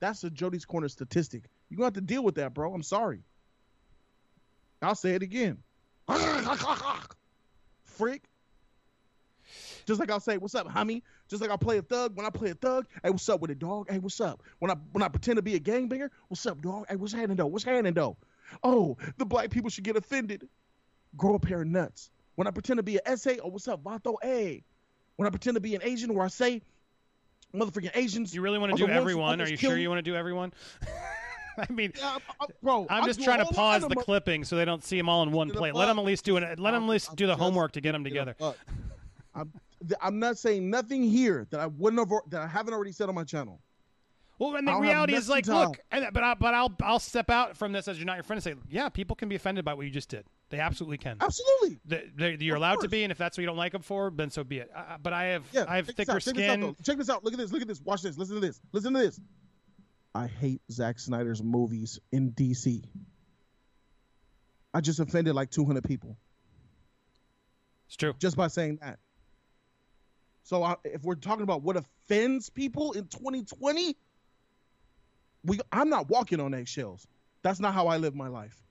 B: That's a Jody's Corner statistic. You're going to have to deal with that, bro. I'm sorry. I'll say it again. (laughs) Freak. Just like I'll say, "What's up, homie?" Just like I'll play a thug. When I play a thug, hey, what's up with it, dog? Hey, what's up? When I when I pretend to be a gangbanger, what's up, dog? Hey, what's happening, though? What's happening, though? Oh, the black people should get offended. Grow a pair of nuts. When I pretend to be an essay, oh, what's up, Vato? Hey. When I pretend to be an Asian, where I say, motherfucking Asians.
A: you really want to do everyone? Are you sure you want to do everyone? I mean,
B: Yeah, I'm- I'm- bro,
A: I'm just trying to pause the clipping so they don't see them all in one plate. Let them at least do it. Let them at least do the homework to get them together. (laughs)
B: I'm, I'm not saying nothing here that I wouldn't have that I haven't already said on my channel.
A: Well, and the
B: I
A: reality is like, look, and, but I, but I'll I'll step out from this as you're not your friend and say, yeah, people can be offended by what you just did. They absolutely can.
B: Absolutely.
A: They, they, you're
B: Of
A: allowed to be, and if that's what you don't like them for, then so be it. Uh, but I have
B: Yeah.
A: I have thicker
B: out, check this out,
A: skin.
B: check this out. Look at this. Look at this. Watch this. Listen to this. Listen to this. I hate Zack Snyder's movies in DC. I just offended like 200 people
A: It's true.
B: just by saying that. So I, if we're talking about what offends people in 2020, we I'm not walking on eggshells. That's not how I live my life.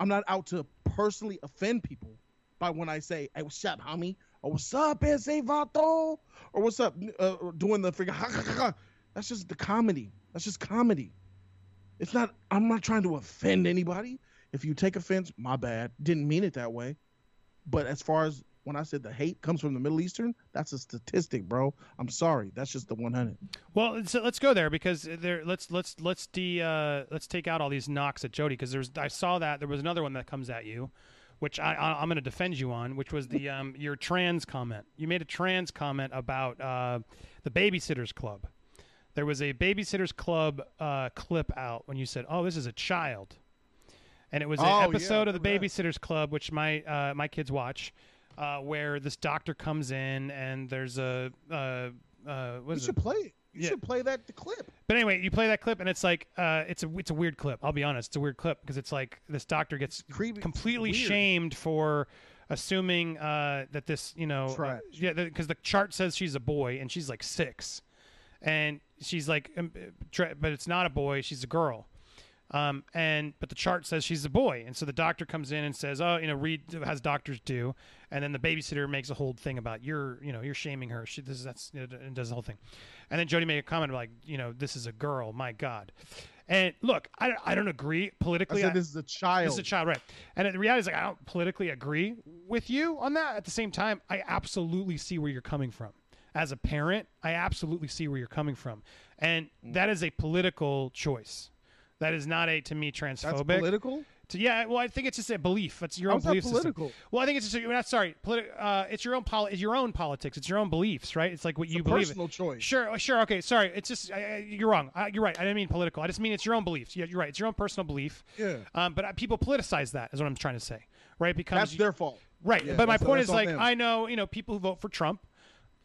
B: I'm not out to personally offend people by when I say, "Hey, what's up, homie?" or "What's up, ese vato?" or "What's up?" Uh, doing the figure. That's just the comedy. That's just comedy. It's not. I'm not trying to offend anybody. If you take offense, my bad. Didn't mean it that way. But as far as when I said the hate comes from the Middle Eastern, that's a statistic, bro. I'm sorry. That's just the 100.
A: Well, so let's go there because there. Let's let's let's de uh, let's take out all these knocks at Jody because there's I saw that there was another one that comes at you, which I, I I'm going to defend you on, which was the um your trans comment. You made a trans comment about uh, the Babysitters Club. There was a Babysitters Club uh, clip out when you said, "Oh, this is a child," and it was an
B: Oh, yeah,
A: episode of the. Babysitters Club, which my uh, my kids watch. Uh, where this doctor comes in and there's a uh, uh, what
B: You should
A: it?
B: play. You
A: Yeah.
B: should play that clip.
A: But anyway, you play that clip, and it's like uh, it's a it's a weird clip. I'll be honest, it's a weird clip because it's like this doctor gets
B: Creepy.
A: completely
B: Weird.
A: shamed for assuming uh, that this you know uh, yeah because the chart says she's a boy and she's like six, and she's like um, but it's not a boy, she's a girl. Um, and but the chart says she's a boy, and so the doctor comes in and says, "Oh, you know, read as doctors do," and then the babysitter makes a whole thing about you're, you know, you're shaming her. She this is that's and does the whole thing, and then Jody made a comment like, you know, this is a girl, my God. And look, I, I don't agree
B: I
A: politically.
B: said
A: I-
B: this is a child.
A: this is a child, right? And the reality is, like, I don't politically agree with you on that. At the same time, I absolutely see where you're coming from. As a parent, I absolutely see where you're coming from, and that is a political choice. That is not a to me transphobic.
B: That's political.
A: To, yeah, well, I think it's just a belief. It's your own
B: How's that
A: belief system.
B: political?
A: Well, I think it's just not sorry. Politi- uh, it's your own poli- it's your own politics. It's your own beliefs, right? It's like what you
B: a
A: believe.
B: personal choice.
A: Sure, uh, sure. Okay, sorry. It's just I, I- you're wrong. I, you're right. I didn't mean political. I just mean it's your own beliefs. Yeah, you're right. It's your own personal belief.
B: Yeah.
A: Um, but uh, people politicize that. Is what I'm trying to say. Right? Because
B: That's
A: you-
B: their fault.
A: Right.
B: Yeah,
A: but my point is like
B: them.
A: I know, you know, people who vote for Trump.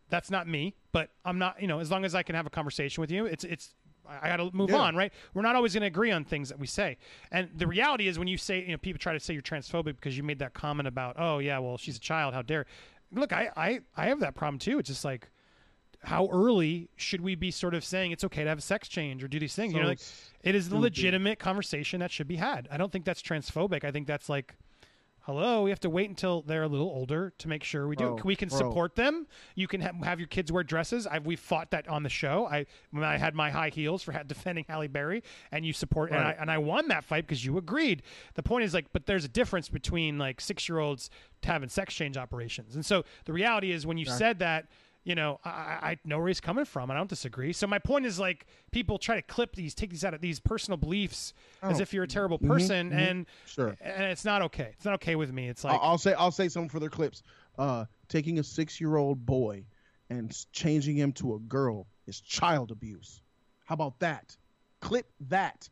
A: That's not me, but I'm not, you know, as long as I can have a conversation with you, it's it's I got to move
B: Yeah.
A: on, right? We're not always going to agree on things that we say. And the reality is when you say, you know, people try to say you're transphobic because you made that comment about, "Oh, yeah, well, she's a child, how dare." Look, I I I have that problem too. It's just like how early should we be sort of saying it's okay to have a sex change or do these things? you know, like it is a legitimate conversation that should be had. I don't think that's transphobic. I think that's like hello we have to wait until they're a little older to make sure we do.
B: Bro,
A: we can
B: bro.
A: support them. You can have, have your kids wear dresses. I've, we fought that on the show. I when i had my high heels for ha- defending halle berry and you support and, I, and i won that fight because you agreed. The point is like but there's a difference between like six year olds having sex change operations. And so the reality is when you said that you know, I, I know where he's coming from. I don't disagree. So my point is like people try to clip these, take these out of these personal beliefs as
B: Oh.
A: if you're a terrible person, and
B: Sure.
A: and it's not okay. It's not okay with me. It's like
B: I'll, say I'll say something for their clips. Uh, taking a six-year-old boy and changing him to a girl is child abuse. How about that? Clip that.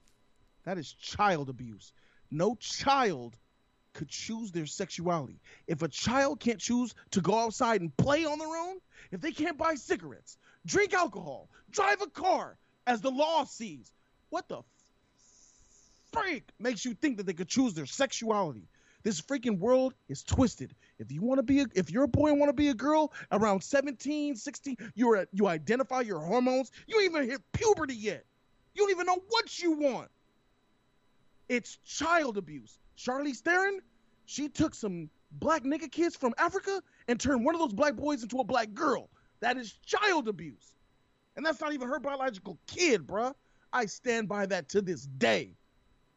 B: That is child abuse. No child could choose their sexuality. If a child can't choose to go outside and play on their own, if they can't buy cigarettes, drink alcohol, drive a car as the law sees, what the freak makes you think that they could choose their sexuality? This freaking world is twisted. If you want to be a, if you're a boy and want to be a girl around 17, 16, you're a, you identify your hormones, you ain't even hit puberty yet. You don't even know what you want. It's child abuse. Charlize Theron, she took some black nigga kids from Africa and turned one of those black boys into a black girl. That is child abuse. And that's not even her biological kid, bruh. I stand by that to this day.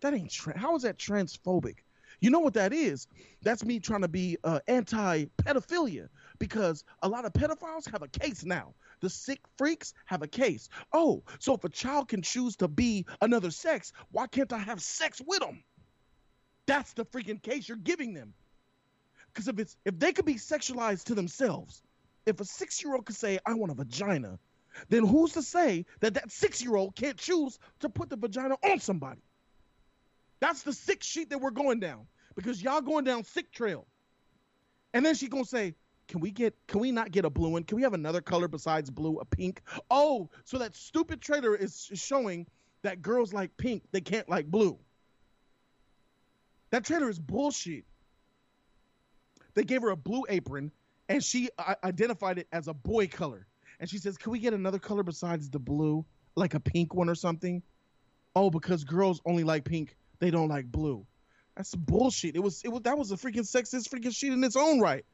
B: That ain't tra- how is that transphobic? You know what that is? That's me trying to be uh, anti-pedophilia because a lot of pedophiles have a case now. The sick freaks have a case. Oh, so if a child can choose to be another sex, why can't I have sex with them? That's the freaking case you're giving them. Because if it's if they could be sexualized to themselves, if a six-year-old could say, "I want a vagina," then who's to say that that six-year-old can't choose to put the vagina on somebody? That's the sick sheet that we're going down because y'all going down sick trail. And then she gonna say, "Can we get? Can we not get a blue one? Can we have another color besides blue? A pink? Oh, so that stupid trailer is showing that girls like pink, they can't like blue. That trailer is bullshit. They gave her a blue apron, and she uh, identified it as a boy color. And she says, "Can we get another color besides the blue, like a pink one or something?" Oh, because girls only like pink, they don't like blue. That's bullshit. It was it was that was a freaking sexist freaking shit in its own right.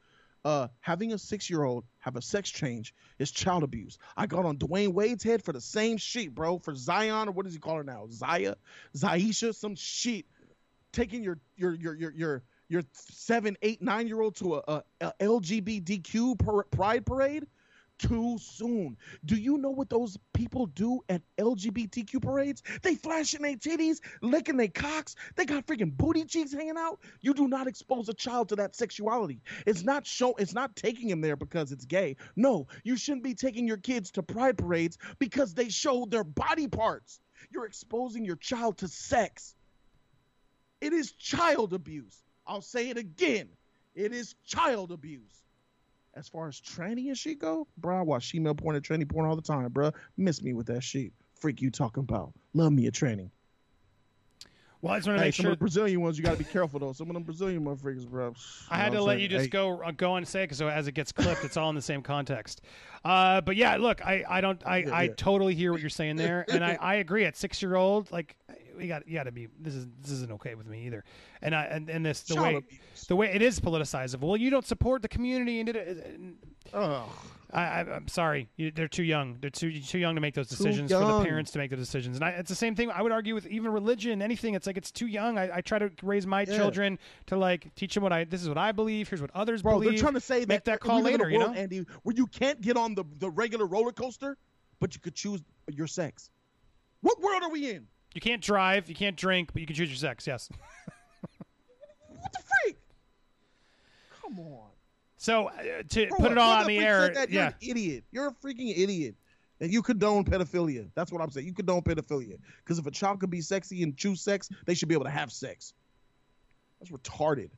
B: Uh, having a six year old have a sex change is child abuse. I got on Dwyane Wade's head for the same shit, bro. For Zion or what does he call her now? Zaya, Zaisha, some shit. Taking your your your your your your seven, eight, nine year old to a, a, a LGBTQ par- pride parade too soon. Do you know what those people do at LGBTQ parades? They flashing their titties, licking their cocks. They got freaking booty cheeks hanging out. You do not expose a child to that sexuality. It's not show. It's not taking him there because it's gay. No, you shouldn't be taking your kids to pride parades because they show their body parts. You're exposing your child to sex. It is child abuse. I'll say it again. It is child abuse. As far as tranny and shit go, bro, I watch female porn and tranny porn all the time, bro. Miss me with that shit. Freak you talking about. Love me a tranny.
A: well, I just want to
B: Hey,
A: make
B: some
A: sure.
B: of the Brazilian ones, you gotta be careful though. Some of them Brazilian motherfuckers, bro.
A: I had to let
B: I'm
A: you
B: saying?
A: just
B: Hey,
A: go uh, go and say it because so as it gets clipped, it's all in the same context. Uh, but yeah, look, I, I don't I,
B: Yeah,
A: I totally hear what you're saying there, and I, I agree. At six year old, like we got you got to be this is this isn't okay with me either. And I and, and this the
B: Child
A: way
B: abuse.
A: the way it is politicized. Well, you don't support the community and it. Uh,
B: Ugh.
A: I, I'm sorry, you, they're too young. They're too too young to make those decisions for the parents to make the decisions. And I, it's the same thing. I would argue with even religion, anything. It's like it's too young. I, I try to raise my
B: Yeah.
A: children to like teach them what I. This is what I believe. Here's what others
B: Bro,
A: believe.
B: they're trying to say
A: make
B: that,
A: that call
B: we live in a
A: later. You know.
B: Andy, where you can't get on the, the regular roller coaster, but you could choose your sex. What world are we in?
A: You can't drive, you can't drink, but you can choose your sex. Yes. (laughs) what the freak?
B: Come on.
A: So uh, to
B: Bro,
A: put it all on the air,
B: that,
A: yeah.
B: you're an idiot. You're a freaking idiot. And you condone pedophilia. That's what I'm saying. You condone pedophilia. Because if a child could be sexy and choose sex, they should be able to have sex. That's retarded.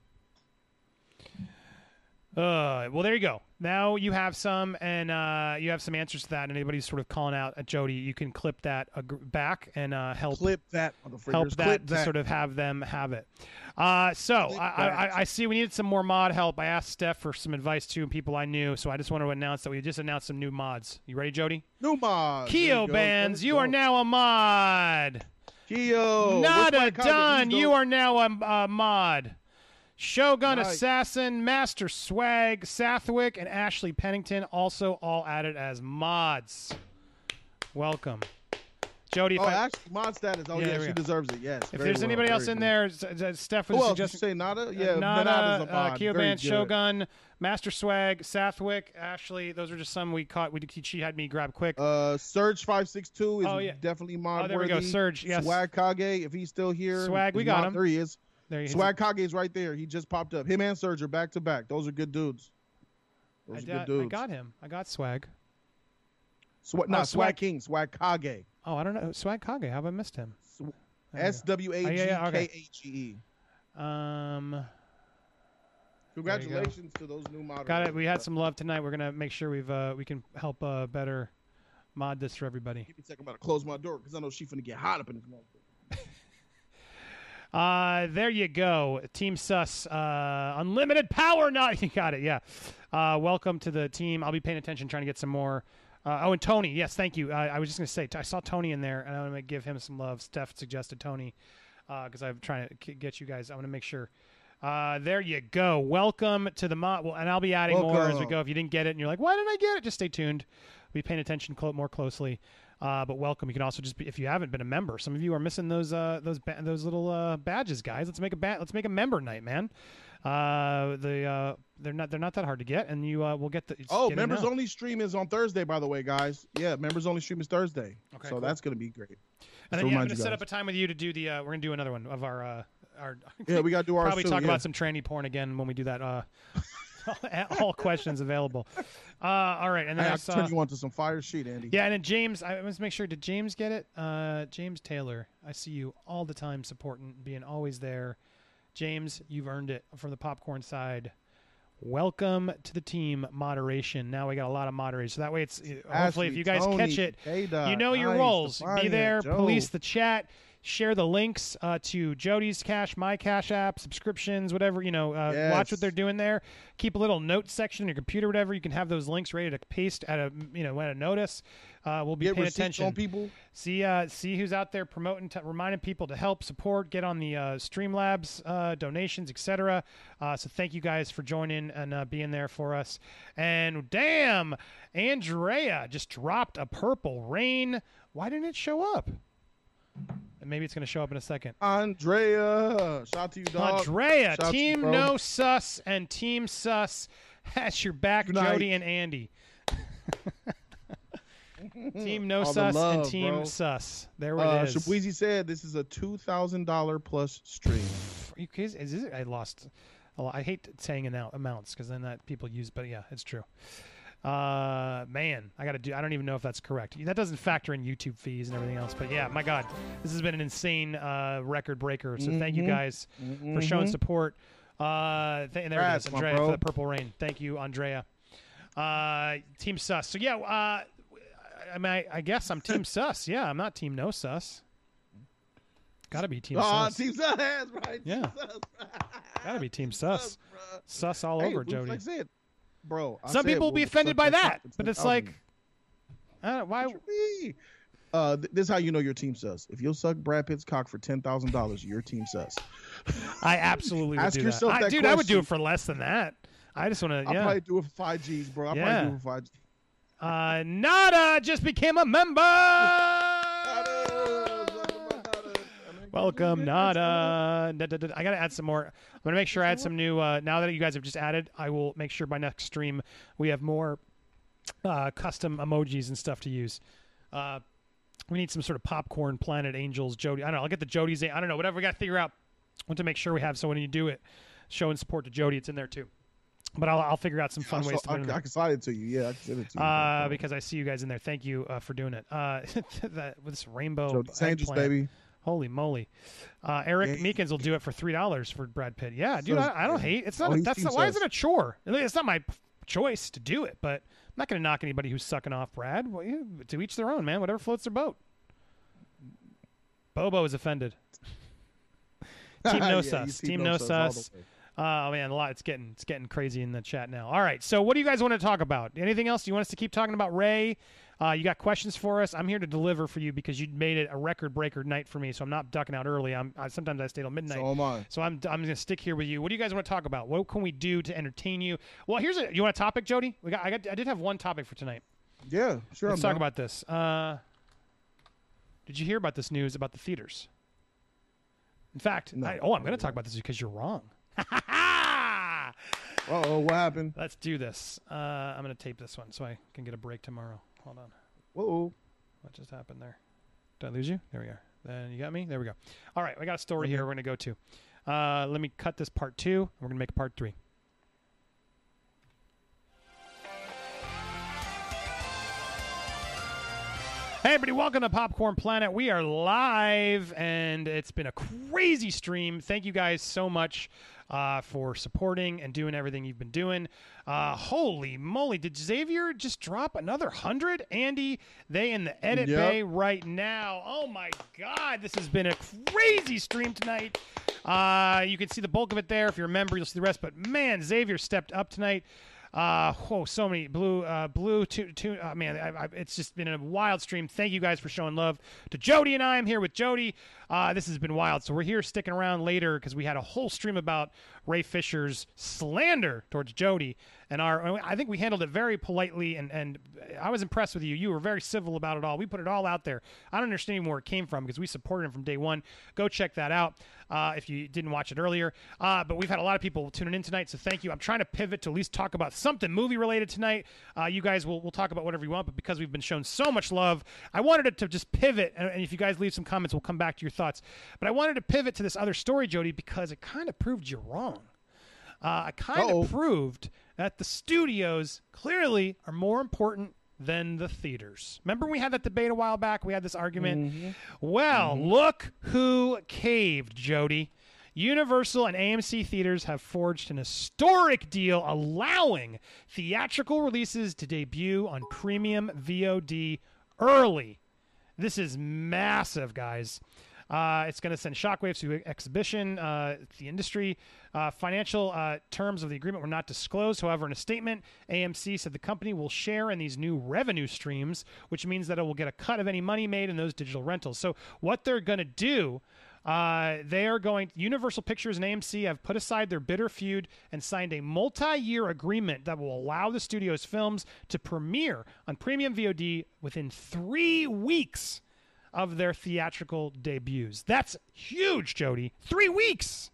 A: Uh, well, there you go. Now you have some, and uh, you have some answers to that. And anybody who's sort of calling out at Jody, you can clip that back and uh, help
B: Clip that,
A: help that
B: Clip
A: to
B: that.
A: sort of have them have it. Uh, so I, I. I- see we needed some more mod help. I asked Steph for some advice too, and people I knew. So I just want to announce that we just announced some new mods. You ready, Jody?
B: New mods.
A: Keo bands, you are now a mod.
B: Keo.
A: Not a done. You are now a, a mod. Shogun. Assassin, Master Swag, Sathwick, and Ashley Pennington also all added as mods. Welcome. Jody,
B: Oh,
A: I-
B: actually, mod status. Oh,
A: Yeah,
B: yeah, she deserves it. Yes.
A: if there's
B: well,
A: anybody else in
B: good.
A: there, S- S- Steph was
B: Who else? Did you
A: suggesting.
B: say Nada? Yeah,
A: Nada,
B: Nada's a
A: uh,
B: mod. Very
A: Band. Shogun, Master Swag, Sathwick, Ashley. Those are just some we caught. We she had me grab quick.
B: Uh, Surge five six two is
A: Oh, yeah.
B: definitely mod
A: oh, there we go. Surge, yes.
B: Swag Kage, if he's still here.
A: Swag, we got him.
B: There he is.
A: There
B: Swag Kage is right there. He just popped up. Him and Surge are back to back. Those are good dudes.
A: I,
B: Those are
A: got,
B: good dudes.
A: I got him. I got Swag.
B: Swag,
A: Oh,
B: not
A: Swag-
B: Swag King. Swag Kage.
A: Oh, I don't know. Swag Kage. How have I missed him? There we go.
B: S W A G
A: Oh, yeah, yeah, okay.
B: K H E E.
A: Um,
B: Congratulations to those new moderators.
A: got it. We had some love tonight. We're gonna make sure we've uh, we can help uh, better mod this for everybody.
B: Give me a second. I'm about to close my door because I know she's gonna get hot up in this motherfucker.
A: Uh, there you go. Team Sus, uh, unlimited power. Not (laughs) you got it. Yeah. Uh, welcome to the team. I'll be paying attention, trying to get some more. Uh, oh, and Tony. Yes, thank you. I, I was just gonna say I saw Tony in there, and I'm gonna give him some love. Steph suggested Tony because I'm trying to get you guys. I want to make sure. Uh, there you go. Welcome to the mod. Well, and I'll be adding more as we go. If you didn't get it and you're like, why didn't I get it? Just stay tuned. We'll be paying attention more closely. Uh, but welcome. You can also just be if you haven't been a member. Some of you are missing those uh, those ba- those little uh, badges, guys. Let's make a ba- let's make a member night, man. Uh, the uh, they're not they're not that hard to get, and you uh, will get the.
B: Oh,
A: get
B: members only stream is on Thursday, by the way, guys. Yeah, members only stream is Thursday.
A: Okay,
B: so
A: cool.
B: that's gonna be great.
A: And then yeah, I'm gonna set up a time with you to do the. Uh, we're gonna do another one of our uh, our.
B: Yeah, we gotta do (laughs) ours
A: probably
B: too,
A: talk
B: yeah.
A: about some tranny porn again when we do that. Uh, (laughs) all questions available. Uh, all right, and then I
B: I
A: saw.
B: turn you on to some fire sheet, Andy.
A: Yeah, and then James, I must make sure. Did James get it? Uh, James Taylor, I see you all the time supporting, being always there. James, you've earned it from the popcorn side. Welcome to the team moderation. Now we got a lot of moderators, so that way it's hopefully if you guys
B: Tony,
A: catch it,
B: K-Dot,
A: you know your
B: Ice,
A: roles. Be there,
B: Joe.
A: police the chat, share the links uh, to Jody's Cash, My Cash app, subscriptions, whatever you know. Uh, Watch what they're doing there. Keep a little note section on your computer, whatever. You can have those links ready to paste at a you know at a notice. Uh, we'll be
B: Get
A: paying attention.
B: on people.
A: See, uh, see who's out there promoting, t- reminding people to help, support, get on the uh, Streamlabs uh, donations, etc. Uh, so thank you guys for joining and uh, being there for us. And damn, Andrea just dropped a purple rain. Why didn't it show up? And maybe it's going to show up in a second.
B: Andrea, shout out to you, dog.
A: Andrea,
B: Shout out to you,
A: Team. No Sus and Team Sus (laughs) has your back,
B: Unite.
A: Jody and Andy. (laughs) team No
B: All
A: Sus and Team
B: bro.
A: Sus. There
B: Uh,
A: it is.
B: Shabweezy said this is a two thousand dollar plus stream.
A: Are you kidding? Is this, I lost. a lot- I hate saying amou- amounts because then that people use, but yeah, it's true. Uh, man, I gotta do. I don't even know if that's correct. That doesn't factor in YouTube fees and everything else. But yeah, my God, this has been an insane uh, record breaker. So thank you
B: Mhm.
A: guys for showing
B: Mhm.
A: support. Uh, th- and there
B: Congrats,
A: it is, Andrea for the purple rain. Thank you, Andrea. Uh, team Sus. So yeah, uh, I mean, I, I guess I'm Team (laughs) Sus. Yeah, I'm not Team No Sus. Gotta be Team
B: Oh,
A: Sus.
B: Team Sus, right?
A: Yeah.
B: Team Sus. (laughs)
A: Gotta be Team Sus.
B: bruh.
A: Sus all
B: Hey,
A: over,
B: like
A: Jody.
B: I said, bro. I
A: Some people will be offended by
B: that
A: but it's like. Why?
B: What you mean? Uh, th- this is how you know your team sus. If you'll suck Brad Pitt's cock for ten thousand dollars, you're team sus. (laughs)
A: I absolutely would
B: Ask
A: do
B: yourself
A: that. I,
B: that
A: dude, I would do it for less than that. I just want to, Yeah.
B: I'll probably do it for five G's, bro. I'll
A: Yeah.
B: probably do it for five. G.
A: Uh, Nada just became a member. Welcome, Nada. Da, da, da. I gotta add some more. I'm gonna make sure I add some new. Uh, now that you guys have just added, I will make sure by next stream we have more uh, custom emojis and stuff to use. Uh, we need some sort of popcorn planet angels, Jody. I don't know. I'll get the Jody's. I don't know. Whatever we got to figure out. want to make sure we have so when you do it, showing support to Jody, it's in there too. but I'll, I'll figure out some fun
B: I,
A: ways
B: saw-
A: to put it in
B: I,
A: there.
B: I can slide it to you. Yeah, I can send it to you.
A: uh, because I see you guys in there. Thank you uh, for doing it. Uh, (laughs) that with this rainbow
B: it's Angels, baby.
A: Holy moly! Uh, Eric
B: Yeah,
A: Meekins will do it for three dollars for Brad Pitt. Yeah, dude,
B: So-
A: I, I don't hate. It's not. A, that's not, why is it a chore? It's not my choice to do it, but I'm not going to knock anybody who's sucking off Brad. Well, yeah, to each their own, man. Whatever floats their boat. Bobo is offended. (laughs) Team no
B: Yeah,
A: sus.
B: team no
A: no
B: sus all the
A: sus.
B: way.
A: Oh man, a lot. It's getting it's getting crazy in the chat now. All right, so what do you guys want to talk about? Anything else? Do you want us to keep talking about Ray? Uh, you got questions for us? I'm here to deliver for you because you made it a record breaker night for me. So I'm not ducking out early. I'm I, sometimes I stay till midnight.
B: So am I.
A: So I'm I'm gonna stick here with you. What do you guys want to talk about? What can we do to entertain you? Well, here's a you want a topic, Jody? We got I got I did have one topic for tonight.
B: Yeah, sure.
A: Let's
B: I'm
A: talk
B: down.
A: about this. Uh, did you hear about this news about the theaters? In fact,
B: No.
A: I, oh, I'm going to talk about this because you're wrong. (laughs)
B: Uh-oh, what happened?
A: Let's do this. Uh, I'm going to tape this one so I can get a break tomorrow. Hold on.
B: Whoa.
A: What just happened there? Did I lose you? There we are. Then you got me? There we go. All right, I got a story here we're going to go to. Uh, let me cut this part two. We're going to make part three. Hey, everybody, welcome to Popcorn Planet. We are live, and it's been a crazy stream. Thank you guys so much uh, for supporting and doing everything you've been doing. Uh, holy moly, did Xavier just drop another 100? Andy, they in the edit
B: Yep.
A: bay right now. Oh my God, this has been a crazy stream tonight. Uh, you can see the bulk of it there. If you're a member, you'll see the rest. But man, Xavier stepped up tonight. Uh, whoa, so many blue, uh, blue, two, two. Uh, man, I, I, it's just been a wild stream. Thank you guys for showing love to Jody and I. I'm here with Jody. Uh, this has been wild. So we're here sticking around later because we had a whole stream about Ray Fisher's slander towards Jody, and our. I think we handled it very politely, and and I was impressed with you. You were very civil about it all. We put it all out there. I don't understand even where it came from because we supported him from day one. Go check that out uh, if you didn't watch it earlier. Uh, but we've had a lot of people tuning in tonight, so thank you. I'm trying to pivot to at least talk about something movie related tonight. Uh, you guys will we'll talk about whatever you want, but because we've been shown so much love, I wanted it to just pivot. And, and if you guys leave some comments, we'll come back to your thoughts. But I wanted to pivot to this other story, Jody, because it kind of proved you wrong. Uh, I kind of proved that the studios clearly are more important than the theaters. Remember we had that debate a while back? We had this argument. Well, look who caved, Jody. Universal and AMC theaters have forged an historic deal allowing theatrical releases to debut on premium VOD early. This is massive, guys. Uh, it's going to send shockwaves to exhibition, uh, the industry. Uh, financial uh, terms of the agreement were not disclosed. However, in a statement, AMC said the company will share in these new revenue streams, which means that it will get a cut of any money made in those digital rentals. So, what they're going to do uh, they are going. Universal Pictures and AMC have put aside their bitter feud and signed a multi-year agreement that will allow the studio's films to premiere on premium VOD within three weeks of their theatrical debuts. That's huge, Jody. Three weeks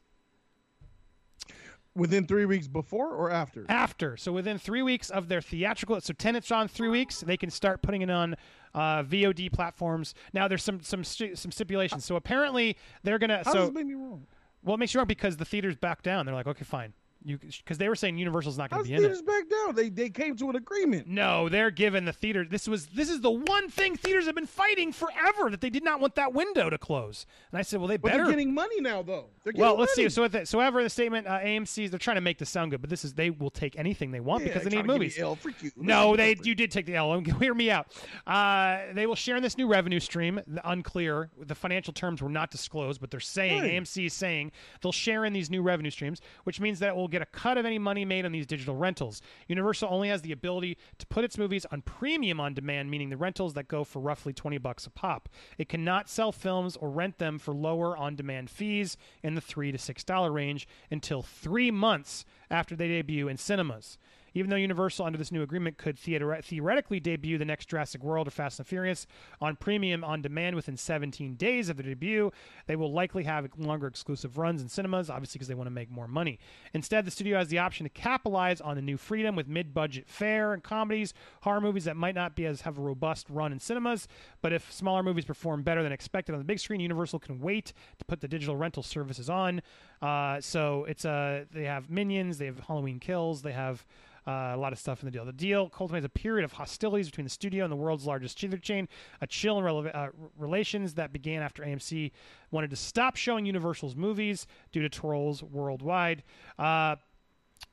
B: Within three weeks before or after?
A: after. So within three weeks of their theatrical, so Tenet's on three weeks, they can start putting it on uh, VOD platforms. Now there's some some some stipulations. So apparently they're gonna.
B: How
A: so
B: does this make me wrong?
A: Well, it makes you wrong because the theaters back down. They're like, okay, fine, you because they were saying Universal's not going to be in
B: theaters
A: it.
B: back down? They they came to an agreement.
A: No, they're giving the theater. This was this is the one thing theaters have been fighting forever that they did not want that window to close. And I said, well, they
B: But
A: better.
B: they're getting money now, though. They're getting
A: well, let's
B: money.
A: see. So, with the, so ever the statement, uh, AMC's they're trying to make this sound good, but this is they will take anything they want
B: Yeah,
A: because they need
B: to give me
A: movies.
B: L. Freak you.
A: No, they you did take the L. (laughs) Hear me out. Uh, they will share in this new revenue stream. The- Unclear. The financial terms were not disclosed, but they're saying
B: Right.
A: AMC is saying they'll share in these new revenue streams, which means that it will get a cut of any money made on these digital rentals. Universal only has the ability to put its movies on premium on demand, meaning the rentals that go for roughly twenty bucks a pop. It cannot sell films or rent them for lower on demand fees in the three to six dollar range until three months after they debut in cinemas. Even though Universal, under this new agreement, could theoret- theoretically debut the next Jurassic World or Fast and Furious on premium on demand within 17 days of the debut, they will likely have longer exclusive runs in cinemas, obviously because they want to make more money. Instead, the studio has the option to capitalize on the new freedom with mid-budget fare and comedies, horror movies that might not be as have a robust run in cinemas, but if smaller movies perform better than expected on the big screen, Universal can wait to put the digital rental services on. Uh, so it's uh, they have Minions, they have Halloween Kills, they have uh, a lot of stuff in the deal. The deal cultivates a period of hostilities between the studio and the world's largest theater chain, a chill in rele- uh, relations that began after AMC wanted to stop showing Universal's movies due to trolls worldwide. Uh,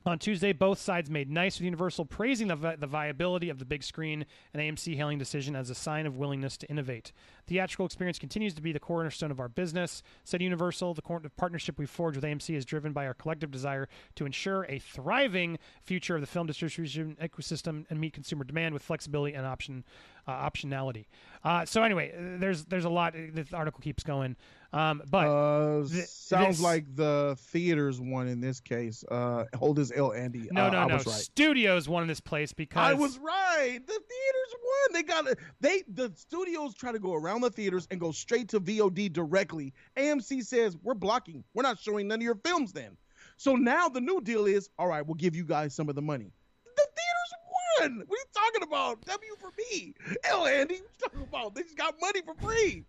A: on Tuesday, both sides made nice with Universal, praising the, vi- the viability of the big screen and AMC hailing decision as a sign of willingness to innovate. Theatrical experience continues to be the cornerstone of our business, said Universal. The, cor- partnership we forged with AMC is driven by our collective desire to ensure a thriving future of the film distribution ecosystem and meet consumer demand with flexibility and option uh, optionality. Uh, so anyway, there's there's a lot. This article keeps going, um, but
B: Uh,
A: th-
B: sounds
A: this-
B: like the theaters one in this case. Uh, hold his L, Andy.
A: no,
B: uh,
A: no, no.
B: right.
A: Studios won in this place because
B: I was right. The theaters won. They got it. They the studios try to go around the theaters and go straight to VOD directly. AMC says we're blocking. We're not showing none of your films then. So now the new deal is all right. We'll give you guys some of the money. The What are you talking about? W for me. L Andy. What are you talking about? They just got money for free.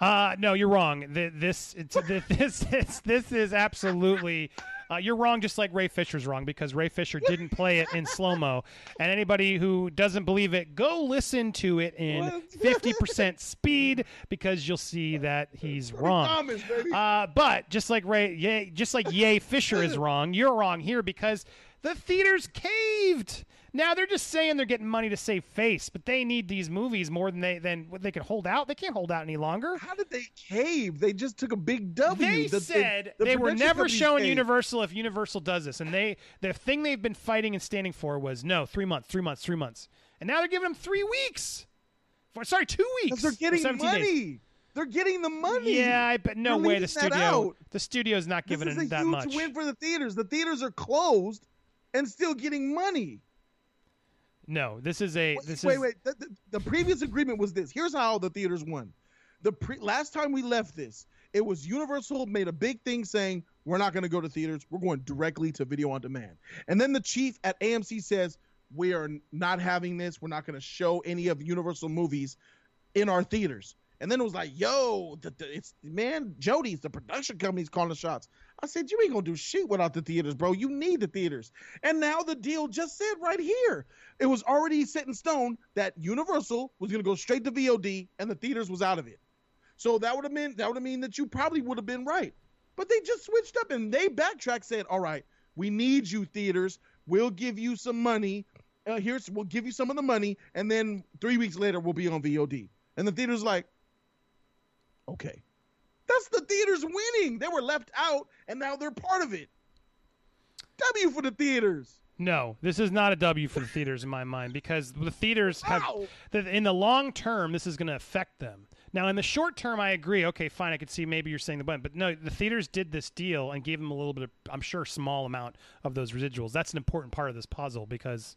A: Uh, no, you're wrong. Th- This, (laughs) this, this, this is absolutely. Uh, you're wrong, just like Ray Fisher's wrong because Ray Fisher didn't play it in slow mo. And anybody who doesn't believe it, go listen to it in 50% (laughs) speed because you'll see that he's wrong. Uh, but just like Ray, just like Yay Fisher is wrong, you're wrong here because the theaters caved. Now they're just saying they're getting money to save face, but they need these movies more than they than what they can hold out. They can't hold out any longer.
B: How did they cave? They just took a big W.
A: They
B: The- the-
A: said
B: the
A: they were never showing
B: caved.
A: Universal if Universal does this, and they the thing they've been fighting and standing for was no three months, three months, three months, and now they're giving them three weeks. For, sorry, two weeks.
B: They're getting money.
A: days.
B: They're getting the money.
A: Yeah, I bet no way the studio the studio's not giving This
B: is
A: it
B: a
A: that
B: huge
A: much.
B: win for the theaters. The theaters are closed and still getting money.
A: No, this is a
B: Wait,
A: this
B: wait,
A: is
B: wait. The, the- the previous agreement was this. Here's how the theaters won. The pre- last time we left this, it was Universal made a big thing saying we're not going to go to theaters. We're going directly to video on demand. And then the chief at AMC says we are not having this. We're not going to show any of Universal movies in our theaters. And then it was like, yo, the, the, it's man, Jody's the production company's calling the shots. I said, you ain't gonna do shit without the theaters, bro. You need the theaters. And now the deal just said right here, it was already set in stone that Universal was gonna go straight to VOD and the theaters was out of it. So that would have meant that would have mean that you probably would have been right. But they just switched up and they backtracked, said, all right, we need you theaters. We'll give you some money. Uh, here's we'll give you some of the money, and then three weeks later we'll be on VOD. And the theater's like, okay. That's the theaters winning. They were left out, and now they're part of it. W for the theaters.
A: no. This is not a W for the theaters in my mind because the theaters have
B: How?
A: in the long term this is going to affect them. Now in the short term, I agree. Okay, fine. I could see maybe you're saying the button, but no, the theaters did this deal and gave them a little bit of, I'm sure, small amount of those residuals. That's an important part of this puzzle because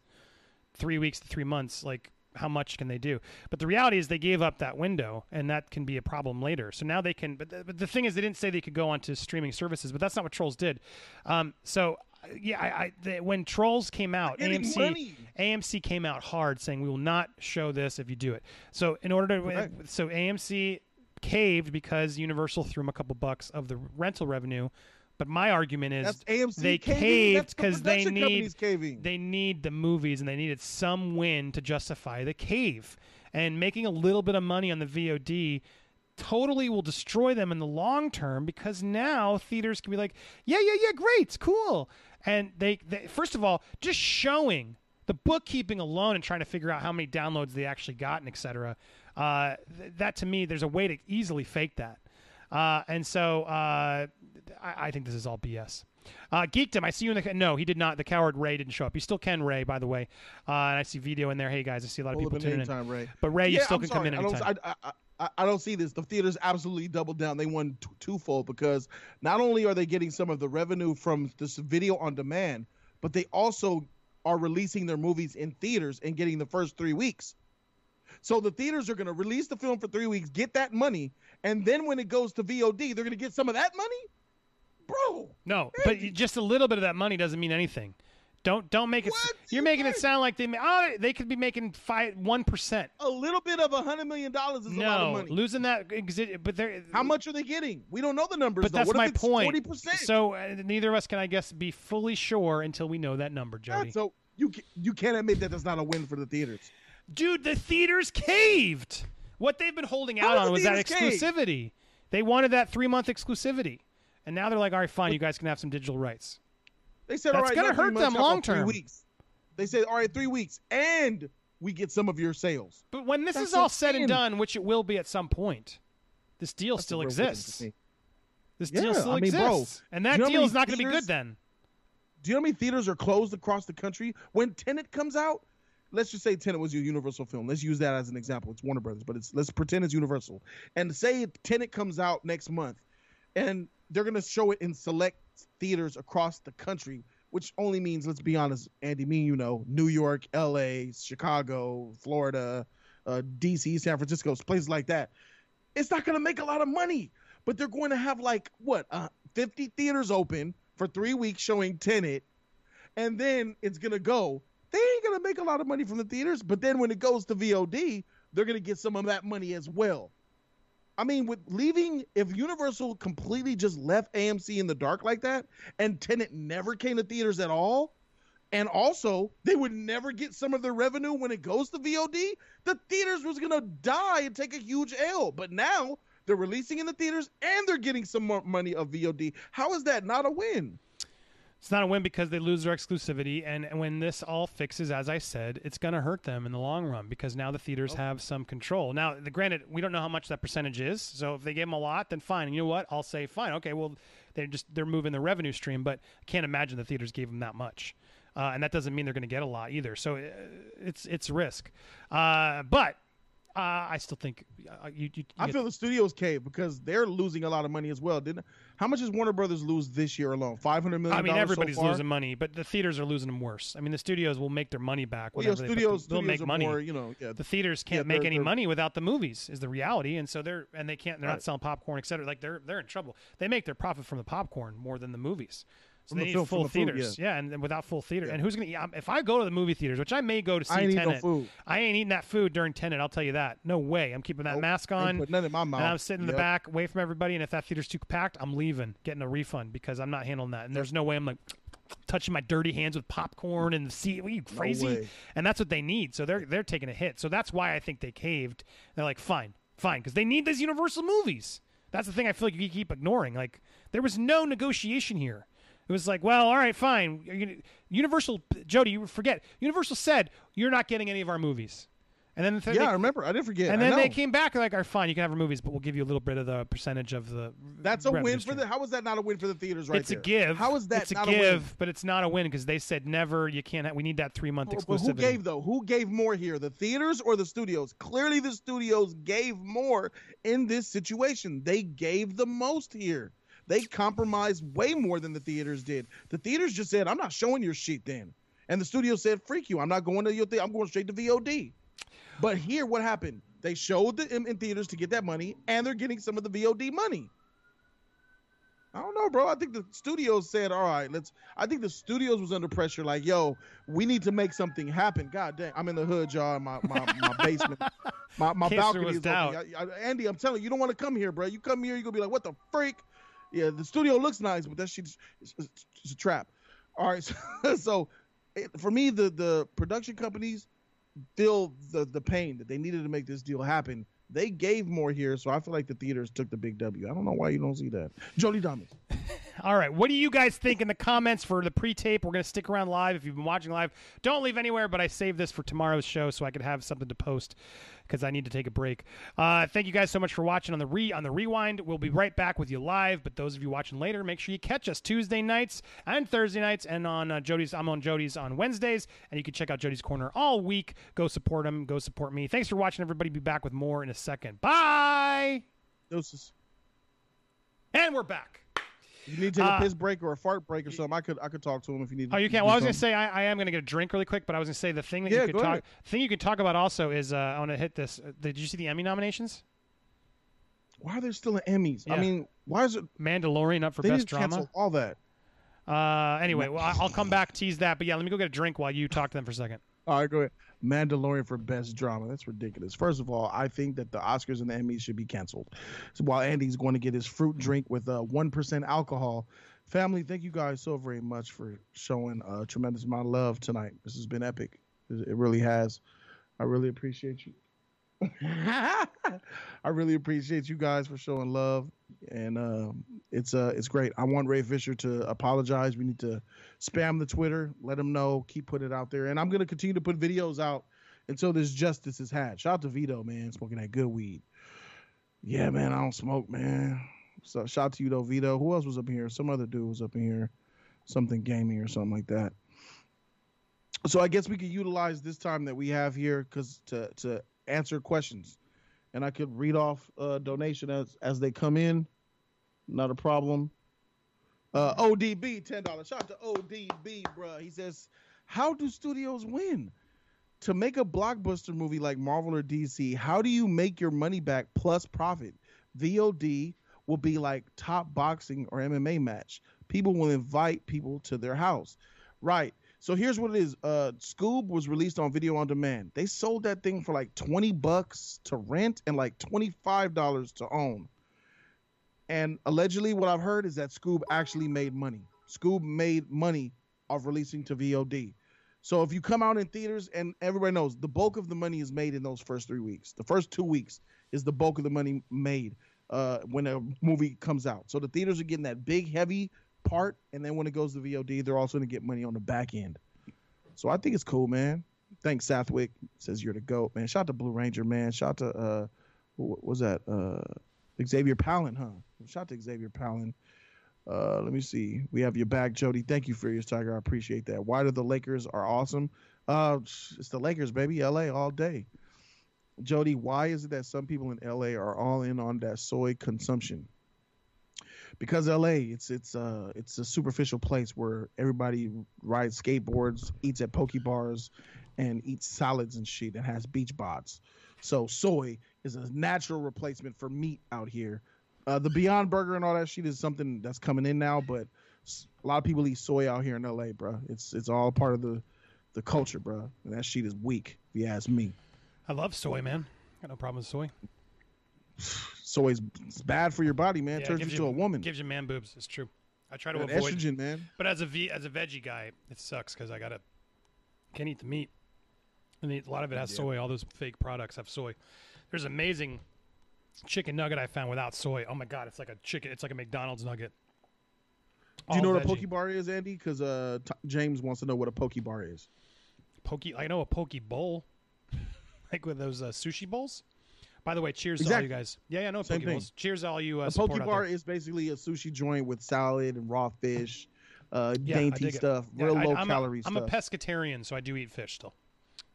A: three weeks to three months, like how much can they do? But the reality is they gave up that window, and that can be a problem later. So now they can. But the, but the thing is, they didn't say they could go onto streaming services, but that's not what Trolls did. Um, so yeah, I, I the, when Trolls came out, AMC
B: money.
A: AMC came out hard saying we will not show this if you do it. So in order to
B: Right.
A: so AMC caved because Universal threw them a couple bucks of the rental revenue. But my argument is
B: That's AMC
A: they
B: caving.
A: caved
B: That's the
A: because they need
B: caving.
A: they need the movies and they needed some win to justify the cave. And making a little bit of money on the VOD totally will destroy them in the long term because now theaters can be like, yeah, yeah, yeah, great, it's cool. And they, they first of all, just showing the bookkeeping alone and trying to figure out how many downloads they actually got and et cetera, uh, th- that to me, there's a way to easily fake that. Uh, and so uh, I, I think this is all BS. Uh, Geekdom, I see you in the. No, he did not. The coward Ray didn't show up. You still can Ray, by the way. Uh, and I see video in there. Hey guys, I see a lot of people tuning in.
B: time, Ray.
A: But Ray, you still
B: I'm
A: can
B: sorry.
A: come in anytime.
B: I, I, I, I don't see this. The theaters absolutely doubled down. They won t- twofold because not only are they getting some of the revenue from this video on demand, but they also are releasing their movies in theaters and getting the first three weeks. So the theaters are going to release the film for three weeks, get that money, and then when it goes to VOD, they're going to get some of that money, bro.
A: No, but just a little bit of that money doesn't mean anything. Don't don't make it.
B: What?
A: You're making it sound like they oh they could be making five one percent.
B: A little bit of a hundred million dollars is a lot of
A: No,
B: money.
A: losing that but they're
B: How much are they getting? We don't know the numbers.
A: But
B: though.
A: that's
B: what
A: my point.
B: Forty percent.
A: So uh, neither of us can, I guess, be fully sure until we know that number, Jody.
B: so you you can't admit that that's not a win for the theaters.
A: Dude, the theaters caved. What they've been holding out on was that
B: theaters cave?
A: exclusivity. They wanted that three month exclusivity, and now they're like, all right, fine, you guys can have some digital rights.
B: They said,
A: That's
B: all right,
A: gonna hurt them long term.
B: Weeks. They said, all right, three weeks, and we get some of your sales.
A: But when this
B: That's
A: is all said and done, which it will be at some point, this deal
B: That's
A: still exists. This
B: Yeah,
A: deal still
B: I mean, bro,
A: exists, and that
B: you know
A: deal is not going to be good then.
B: Do you know how many theaters are closed across the country when Tenet comes out? Let's just say Tenet was your Universal film. Let's use that as an example. It's Warner Brothers, but it's let's pretend it's Universal. And say Tenet comes out next month, and they're gonna show it in select theaters across the country, which only means, let's be honest, Andy, me, you know, New York, L.A., Chicago, Florida, uh, D.C., San Francisco, places like that. It's not gonna make a lot of money, but they're going to have like what, uh, 50 theaters open for three weeks showing Tenet, and then it's gonna go. They ain't gonna make a lot of money from the theaters, but then when it goes to VOD, they're gonna get some of that money as well. I mean, with leaving, if Universal completely just left AMC in the dark like that, and Tenet never came to theaters at all, and also they would never get some of their revenue when it goes to VOD, the theaters was gonna die and take a huge L. But now they're releasing in the theaters and they're getting some more money of VOD. How is that not a win?
A: It's not a win because they lose their exclusivity, and when this all fixes, as I said, it's going to hurt them in the long run because now the theaters have some control. Now, the, granted, we don't know how much that percentage is, so if they gave them a lot, then fine. And you know what? I'll say fine. Okay, well, they're just they're moving the revenue stream, but I can't imagine the theaters gave them that much, uh, and that doesn't mean they're going to get a lot either. So uh, it's it's risk, uh, but. Uh, I still think uh, you. you, you
B: I feel the studios cave because they're losing a lot of money as well. Didn't? How much does Warner Brothers lose this year alone? Five hundred million.
A: I mean, everybody's
B: so
A: losing money, but the theaters are losing them worse. I mean, the studios will make their money back.
B: Well, yeah,
A: they
B: studios,
A: the- they'll
B: studios
A: make money.
B: more, you know, yeah.
A: the theaters can't
B: Yeah,
A: make any money without the movies is the reality and so they're and they can't they're not selling popcorn et cetera like they're they're in trouble they make their profit from the popcorn more than the movies so they
B: the
A: need
B: film-
A: full
B: the food,
A: theaters yeah. and, and without full theater
B: Yeah.
A: and who's gonna eat um, if i go to the movie theaters which i may go to see
B: I ain't eat no food.
A: i ain't eating that food during Tenet. i'll tell you that no way i'm keeping that
B: Nope.
A: mask on
B: nothing in my mouth.
A: and I'm sitting in the back, away from everybody. And if that theater's too packed, I'm leaving, getting a refund because I'm not handling that. And there's no way I'm like touching my dirty hands with popcorn and the seat. Are you crazy?
B: way.
A: and that's what they need. So they're they're taking a hit. So that's why I think they caved. They're like, fine, fine, because they need these Universal movies. That's the thing I feel like you keep ignoring. Like there was no negotiation here. It was like, well, all right, fine. Gonna- Universal, Jody, you forget. Universal said you're not getting any of our movies. And then the
B: Yeah,
A: they,
B: I remember. I didn't forget.
A: and then they came back and like, all right, fine, you can have our movies, but we'll give you a little bit of the percentage of the.
B: That's a win for the. How is that not a win for the theaters? Right
A: it's a
B: there?
A: give.
B: How is that
A: It's a
B: not
A: give,
B: a win?
A: but it's not a win because they said never. You can't. Have, we need that three month
B: But-
A: exclusivity.
B: But who gave though? Who gave more here? The theaters or the studios? Clearly, the studios gave more in this situation. They gave the most here. They compromised way more than the theaters did. The theaters just said, "I'm not showing your shit then," and the studio said, "Freak you! I'm not going to your thing. I'm going straight to VOD." But here, what happened? They showed the in, in theaters to get that money, and they're getting some of the VOD money. I don't know, bro. I think the studios said, "All right, let's." I think the studios was under pressure, like, "Yo, we need to make something happen." God damn, I'm in the hood, y'all. In my my, my basement, my my
A: In
B: balcony is open. I, I, Andy, I'm telling you, you don't want to come here, bro. You come here, you are gonna be like, "What the freak?" Yeah, the studio looks nice, but that shit's it's, it's, it's a trap. All right, (laughs) so, so it, for me, the the production companies feel the the pain that they needed to make this deal happen. They gave more here, so I feel like the theaters took the big W. I don't know why you don't see that. Jody Thomas. (laughs)
A: All right. What do you guys think in the comments for the pre-tape? We're going to stick around live. If you've been watching live, don't leave anywhere. But I saved this for tomorrow's show so I could have something to post because I need to take a break. Uh, thank you guys so much for watching on the re on the rewind. We'll be right back with you live. But those of you watching later, make sure you catch us Tuesday nights and Thursday nights, and on uh, Jody's. I'm on Jody's on Wednesdays, and you can check out Jody's Corner all week. Go support him. Go support me. Thanks for watching, everybody. Be back with more in a second. Bye.
B: Deuces.
A: And we're back.
B: You need to take
A: Uh,
B: a piss break or a fart break or something. I could I could talk to him if you need.
A: Oh, you
B: to
A: can't. Well, I was gonna say I, I am gonna get a drink really quick, but I was gonna say the thing that
B: Yeah,
A: you could talk.
B: ahead.
A: thing you could talk about also is uh, I want to hit this. Uh, Did you see the Emmy nominations?
B: Why are there still Emmys?
A: Yeah.
B: I mean, why is it?
A: Mandalorian up for best drama.
B: all that.
A: Uh, anyway, well, I'll come back tease that. But yeah, let me go get a drink while you talk to them for a second.
B: All right, go ahead. Mandalorian for best drama. That's ridiculous. First of all, I think that the Oscars and the Emmys should be canceled. So while Andy's going to get his fruit drink with uh, one alcohol, family, thank you guys so very much for showing a tremendous amount of love tonight. This has been epic. It really has. I really appreciate you. (laughs) I really appreciate you guys for showing love, and um, it's uh it's great. I want Ray Fisher to apologize. We need to spam the Twitter, let him know, keep putting it out there, and I'm gonna continue to put videos out until this justice is had. Shout out to Vito, man, smoking that good weed. Yeah, man, I don't smoke, man. So shout out to you though, Vito. Who else was up here? Some other dude was up in here, something gaming or something like that. So I guess we could utilize this time that we have here because to to answer questions, and I could read off uh, donation as as they come in. Not a problem. Uh, ODB ten dollars. Shout out to ODB, bruh. He says, "How do studios win? To make a blockbuster movie like Marvel or DC, how do you make your money back plus profit? VOD will be like top boxing or MMA match. People will invite people to their house, right? So here's what it is. Uh, Scoob was released on video on demand. They sold that thing for like 20 bucks to rent and like $25 to own. And allegedly, what I've heard is that Scoob actually made money. Scoob made money off releasing to VOD. So if you come out in theaters, and everybody knows the bulk of the money is made in those first three weeks. The first two weeks is the bulk of the money made uh, when a movie comes out. So the theaters are getting that big, heavy part, and then when it goes to VOD, they're also going to get money on the back end. So I think it's cool, man. Thanks, Southwick. Says you're the goat, man. Shout out to Blue Ranger, man. Shout out to uh, what was that? Uh, Xavier Palin, huh? Shout out to Xavier Palin. Uh, let me see. We have your back, Jody. Thank you, Furious Tiger. I appreciate that. Why do the Lakers are awesome? Uh, it's the Lakers, baby. LA all day. Jody, why is it that some people in LA are all in on that soy consumption? Because LA, it's it's uh it's a superficial place where everybody rides skateboards, eats at poke bars, and eats salads and shit and has beach bods. So soy is a natural replacement for meat out here. Uh, the Beyond Burger and all that shit is something that's coming in now, but a lot of people eat soy out here in LA, bro. It's it's all part of the the culture, bro. And that shit is weak, if you ask me.
A: I love soy, man. Got no problem with soy. (laughs)
B: Soy's it's bad for your body, man.
A: Yeah,
B: Turns you to a woman.
A: Gives you man boobs. It's true. I try to
B: That
A: avoid.
B: estrogen, man.
A: But as a v, as a veggie guy, it sucks because I gotta can't eat the meat. And a lot of it has soy. All those fake products have soy. There's amazing chicken nugget I found without soy. Oh my god, it's like a chicken. It's like a McDonald's nugget.
B: Do you
A: All
B: know what a
A: veggie.
B: poke bar is, Andy? Because uh, T- James wants to know what a poke bar is.
A: Poke. I know a poke bowl, (laughs) like with those uh, sushi bowls. By the way, cheers to all you guys. Yeah, yeah, I know
B: Same thing.
A: Cheers to all you uh,
B: a poke bar is basically a sushi joint with salad and raw fish, uh,
A: Yeah,
B: dainty stuff,
A: Yeah,
B: real
A: I-
B: low
A: I'm
B: calorie
A: a, I'm a pescatarian, so I do eat fish still.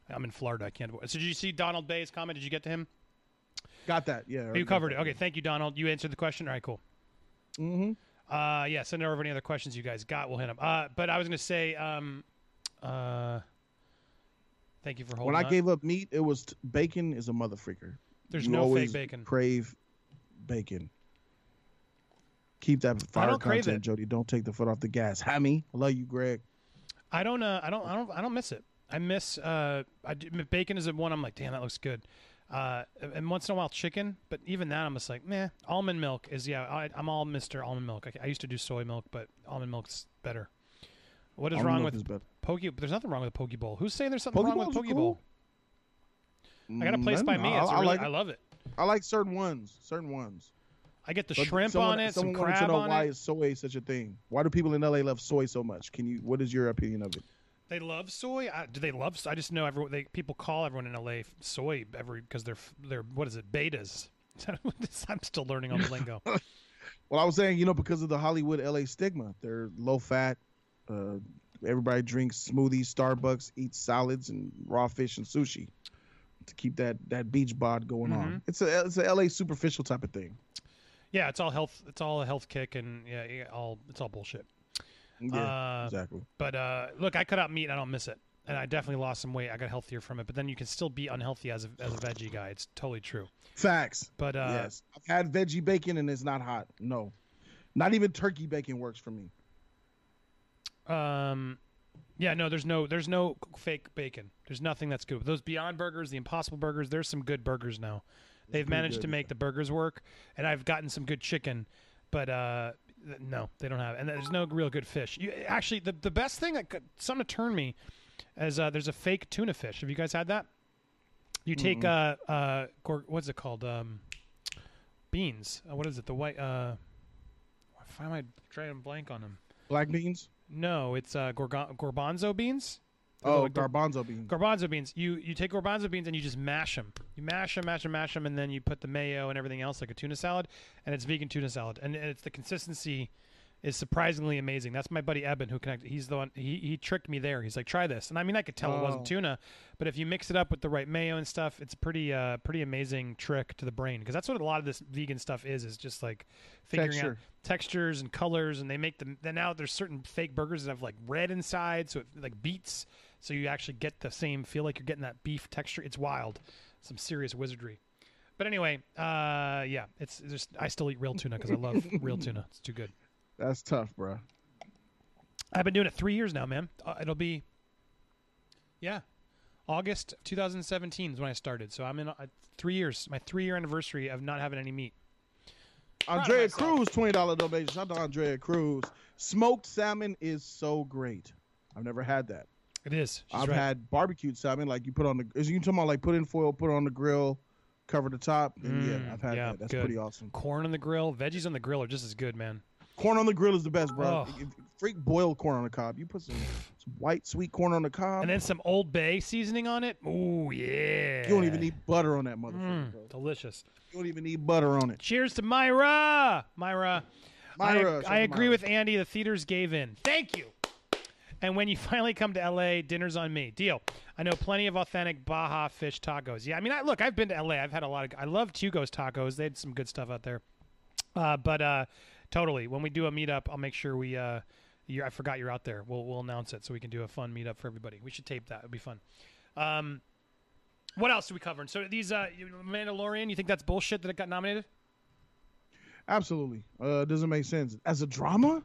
A: I'm in Florida. I can't. avoid- So did you see Donald Bay's comment? Did you get to him?
B: Got that? Yeah.
A: You covered it. Okay, thank you, Donald. You answered the question. All right, cool.
B: Mm-hmm.
A: Uh, yeah, send over any other questions you guys got. We'll hit them. Uh, but I was gonna say, um, uh, thank you for holding.
B: When I
A: on.
B: gave up meat, it was t- bacon is a mother freaker.
A: There's
B: You
A: no fake bacon.
B: Crave bacon. Keep that fire content. Jody. Don't take the foot off the gas. Hammy, I love you, Greg.
A: I don't. Uh, I don't. I don't. I don't miss it. I miss. Uh, I do, bacon is the one. I'm like, damn, that looks good. Uh, and once in a while, chicken. But even that, I'm just like, meh. Almond milk is yeah. I, I'm all Mister Almond milk. I, I used to do soy milk, but almond milk's better. What is
B: Almond
A: wrong with
B: is better.
A: poke? There's nothing wrong with poke bowl. Who's saying there's something
B: Poke
A: wrong with poke
B: cool.
A: bowl? I got a place
B: Mm,
A: by me.
B: I, I
A: really,
B: like
A: I love it.
B: I like certain ones. Certain ones.
A: I get the
B: But
A: shrimp
B: someone,
A: on it, some
B: someone wanted to
A: crab
B: know why
A: it.
B: is soy such a thing? Why do people in LA love soy so much? Can you? What is your opinion of it?
A: They love soy. I, do they love? I just know everyone. They people call everyone in LA soy every because they're they're what is it betas. (laughs) I'm still learning on the lingo. (laughs)
B: Well, I was saying, you know, because of the Hollywood LA stigma, they're low fat. Uh, everybody drinks smoothies, Starbucks, eats salads and raw fish and sushi to keep that that beach bod going
A: Mm-hmm.
B: on. It's a it's a LA superficial type of thing.
A: Yeah, it's all health. It's all a health kick, and yeah, yeah, all it's all bullshit.
B: Yeah,
A: Uh,
B: exactly.
A: But uh, look, I cut out meat. and I don't miss it, and I definitely lost some weight. I got healthier from it. But then you can still be unhealthy as a as a veggie guy. It's totally true.
B: Facts.
A: But uh,
B: yes, I've had veggie bacon and it's not hot. No, not even turkey bacon works for me.
A: Um, yeah, no, there's no, there's no fake bacon. There's nothing that's good. Those Beyond Burgers, the Impossible Burgers, there's some good burgers now. They've managed
B: good,
A: to make the burgers work, and I've gotten some good chicken, but uh, th- no, they don't have, and there's no real good fish. You actually, the the best thing that could, something to turn me, is uh, there's a fake tuna fish. Have you guys had that? You take uh uh gor- what's it called um beans. Uh, what is it? The white uh. Why am I trying to blank on them?
B: Black beans.
A: No, it's uh, gorgon- garbanzo beans.
B: Oh, garbanzo beans.
A: garbanzo beans. You you take garbanzo beans and you just mash them. You mash them, mash them, mash them, and then you put the mayo and everything else like a tuna salad, and it's vegan tuna salad, and, and it's the consistency is surprisingly amazing. That's my buddy Eben who connected. He's the one. He he tricked me there. He's like, try this, and I mean, I could tell it
B: Oh.
A: wasn't tuna, but if you mix it up with the right mayo and stuff, it's pretty uh pretty amazing trick to the brain because that's what a lot of this vegan stuff is. Is just like figuring out textures and colors, and they make them. Then now there's certain fake burgers that have like red inside, so it like beets, so you actually get the same feel like you're getting that beef texture. It's wild, some serious wizardry. But anyway, uh, yeah, it's just I still eat real tuna because I love real tuna. It's too good.
B: That's tough, bro.
A: I've been doing it three years now, man. Uh, it'll be, yeah, August of 2017 is when I started. So I'm in uh, three years, my three year anniversary of not having any meat. Proud
B: Andrea. Cruz, twenty dollar donation. Shout out to Andrea Cruz. Smoked salmon is so great. I've never had that.
A: It is. She's
B: I've
A: right.
B: had barbecued salmon, like you put on the. Is you talking about like put in foil, put on the grill, cover the top? And
A: Mm,
B: yeah, I've had
A: yeah,
B: that. That's
A: good.
B: pretty awesome.
A: corn on the grill. Veggies on the grill are just as good, man.
B: Corn on the grill is the best, bro.
A: Oh.
B: Freak boiled corn on the cob. You put some, some white sweet corn on the cob.
A: And then some Old Bay seasoning on it. Ooh, yeah.
B: you don't even need butter on that motherfucker,
A: Mm,
B: bro.
A: delicious.
B: You don't even need butter on it.
A: Cheers to Myra. Myra.
B: Myra,
A: I, I agree
B: Myra.
A: with Andy. The theaters gave in. Thank you. And when you (laughs) finally come to LA, dinner's on me. Deal. I know plenty of authentic Baja fish tacos. Yeah, I mean, I, look, I've been to LA. I've had a lot of. I love Hugo's tacos. They had some good stuff out there. Uh, but uh, totally, when we do a meetup, I'll make sure we. Uh, you're, I forgot you're out there. We'll we'll announce it so we can do a fun meetup for everybody. We should tape that. It'd be fun. Um, what else do we cover? So these uh, Mandalorian. You think that's bullshit that it got nominated?
B: Absolutely. Uh, it doesn't make sense. As a drama?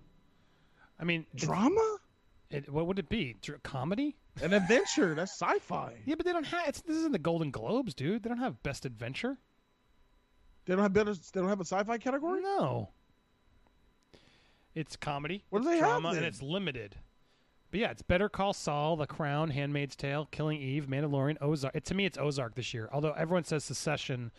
A: I mean,
B: Drama?
A: It, what would it be? Dr- comedy?
B: An adventure. That's sci-fi.
A: Yeah, but they don't have. It's, this isn't the Golden Globes, dude. They don't have Best Adventure.
B: They don't have better. They don't have a sci-fi category.
A: No. It's comedy.
B: What do they have
A: drama, and it's limited. But yeah, it's Better Call Saul, The Crown, Handmaid's Tale, Killing Eve, Mandalorian, Ozark. It, to me, it's Ozark this year. Although everyone says Succession,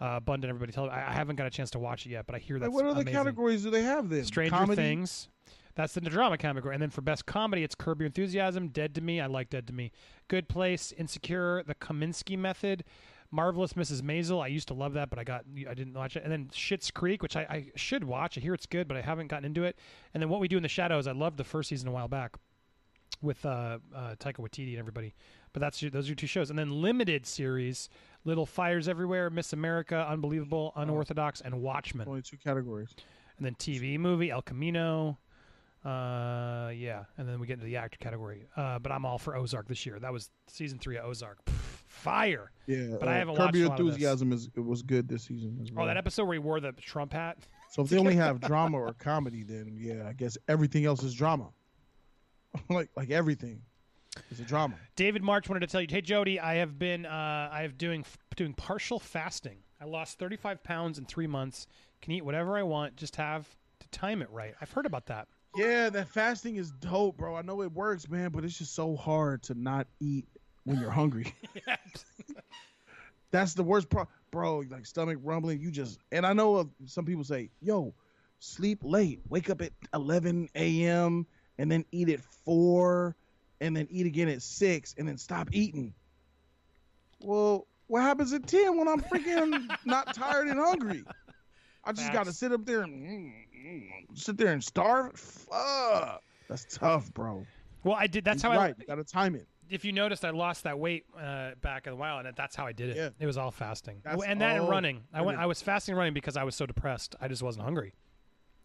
A: uh, abundant. Everybody tell. I, I haven't got a chance to watch it yet, but I hear that's
B: what other
A: amazing.
B: categories do they have then?
A: Stranger
B: Comedy?
A: Things. That's the drama category. And then for best comedy, it's Curb Your Enthusiasm, Dead to Me. I like Dead to Me. Good Place, Insecure, The Kominsky Method, Marvelous Mrs. Maisel. I used to love that, but I got I didn't watch it. And then Schitt's Creek, which I, I should watch. I hear it's good, but I haven't gotten into it. And then What We Do in the Shadows. I loved the first season a while back with uh, uh, Taika Waititi and everybody. But that's those are your two shows. And then limited series: Little Fires Everywhere, Miss America, Unbelievable, Unorthodox, and Watchmen
B: Only two categories.
A: and then TV movie El Camino. Uh, yeah, and then we get into the actor category. Uh, but I'm all for Ozark this year. That was season three of Ozark. Pff, fire!
B: Yeah,
A: But I
B: uh,
A: haven't
B: Curb
A: watched
B: Your
A: a lot of this.
B: Enthusiasm is it was good this season as well.
A: Oh, that episode where he wore the Trump hat. (laughs)
B: So if they only have drama or comedy, then yeah, I guess everything else is drama. (laughs) like like everything is a drama.
A: David March wanted to tell you, hey Jody, I have been uh, I have doing doing partial fasting. I lost 35 pounds in three months. Can eat whatever I want. Just have to time it right. I've heard about that.
B: Yeah, that fasting is dope, bro. I know it works, man, but it's just so hard to not eat when you're hungry. (laughs) That's the worst part, bro. Like stomach rumbling, you just and I know uh, some people say, "Yo, sleep late, wake up at 11 a.m. and then eat at four, and then eat again at six, and then stop eating." Well, what happens at 10 when I'm freaking not tired and hungry? I just got to sit up there and mm, mm, sit there and starve. Fuck, that's tough, bro.
A: Well, I did. That's
B: You're
A: how
B: right.
A: I.
B: You got to time it.
A: if you noticed, I lost that weight uh, back in a while, and that's how I did it.
B: Yeah.
A: It was all fasting,
B: That's-
A: and that and running. I went. I was fasting and running because I was so depressed. I just wasn't hungry,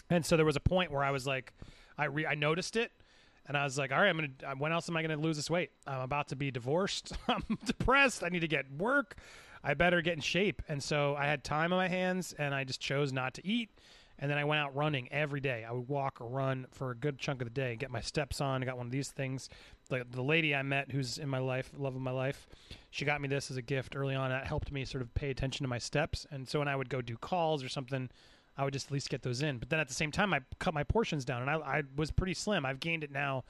A: and so there was a point where I was like, I re- I noticed it, and I was like, all right, I'm gonna. uh, When else am I gonna lose this weight? I'm about to be divorced. (laughs) I'm depressed. I need to get work. I better get in shape. And so I had time on my hands, and I just chose not to eat. And then I went out running every day. I would walk or run for a good chunk of the day, get my steps on. I got one of these things. The, the lady I met, who's in my life, love of my life, she got me this as a gift early on. That helped me sort of pay attention to my steps. And so when I would go do calls or something, I would just at least get those in. But then at the same time, I cut my portions down, and I, I was pretty slim. I've gained it now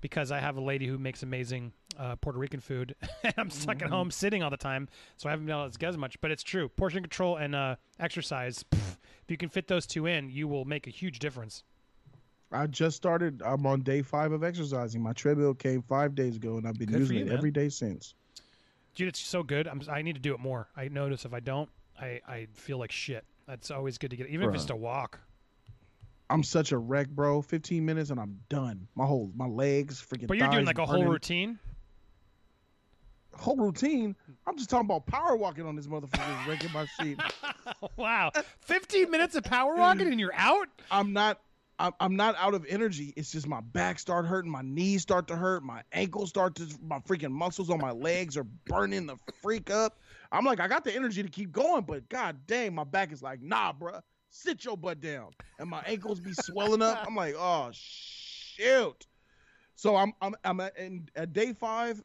A: because I have a lady who makes amazing uh, Puerto Rican food, (laughs) and I'm stuck at home sitting all the time, so I haven't been able to get as much. But it's true, portion control and uh, exercise. pff, if you can fit those two in, you will make a huge difference.
B: I just started. I'm on day five of exercising. My treadmill came five days ago, and I've been
A: Good
B: using
A: you,
B: it
A: man.
B: every day since.
A: Dude, it's so good. I'm, I need to do it more. I notice if I don't, I, I feel like shit. That's always good to get, even if it's just a walk.
B: I'm such a wreck, bro. 15 minutes and I'm done. My whole my legs freaking.
A: But you're doing like a whole routine.
B: Whole routine. I'm just talking about power walking on this motherfucker, wrecking my shit. (laughs)
A: wow, 15 minutes of power walking and you're out.
B: I'm not. I'm, I'm not out of energy. It's just my back start hurting, my knees start to hurt, my ankles start to, my freaking muscles on my legs are burning the freak up. I'm like, I got the energy to keep going, but god dang, my back is like, nah, bruh, sit your butt down, and my ankles be swelling up. I'm like, oh shoot. So I'm I'm I'm at, in, at day five.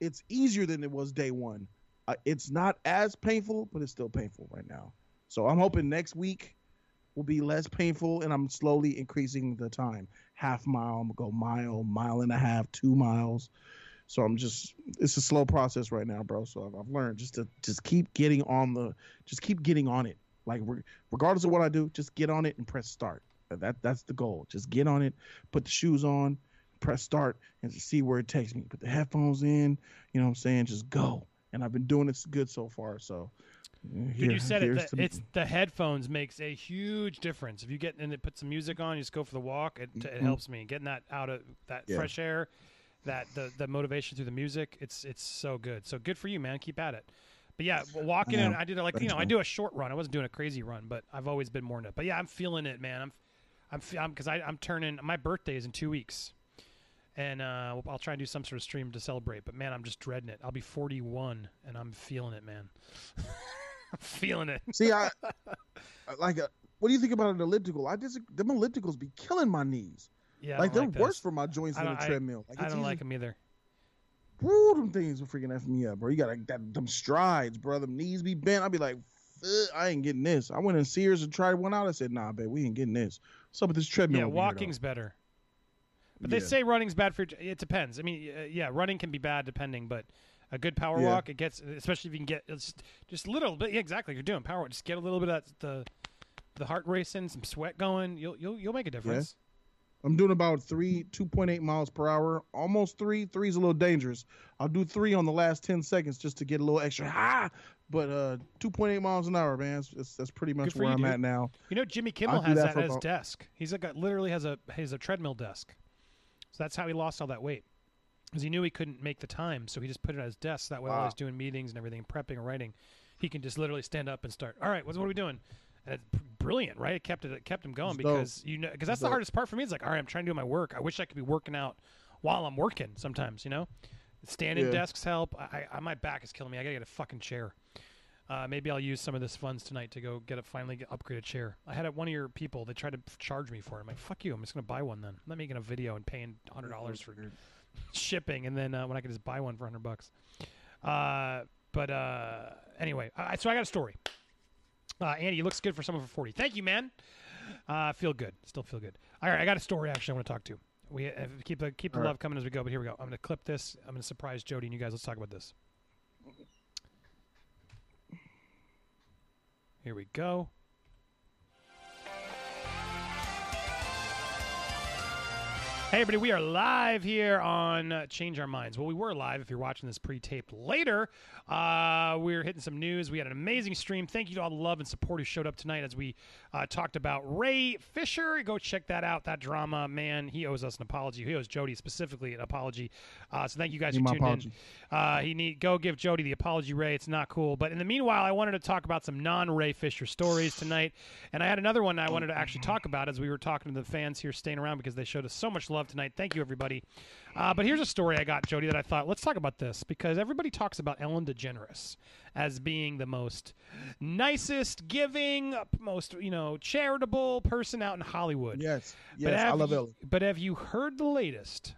B: It's easier than it was day one. Uh, it's not as painful, but it's still painful right now. So I'm hoping next week will be less painful, and I'm slowly increasing the time. Half mile, I'm gonna go mile, mile and a half, two miles. So I'm just, it's a slow process right now, bro. So I've, I've learned just to just keep getting on the, just keep getting on it. Like re- regardless of what I do, just get on it and press start. That that's the goal. Just get on it, put the shoes on, press start, and just see where it takes me. Put the headphones in. You know what I'm saying? Just go. And I've been doing it good so far. So.
A: Dude,
B: here-
A: you said it. The, it's the headphones makes a huge difference. If you get and it put some music on, you just go for the walk. It, it
B: Mhm.
A: helps me getting that out of that
B: Yeah.
A: fresh air, that the the motivation through the music. It's it's so good. So good for you, man. Keep at it. But yeah, walking
B: I
A: and. I did it like you know I do a short run. I wasn't doing a crazy run, but I've always been more into it. But yeah, I'm feeling it, man. I'm I'm fe- I'm because I I'm turning my birthday is in two weeks. And uh, I'll try and do some sort of stream to celebrate. But man, I'm just dreading it. I'll be 41, and I'm feeling it, man. I'm (laughs) feeling it.
B: See, I I- (laughs) like. A, what do you think about an elliptical? I just them ellipticals be killing my knees.
A: Yeah,
B: like they're
A: like
B: worse for my joints than a treadmill. Like,
A: I don't
B: easy-
A: like them either.
B: Woo, them things will freaking f me up, bro. You got like, that them strides, bro. Them knees be bent. I'll be like, I ain't getting this. I went in Sears and tried one out. I said, Nah, babe, we ain't getting this. What's up with this treadmill?
A: Yeah,
B: over here, though?"
A: walking's better. But they
B: Yeah.
A: say running's bad for. It depends. I mean, uh, yeah, running can be bad depending, but a good power
B: Yeah.
A: walk, it gets, especially if you can get just a little bit. Yeah, exactly. You're doing power walk. Just get a little bit of that, the the heart racing, some sweat going. You'll you'll you'll make a difference.
B: I'm doing about three, 2.8 miles per hour, almost three. Three's a little dangerous. I'll do three on the last 10 seconds just to get a little extra. Ah, but uh, 2.8 miles an hour, man. It's, it's, that's pretty much where
A: you,
B: I'm
A: dude.
B: at now.
A: You know, Jimmy Kimmel
B: do
A: has
B: that
A: that at his
B: about-
A: desk. He's like got, literally has a has a treadmill desk. So that's how he lost all that weight. Because he knew he couldn't make the time, so he just put it on his desk. That way, while
B: Wow.
A: he's doing meetings and everything, prepping or writing, he can just literally stand up and start. All right, what's what are we doing? And it's brilliant, right? It kept it, it kept him going
B: It's dope.
A: because you know because that's
B: It's
A: the
B: dope.
A: hardest part for me. It's like, all right, I'm trying to do my work. I wish I could be working out while I'm working. Sometimes, you know, standing
B: Yeah.
A: desks help. I, I my back is killing me. I gotta get a fucking chair. Uh, maybe I'll use some of this funds tonight to go get a finally get, upgrade a chair. I had one of your people. They tried to charge me for it. I'm like, fuck you. I'm just gonna buy one then. I'm not making a video and paying hundred dollars for shipping, and then uh, when I can just buy one for hundred bucks. Uh, but uh, anyway, uh, so I got a story. Uh, Andy, you looks good for someone for forty. Thank you, man. Uh, feel good. Still feel good. All right, I got a story actually I want to talk to. We keep the keep the
B: All right.
A: love coming as we go. But here we go. I'm gonna clip this. I'm gonna surprise Jody and you guys. Let's talk about this. Here we go. Hey, everybody, we are live here on Change Our Minds. Well, we were live if you're watching this pre taped later. Uh, we're hitting some news. We had an amazing stream. Thank you to all the love and support who showed up tonight as we uh, talked about Ray Fisher. Go check that out. That drama, man, he owes us an apology. He owes Jody specifically an apology. Uh, so thank you guys who
B: my apology.
A: in. Uh, he need go give Jody the apology, Ray. It's not cool. But in the meanwhile, I wanted to talk about some non Ray Fisher stories tonight, and I had another one I wanted to actually talk about as we were talking to the fans here staying around because they showed us so much love tonight. Thank you, everybody. Uh, but here's a story I got, Jody, that I thought let's talk about this because everybody talks about Ellen DeGeneres as being the most nicest, giving, most you know, charitable person out in Hollywood.
B: Yes, yes, I love
A: you-
B: Ellen.
A: But have you heard the latest?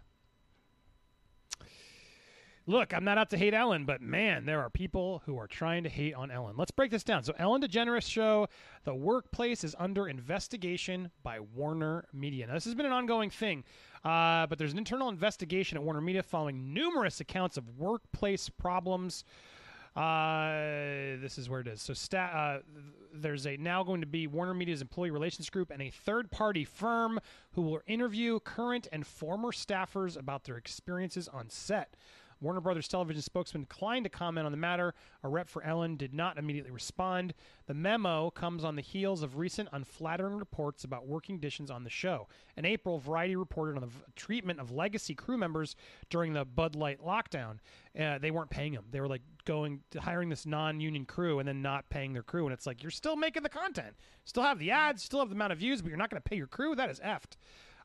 A: Look, I'm not out to hate Ellen, but man, there are people who are trying to hate on Ellen. Let's break this down. So, Ellen DeGeneres show, The Workplace is under investigation by Warner Media. Now, this has been an ongoing thing, uh, but there's an internal investigation at Warner Media following numerous accounts of workplace problems. Uh, this is where it is. So, sta- uh, there's a now going to be Warner Media's employee relations group and a third-party firm who will interview current and former staffers about their experiences on set. Warner Brothers television spokesman declined to comment on the matter. A rep for Ellen did not immediately respond. The memo comes on the heels of recent unflattering reports about working conditions on the show. In April, Variety reported on the treatment of legacy crew members during the Bud Light lockdown. Uh, they weren't paying them. They were like going hiring this non-union crew and then not paying their crew. And it's like you're still making the content, still have the ads, still have the amount of views, but you're not going to pay your crew. That is effed.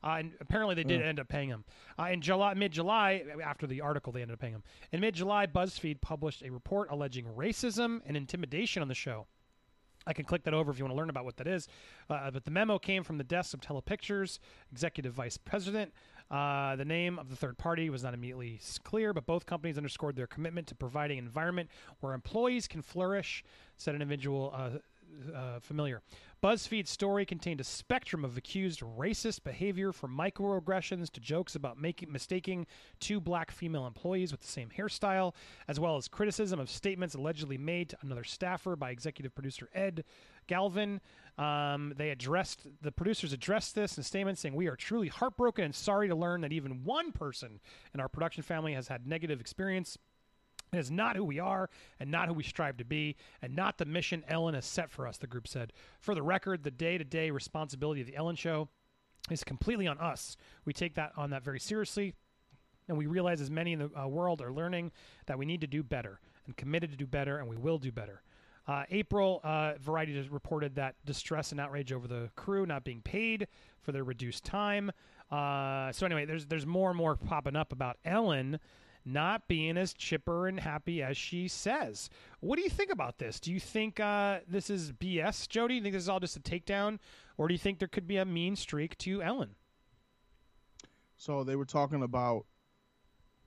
A: Uh, and apparently they did end up paying him. Uh, in July, mid-July, after the article, they ended up paying him. In mid-July, BuzzFeed published a report alleging racism and intimidation on the show. I can click that over if you want to learn about what that is. Uh, but the memo came from the desk of Telepictures, executive vice president. Uh, the name of the third party was not immediately clear, but both companies underscored their commitment to providing an environment where employees can flourish, said an individual uh, uh, familiar. BuzzFeed's story contained a spectrum of accused racist behavior from microaggressions to jokes about making mistaking two black female employees with the same hairstyle, as well as criticism of statements allegedly made to another staffer by executive producer Ed Glavin. Um, they addressed the producers addressed this in a statement saying, "We are truly heartbroken and sorry to learn that even one person in our production family has had negative experience." It is not who we are and not who we strive to be and not the mission Ellen has set for us, the group said. For the record, the day to day responsibility of the Ellen Show is completely on us. We take that on that very seriously. And we realize, as many in the uh, world are learning, that we need to do better and committed to do better, and we will do better. Uh, April, uh, Variety just reported that distress and outrage over the crew not being paid for their reduced time. Uh, so anyway, there's there's more and more popping up about Ellen not being as chipper and happy as she says. What do you think about this? Do you think uh, this is BS, Jody? Do you think this is all just a takedown, or do you think there could be a mean streak to Ellen?
B: So they were talking about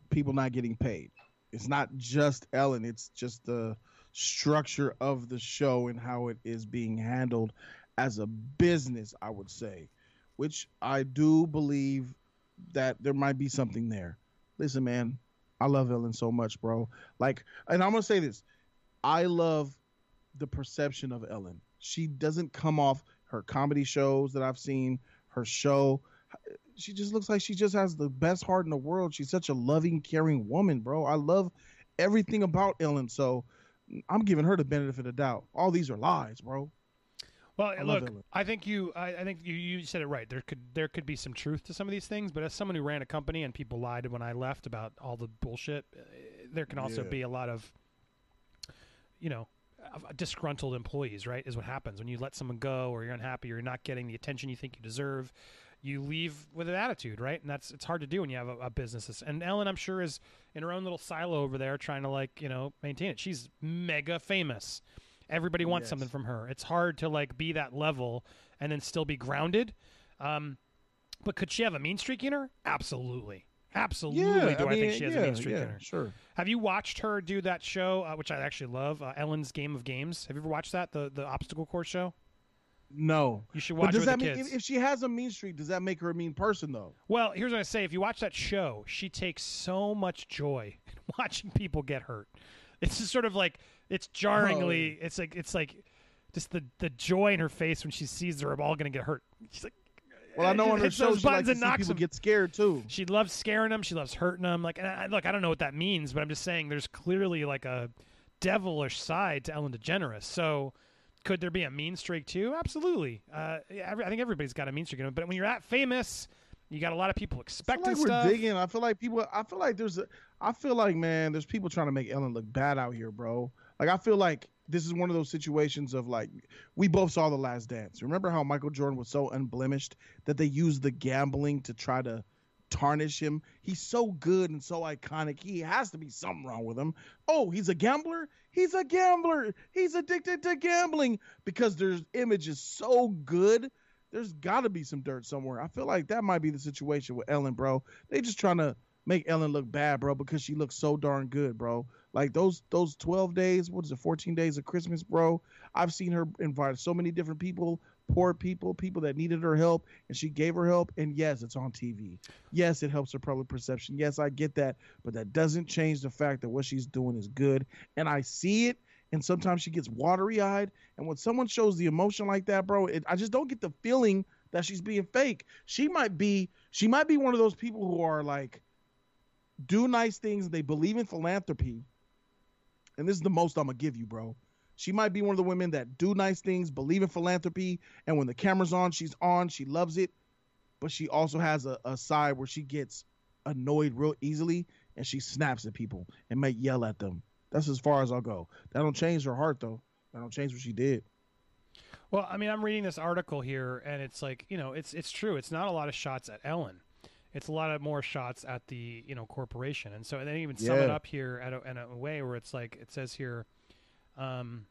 B: people not getting paid. It's not just Ellen, it's just the structure of the show and how it is being handled as a business, I would say, which I do believe that there might be something there. Listen, man, I love Ellen so much, bro. Like, and I'm to say this I love the perception of Ellen. She doesn't come off her comedy shows that I've seen, her show she just looks like she just has the best heart in the world. She's such a loving, caring woman, bro. I love everything about Ellen. So I'm giving her the benefit of the doubt. All these are lies, bro.
A: Well,
B: I
A: look, I think you, I, I think you, you said it right. There could, there could be some truth to some of these things, but as someone who ran a company and people lied when I left about all the bullshit, uh, there can also
B: Yeah.
A: be a lot of, you know, disgruntled employees. Right, is what happens when you let someone go or you're unhappy or you're not getting the attention you think you deserve. You leave with an attitude, right? And that's it's hard to do when you have a, a business. And Ellen, I'm sure, is in her own little silo over there trying to like you know maintain it. She's mega famous. Everybody wants
B: Yes.
A: something from her. It's hard to like be that level and then still be grounded. Um, but could she have a mean streak in her? Absolutely, absolutely. do I, think she has
B: yeah,
A: a mean streak
B: yeah,
A: in her?
B: Sure.
A: Have you watched her do that show, uh, which I actually love, uh, Ellen's Game of Games? Have you ever watched that, the the obstacle course show?
B: No.
A: You should
B: But
A: watch it
B: does
A: with
B: that
A: the
B: mean
A: kids.
B: if, if she has a mean streak, does that make her a mean person though?
A: Well, here's what I say: if you watch that show, she takes so much joy (laughs) in watching people get hurt. It's just sort of like it's jarringly. It's like it's like just the the joy in her face when she sees they're all going to get hurt. She's like,
B: Well, I know on her show she likes to see people
A: them.
B: get scared too.
A: She loves scaring them. She loves hurting them. Like, and I, look, I don't know what that means, but I'm just saying there's clearly like a devilish side to Ellen DeGeneres. So, could there be a mean streak too? Absolutely. Uh, yeah, I think everybody's got a mean streak in them. But when you're that famous, you got a lot of people
B: I feel
A: expecting
B: like
A: stuff.
B: we're digging. I feel like people. I feel like there's. A, I feel like man, there's people trying to make Ellen look bad out here, bro. Like I feel like this is one of those situations of like we both saw the Last Dance. Remember how Michael Jordan was so unblemished that they used the gambling to try to tarnish him. He's so good and so iconic. He has to be something wrong with him. Oh, he's a gambler. He's a gambler. He's addicted to gambling because their image is so good there's got to be some dirt somewhere. I feel like that might be the situation with Ellen, bro. They just trying to make Ellen look bad, bro, because she looks so darn good, bro. Like those those 12 days, what is it, 14 days of Christmas, bro? I've seen her invite so many different people, poor people, people that needed her help, and she gave her help. And yes, it's on TV. Yes, it helps her public perception. Yes, I get that, but that doesn't change the fact that what she's doing is good, and I see it. And sometimes she gets watery eyed. And when someone shows the emotion like that, bro, it, I just don't get the feeling that she's being fake. She might be, she might be one of those people who are like, do nice things. They believe in philanthropy. And this is the most I'm gonna give you, bro. She might be one of the women that do nice things, believe in philanthropy, and when the camera's on, she's on, she loves it. But she also has a, a side where she gets annoyed real easily and she snaps at people and might yell at them. That's as far as I'll go. That don't change her heart though. That don't change what she did.
A: Well, I mean, I'm reading this article here, and it's like, you know, it's it's true. It's not a lot of shots at Ellen. It's a lot of more shots at the you know corporation, and so they even sum it up here at a, in a way where it's like it says here, um,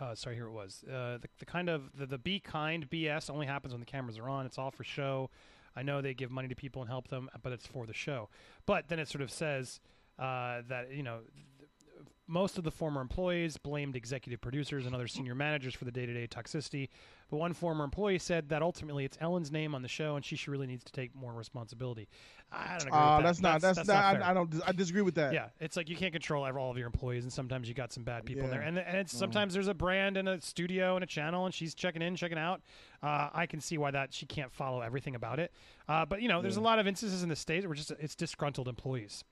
A: uh, sorry, here it was. Uh, the, the kind of the, the be kind BS only happens when the cameras are on. It's all for show. I know they give money to people and help them, but it's for the show. But then it sort of says uh, that you know most of the former employees blamed executive producers and other senior managers for the day-to-day toxicity. But one former employee said that ultimately it's Ellen's name on the show, and she she really needs to take more responsibility. I don't agree.
B: Uh,
A: with that.
B: that's not that's,
A: that's
B: not,
A: not.
B: I, I don't I disagree with that.
A: Yeah, it's like you can't control all of your employees, and sometimes you got some bad people in there. And and it's sometimes there's a brand and a studio and a channel, and she's checking in, checking out. Uh, I can see why that she can't follow everything about it. Uh, but you know, there's a lot of instances in the states where just it's disgruntled employees,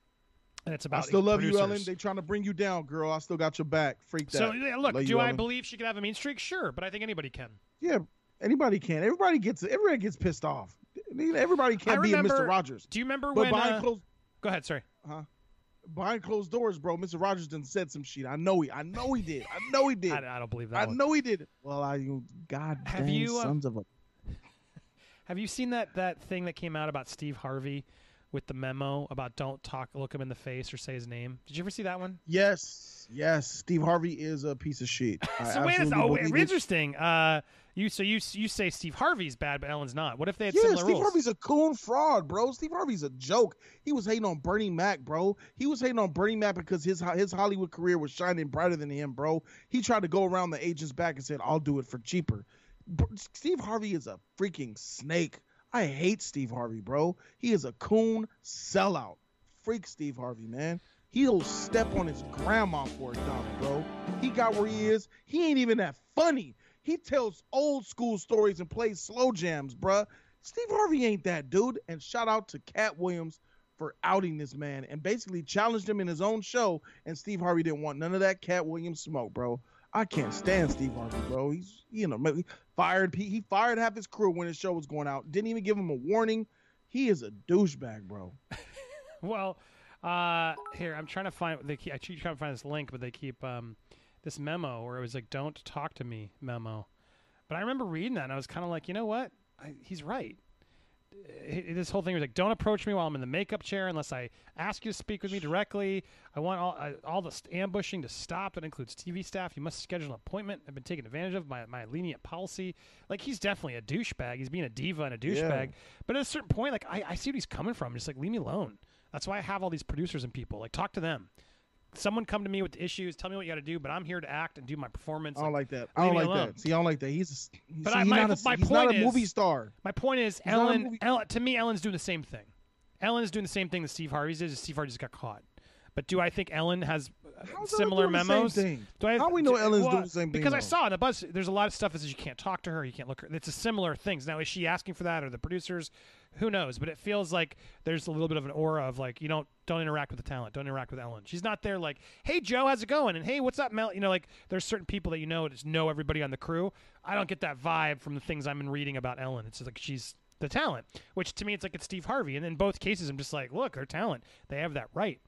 A: and it's
B: I
A: about
B: still love you. Ellen. They trying to bring you down, girl. I still got your back. Freak that.
A: So yeah, look,
B: Love
A: do
B: you,
A: I
B: Ellen.
A: believe she could have a mean streak? Sure, but I think anybody can.
B: Yeah, anybody can. Everybody gets everybody gets pissed off. Everybody can't
A: I
B: be a Mr. Rogers.
A: Do you remember
B: But
A: when?
B: behind
A: uh,
B: closed
A: go ahead, sorry. Huh?
B: behind closed doors, bro, Mr. Rogers done said some shit. I know he I know he did. I know he did.
A: I, I don't believe that.
B: I
A: one.
B: know he did. Well, I you God
A: Have
B: dang
A: you, uh,
B: sons of a (laughs)
A: Have you seen that that thing that came out about Steve Harvey with the memo about don't talk, look him in the face, or say his name? Did you ever see that one?
B: Yes, yes. Steve Harvey is a piece of shit. (laughs) I
A: so wait a second. Oh,
B: believe it.
A: interesting. Uh, you so you you say Steve Harvey's bad, but Ellen's not. What if they had
B: Yeah,
A: similar
B: Steve
A: rules?
B: Harvey's a coon fraud, bro. Steve Harvey's a joke. He was hating on Bernie Mac, bro. He was hating on Bernie Mac because his his Hollywood career was shining brighter than him, bro. He tried to go around the agent's back and said, "I'll do it for cheaper." Steve Harvey is a freaking snake. I hate Steve Harvey, bro. He is a coon sellout. Freak Steve Harvey, man. He'll step on his grandma for a dollar, bro. He got where he is. He ain't even that funny. He tells old school stories and plays slow jams, bruh. Steve Harvey ain't that dude. And shout out to Katt Williams for outing this man and basically challenged him in his own show. And Steve Harvey didn't want none of that Katt Williams smoke, bro. I can't stand Steve Harvey, bro. He's you know maybe fired. He he fired half his crew when his show was going out. Didn't even give him a warning. He is a douchebag, bro. (laughs)
A: Well, uh, here I'm trying to find. They keep, I keep trying to find this link, but they keep um, this memo where it was like "Don't talk to me" memo. But I remember reading that, and I was kind of like, you know what? I, he's right. Uh, This whole thing was like, "Don't approach me while I'm in the makeup chair unless I ask you to speak with me directly." I want all uh, all the st- ambushing to stop. That includes TV staff. You must schedule an appointment. I've been taken advantage of my my lenient policy. Like he's definitely a douchebag. He's being a diva and a douchebag. But at a certain point, like I, I see what he's coming from. Just like leave me alone. That's why I have all these producers and people. Like talk to them. Someone come to me with issues. Tell me what you got to do. But I'm here to act and do my performance.
B: I don't
A: Like,
B: that. I don't like
A: alone.
B: that. See, I don't like that. He's, a, he's,
A: But I- my-
B: not a,
A: my
B: he's not a movie
A: is-
B: star.
A: my point is,
B: He's
A: Ellen, Ellen. To me, Ellen's doing the same thing. Ellen is doing the same thing that Steve Harvey did. Steve Harvey just got caught. But do I think Ellen has uh,
B: How's Ellen
A: similar
B: doing the same
A: memos. Do I
B: How we know
A: do-
B: Ellen's
A: well,
B: doing the same thing,
A: Because I saw in the buzz, there's a lot of stuff that says you can't talk to her, you can't look her. It's a similar things. Now, is she asking for that or the producers? Who knows? But it feels like there's a little bit of an aura of like you don't don't interact with the talent, don't interact with Ellen. She's not there like, hey Joe, how's it going? And hey, what's up, Mel? You know, like there's certain people that you know just know everybody on the crew. I don't get that vibe from the things been reading about Ellen. It's like she's the talent, which to me it's like it's Steve Harvey. And in both cases, I'm just like, look, they're talent. They have that right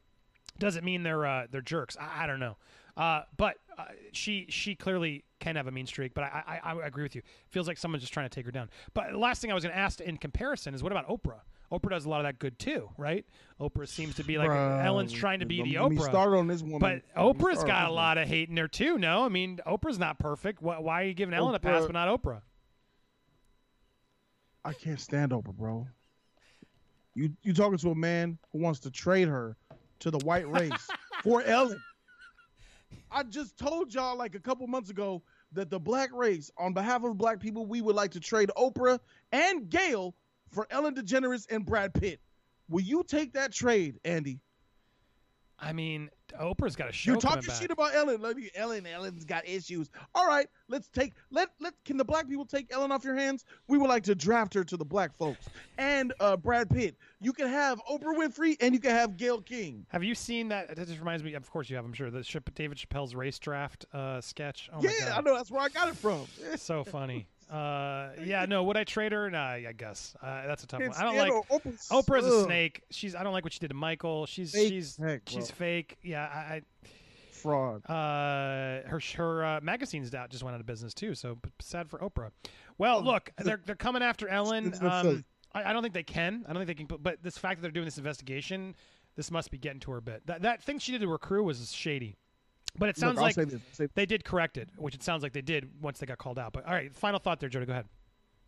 A: doesn't mean they're uh, they're jerks. I, I don't know, uh, but uh, she she clearly can have a mean streak. But I, I I agree with you. Feels like someone's just trying to take her down. But the last thing I was going to ask in comparison is what about Oprah? Oprah does a lot of that good too, right? Oprah seems to be like Ellen's trying to be the Oprah.
B: started on this woman.
A: But
B: Don't get me
A: Oprah's got a lot of hate in her too. No, I mean Oprah's not perfect. Why, why are you giving Ellen a pass but not Oprah?
B: I can't stand Oprah, bro. You you talking to a man who wants to trade her to the white race (laughs) for Ellen. I just told y'all like a couple months ago that the black race, on behalf of black people, we would like to trade Oprah and Gayle for Ellen DeGeneres and Brad Pitt. Will you take that trade, Andy?
A: I mean Oprah's got a show
B: You're
A: coming
B: talking shit about Ellen. Love you, Ellen, Ellen's got issues. All right, let's take let let can the black people take Ellen off your hands? We would like to draft her to the black folks. And uh Brad Pitt. You can have Oprah Winfrey and you can have Gayle King.
A: Have you seen that? That just reminds me. Of course, you have. I'm sure the David Chappelle's race draft uh, sketch. Oh my
B: yeah,
A: God.
B: I know that's where I got it from.
A: so funny. (laughs) Uh, yeah, no. Would I trade her? Nah, I guess uh, that's a tough one. I don't like
B: Oprah's,
A: Oprah's a snake. She's. I don't like what she did to Michael. She's.
B: Fake
A: she's.
B: heck,
A: she's fake. Yeah. I.
B: fraud.
A: Uh, her her uh, magazine's out just went out of business too. So sad for Oprah. Well, look, they're they're coming after Ellen. Um, I, I don't think they can. I don't think they can. But, but this fact that they're doing this investigation, this must be getting to her a bit. That that thing she did to her crew was shady. But it sounds
B: Look,
A: like
B: this. Say-
A: they did correct it, which it sounds like they did once they got called out. But all right, final thought there, Jody. Go ahead.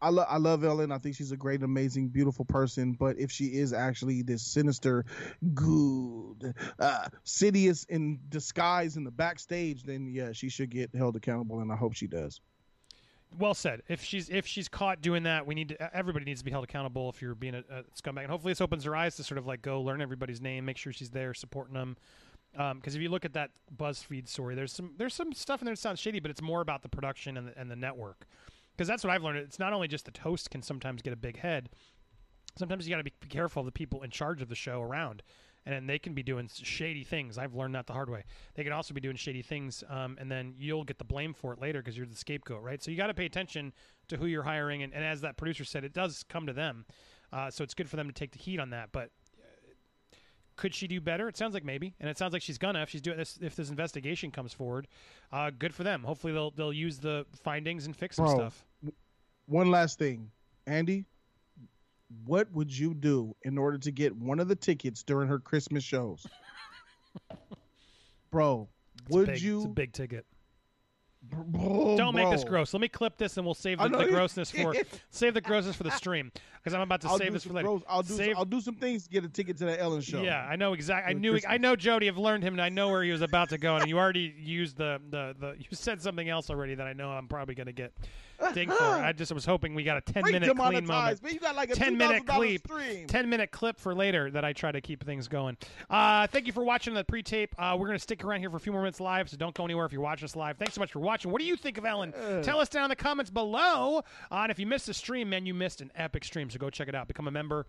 B: I love I love Ellen. I think she's a great, amazing, beautiful person. But if she is actually this sinister, good, uh, Sidious in disguise in the backstage, then yeah, she should get held accountable, and I hope she does.
A: Well said. If she's if she's caught doing that, we need to. Everybody needs to be held accountable. If you're being a, a scumbag, and hopefully this opens her eyes to sort of like go learn everybody's name, make sure she's there supporting them. Because if you look at that BuzzFeed story, there's some there's some stuff in there that sounds shady, but it's more about the production and the, and the network. Because that's what I've learned. It's not only just the host can sometimes get a big head. Sometimes you got to be careful of the people in charge of the show around, and they can be doing shady things. I've learned that the hard way. They can also be doing shady things, um, and then you'll get the blame for it later because you're the scapegoat, right? So you got to pay attention to who you're hiring, and, and as that producer said, it does come to them. Uh, so it's good for them to take the heat on that. But could she do better? It sounds like maybe, and it sounds like she's gonna if she's doing this. If this investigation comes forward, uh, good for them. Hopefully they'll they'll use the findings and fix some
B: Bro.
A: stuff.
B: One last thing, Andy. What would you do in order to get one of the tickets during her Christmas shows? (laughs) Bro,
A: It's
B: would
A: big- It's a
B: you?
A: big ticket. Don't make this gross. Let me clip this and we'll save the, the grossness for save the grossness for the stream because I'm about to
B: I'll
A: save this for
B: some
A: later.
B: gross- I'll do.
A: Save-
B: I'll do some things to get a ticket to that Ellen show.
A: Yeah, I know exactly. I knew. I
B: Christmas.
A: know Jody. I've learned him, and I know where he was about to go. And you already (laughs) used the the the. You said something else already that I know I'm probably going to get for. (laughs) I just was hoping we got a 10
B: Break
A: minute clean moment.
B: man. You got like a
A: 10 minute clip.
B: stream.
A: 10 minute clip for later that I try to keep things going. Uh, thank you for watching the pre tape. Uh, we're going to stick around here for a few more minutes live, so don't go anywhere if you're watching us live. Thanks so much for watching. What do you think of Ellen? Tell us down in the comments below. Uh, and if you missed the stream, man, you missed an epic stream, so go check it out. Become a member.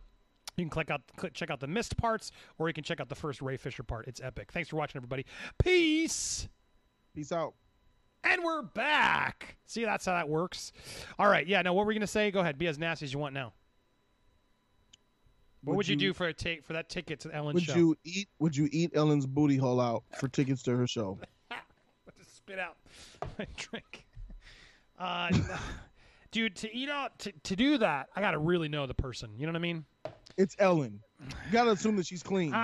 A: You can click out, click, check out the missed parts, or you can check out the first Ray Fisher part. It's epic. Thanks for watching, everybody. Peace.
B: Peace out.
A: And we're back. See, that's how that works. All right. Yeah. Now, what were we gonna say? Go ahead. Be as nasty as you want now. What would,
B: Would
A: you,
B: you-
A: do for a take for that ticket to Ellen's
B: Would
A: show?
B: you eat? Would you eat Ellen's booty hole out for tickets to her show? (laughs)
A: Just spit out my (laughs) drink. Uh, (laughs) dude, to eat out to, to do that, I gotta really know the person. You know what I mean?
B: It's Ellen. You gotta assume that she's clean. (sighs)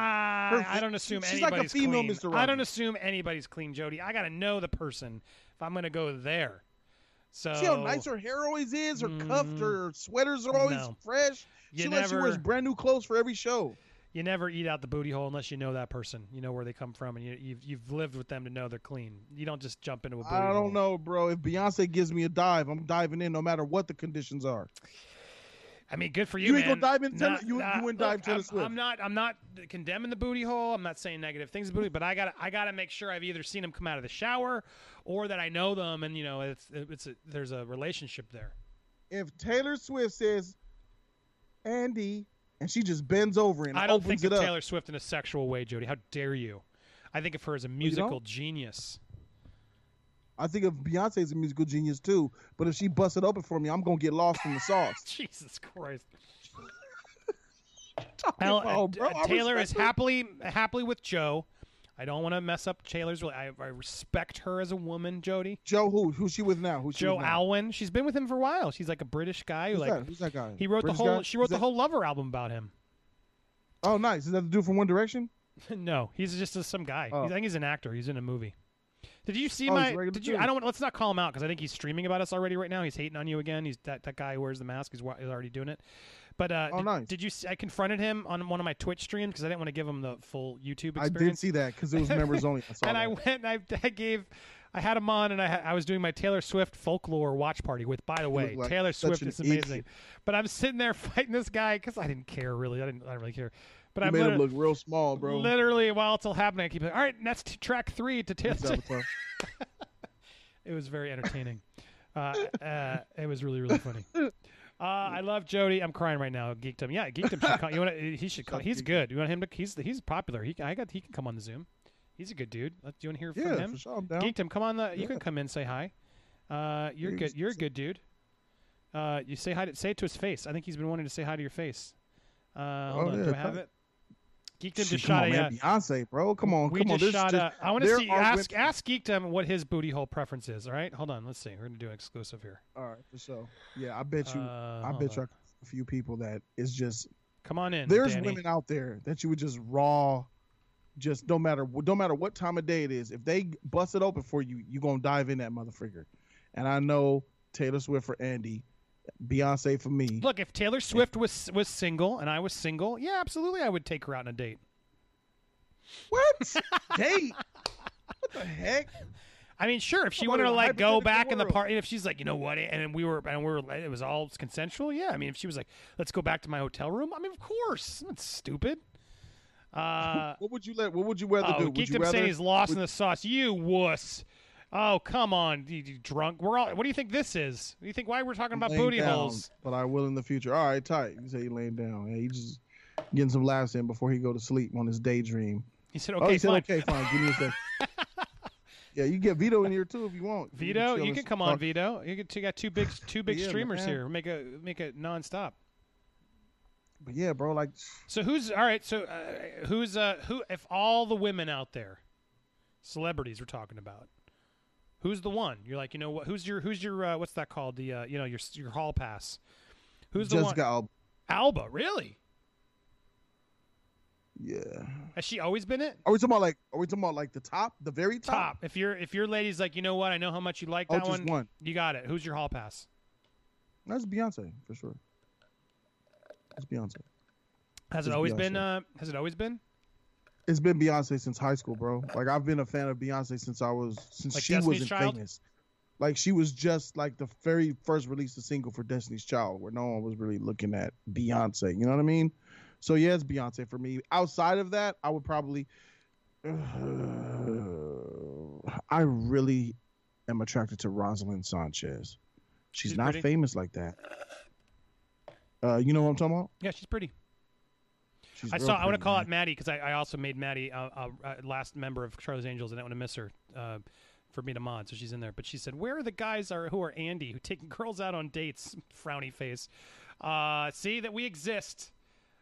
A: Uh, I don't assume
B: she's like a female
A: clean.
B: Mr.
A: I don't assume anybody's clean, Jody. I gotta know the person if I'm gonna go there. So
B: See how nice her hair always is. Her
A: Mm.
B: her sweaters are always
A: No.
B: fresh.
A: You
B: she like she
A: never-
B: wears brand new clothes for every show.
A: you never eat out the booty hole unless you know that person. You know where they come from, and you, you've you've lived with them to know they're clean. You don't just jump into a booty
B: I don't know, bro. If Beyonce gives me a dive, I'm diving in no matter what the conditions are.
A: I mean, good for you,
B: You ain't
A: man.
B: gonna dive in you- you
A: nah,
B: wouldn't dive Taylor
A: I'm,
B: Swift.
A: I'm not. I'm not condemning the booty hole. I'm not saying negative things about booty, but I got. to I got to make sure I've either seen them come out of the shower, or that I know them, and you know, it's it's a, there's a relationship there.
B: If Taylor Swift says, Andy, and she just bends over and
A: I don't think of Taylor Swift in a sexual way, Jody. How dare you? I think of her as a musical
B: don't?
A: genius.
B: I think of Beyonce as a musical genius too. But if she busts it open for me, I'm gonna get lost in the sauce. (laughs)
A: Jesus Christ. (laughs)
B: About,
A: uh, Taylor is happily happily with Joe. I don't want to mess up Taylor's. rela- I, I respect her as a woman, Jody.
B: Joe, who? Who's she with now? Who's she
A: Joe
B: with now?
A: Alwyn. She's been with him for a while. She's like a British guy who
B: Who's
A: like
B: that? Who's that guy?
A: he wrote
B: British
A: the whole.
B: guy?
A: She wrote
B: Is
A: the
B: that-
A: whole Lover album about him.
B: Oh, nice. Is that the dude from One Direction? (laughs)
A: no, he's just a, some guy.
B: Oh.
A: I think he's an actor. He's in a movie. Did you see
B: Oh, he's
A: my?
B: a regular
A: Did you?
B: dude.
A: I don't. Let's not call him out because I think he's streaming about us already right now. He's hating on you again. He's that, that guy who wears the mask. He's, wa- he's already doing it. But uh,
B: Oh,
A: did,
B: nice.
A: did you? See, I confronted him on one of my Twitch streams because I didn't want to give him the full YouTube
B: I did see that because it was members only. (laughs) I saw
A: and
B: that.
A: I went and I, (laughs) I gave, I had him on and I, I was doing my Taylor Swift folklore watch party with, by the way,
B: like
A: Taylor Swift is amazing.
B: idiot.
A: But I'm sitting there (laughs) fighting this guy because I didn't care really. I didn't, I didn't really care. But I'm
B: made him look real small, bro.
A: literally while it's all happening, I keep like, all right, that's t- track three to Taylor.
B: Avatar.
A: It was very entertaining. uh, uh, it was really, really funny. Uh, I love Jody. I'm crying right now. Geekdom. Yeah, Geekdom should come. You want He should come. He's good. You want him to? He's he's popular. He I got. He can come on the Zoom. He's a good dude. Do you want to hear
B: yeah,
A: from him?
B: for sure. I'm down.
A: Geekdom, come on the. You
B: Yeah.
A: can come in, say hi. Uh, you're
B: Yeah,
A: good. You're a good dude. Uh, you say hi. To, say it to his face. I think he's been wanting to say hi to your face. Uh, hold
B: Oh,
A: on.
B: yeah,
A: Do I have it? Geekdom just shot
B: on,
A: a. Uh,
B: man. Beyonce, bro. Come on,
A: we
B: come on.
A: just
B: This
A: shot a. I want to see. Ask
B: women-
A: ask Geekdom what his booty hole preference is. All right. Hold on. Let's see. We're gonna do an exclusive here.
B: All right, for sure. Yeah, I bet you.
A: Uh,
B: I bet you a few people that is just.
A: Come on in.
B: There's
A: Danny.
B: women out there that you would just raw, just no matter no matter what time of day it is. If they bust it open for you, you gonna dive in that motherfucker. And I know Taylor Swift for Andy, Beyonce for me.
A: Look, if Taylor Swift was was single and I was single, yeah, absolutely, I would take her out on a date.
B: What (laughs) date? What the heck?
A: I mean, sure, if she wanted to like go back in the party, if she's like, you know what, and we were and we were, it was all consensual. Yeah, I mean, if she was like, let's go back to my hotel room. I mean, of course, that's stupid. (laughs) Uh,
B: What would you let? What would you rather
A: oh,
B: do? Would you rather?
A: saying he's lost in the sauce. You wuss. Oh, come on, you, you drunk. We're all. What do you think this is? You think why we're talking about
B: laying
A: booty
B: down,
A: holes?
B: But I will in the future. All right, tight. You say he laying down. Yeah, he just getting some laughs in before he go to sleep on his daydream.
A: He said,
B: oh,
A: okay,
B: he said,
A: fine.
B: okay, fine. Give me a second. (laughs) yeah, you get Vito in here too if you want.
A: Vito,
B: chill
A: you can come on,
B: talk.
A: Vito. You get you got two big two big (laughs)
B: Yeah,
A: streamers
B: man.
A: here. Make a make it nonstop.
B: But yeah, bro, like
A: So who's all right? So uh, who's uh who? If all the women out there, celebrities we're talking about, who's the one? You're like, you know what? Who's your who's your uh, what's that called? The uh, you know your your hall pass. Who's the
B: Jessica
A: one?
B: Alba.
A: Alba, really?
B: Yeah.
A: Has she always been it?
B: Are we talking about like? Are we talking about like the top, the very top?
A: Top. If your if your lady's like, you know what? I know how much you like
B: Oh,
A: that one.
B: one.
A: You got it. Who's your hall pass?
B: That's Beyonce for sure. That's Beyonce.
A: Has it always been? Uh, has it always been?
B: It's been Beyonce since high school, bro. Like I've been a fan of Beyonce since I was since
A: Like
B: she
A: Destiny's
B: wasn't
A: Child?
B: famous. Like she was just like the very first released single for Destiny's Child, where no one was really looking at Beyonce. You know what I mean? So yeah, it's Beyonce for me. Outside of that, I would probably. (sighs) I really am attracted to Roselyn Sanchez. She's,
A: She's
B: not
A: pretty?
B: famous like that. Uh, you know what I'm talking about?
A: Yeah, she's pretty.
B: She's
A: I saw. I want to call
B: man.
A: out Maddie because I, I also made Maddie a, a, a last member of Charlie's Angels, and I want to miss her uh, for me to mod. So she's in there. But she said, "Where are the guys are who are Andy who taking (laughs) girls out on dates?" (laughs) Frowny face. Uh, see that we exist.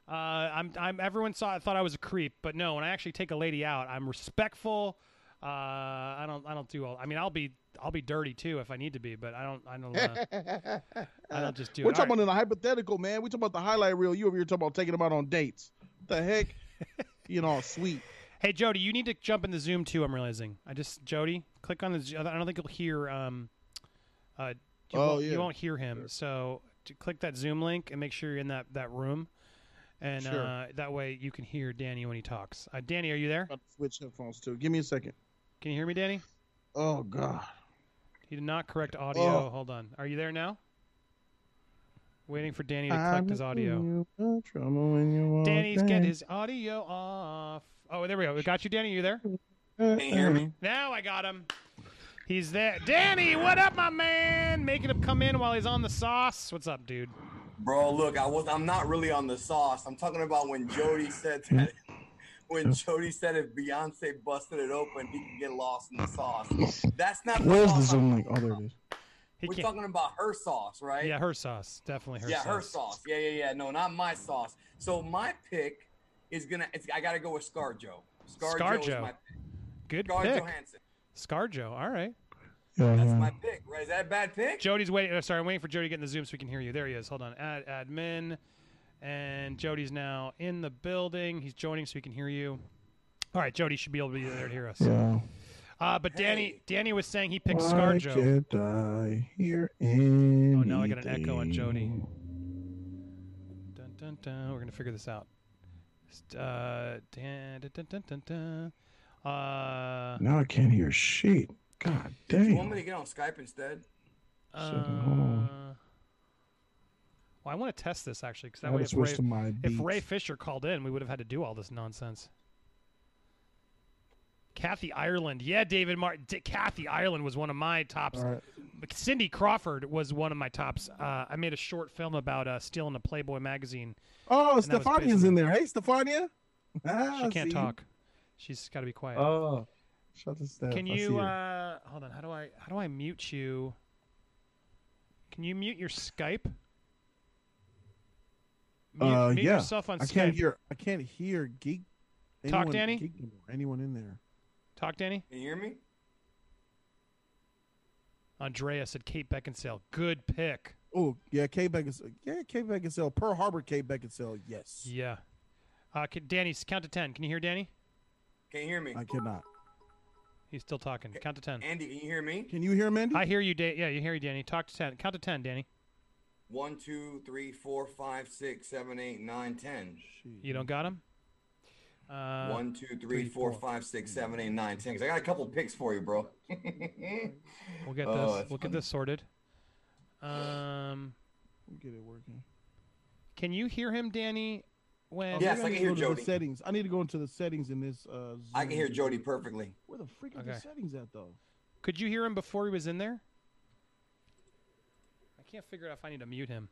A: Uh, I'm. I'm. Everyone saw. thought I was a creep, but no. When I actually take a lady out, I'm respectful. Uh, I don't. I don't do all. I mean, I'll be. I'll be dirty too if I need to be, but I don't. I don't. Uh, (laughs) I don't just do.
B: We're
A: it.
B: talking
A: All right.
B: about in a hypothetical, man. We're talking about the highlight reel. You over here talking about taking them out on dates. What the heck? (laughs) you know, sweet.
A: Hey Jody, you need to jump in the Zoom too. I'm realizing. I just Jody, click on the. I don't think you'll hear. Um, uh, you,
B: Oh,
A: won't,
B: yeah.
A: you won't hear him. So to click that Zoom link and make sure you're in that that room, and
B: Sure.
A: uh, that way you can hear Danny when he talks. Uh, Danny, are you there?
B: About to switch headphones too. Give me a second.
A: Can you hear me, Danny?
B: Oh God.
A: He did not correct audio.
B: Oh.
A: Hold on. Are you there now? Waiting for Danny to collect his audio.
B: I'm trouble when you walk
A: Danny's
B: in.
A: get his audio off. Oh, there we go. We got you, Danny. You there?
F: Can you hear me?
A: Now I got him. He's there. Danny, what up, my man? Making him come in while he's on the sauce. What's up, dude?
F: Bro, look, I was I'm not really on the sauce. I'm talking about when Jody said that when Jody said if Beyonce busted it open, he could get lost in the sauce. (laughs) That's not the
B: Where's the
F: sauce.
B: zoom link? Oh, there it is.
A: He
F: We're
A: can't.
F: talking about her sauce, right?
A: Yeah, her sauce. Definitely her
F: yeah,
A: sauce.
F: her sauce. Yeah, yeah, yeah. No, not my sauce. So my pick is gonna. It's, I gotta go with ScarJo. ScarJo,
A: ScarJo.
F: is my pick.
A: Good
F: Scar
A: pick.
F: Johansson.
A: Scarjo. All right.
B: Yeah,
F: That's
B: yeah.
F: my pick. Right? Is that a bad pick?
A: Jody's waiting. uh, Sorry, I'm waiting for Jody to get in the Zoom so we can hear you. There he is. Hold on. Add admin. And Jody's now in the building. He's joining so he can hear you. All right, Jody should be able to be there to hear us.
B: Yeah.
A: Uh, but Danny,
F: Hey.
A: Danny was saying he picked
B: Why
A: ScarJo.
B: can't I hear anything?
A: Oh, now I got an echo on Jody. Dun, dun, dun. We're gonna figure this out. Uh, dun, dun, dun, dun, dun, dun. Uh,
B: Now I can't hear shit. God
F: Do you want me to get on Skype instead?
A: uh,
B: Seven, hold on.
A: Well, I want to test this actually, because
B: I
A: that way, if Ray, if. Ray Fisher called in, we would have had to do all this nonsense. Kathy Ireland, yeah, David Martin. D- Kathy Ireland was one of my tops.
B: Right.
A: Cindy Crawford was one of my tops. Uh, I made a short film about uh, stealing a Playboy magazine.
B: Oh, Stefania's in there. Hey, Stefania. Ah,
A: She can't talk. She's got to be quiet.
B: Oh, shut the Steph.
A: Can you uh hold on, how do I how do I mute you? Can you mute your Skype? Mute,
B: uh,
A: mute
B: yeah.
A: yourself on
B: I
A: Skype.
B: can't hear. I can't hear geek.
A: Talk,
B: anyone,
A: Danny?
B: Geek anymore. anyone in there?
A: Talk, Danny.
F: Can you hear me?
A: Andrea said Kate Beckinsale. Good pick.
B: Oh, yeah, Kate Beckinsale. Yeah, Kate Beckinsale. Pearl Harbor, Kate Beckinsale. Yes.
A: Yeah. Uh, can, Danny, count to ten. Can you hear Danny?
F: Can you hear me?
B: I cannot.
A: He's still talking. Count to ten.
F: Andy, can you hear me?
B: Can you hear Mandy?
A: I hear you, Dan. Yeah, you hear you, Danny. Talk to ten. Count to ten, Danny.
F: One, two, three, four, five, six, seven, eight, nine, ten.
A: You don't got him. Uh,
F: One, two, three,
B: three,
F: four,
B: four.
F: five, six, seven, eight, nine, ten. 'Cause I got a couple picks for you, bro. (laughs)
A: We'll get
F: Oh,
A: this.
F: that's
A: We'll get this sorted. Um,
B: We'll get it working.
A: can you hear him, Danny? When
F: Yes,
B: Maybe
F: I
B: need
F: can
B: to
F: hear
B: go to
F: Jody.
B: The settings. I need to go into the settings in this. Uh,
F: I can hear Jody perfectly.
B: Where the freak are
A: Okay.
B: the settings at though?
A: Could you hear him before he was in there? I can't figure out if I need to mute him.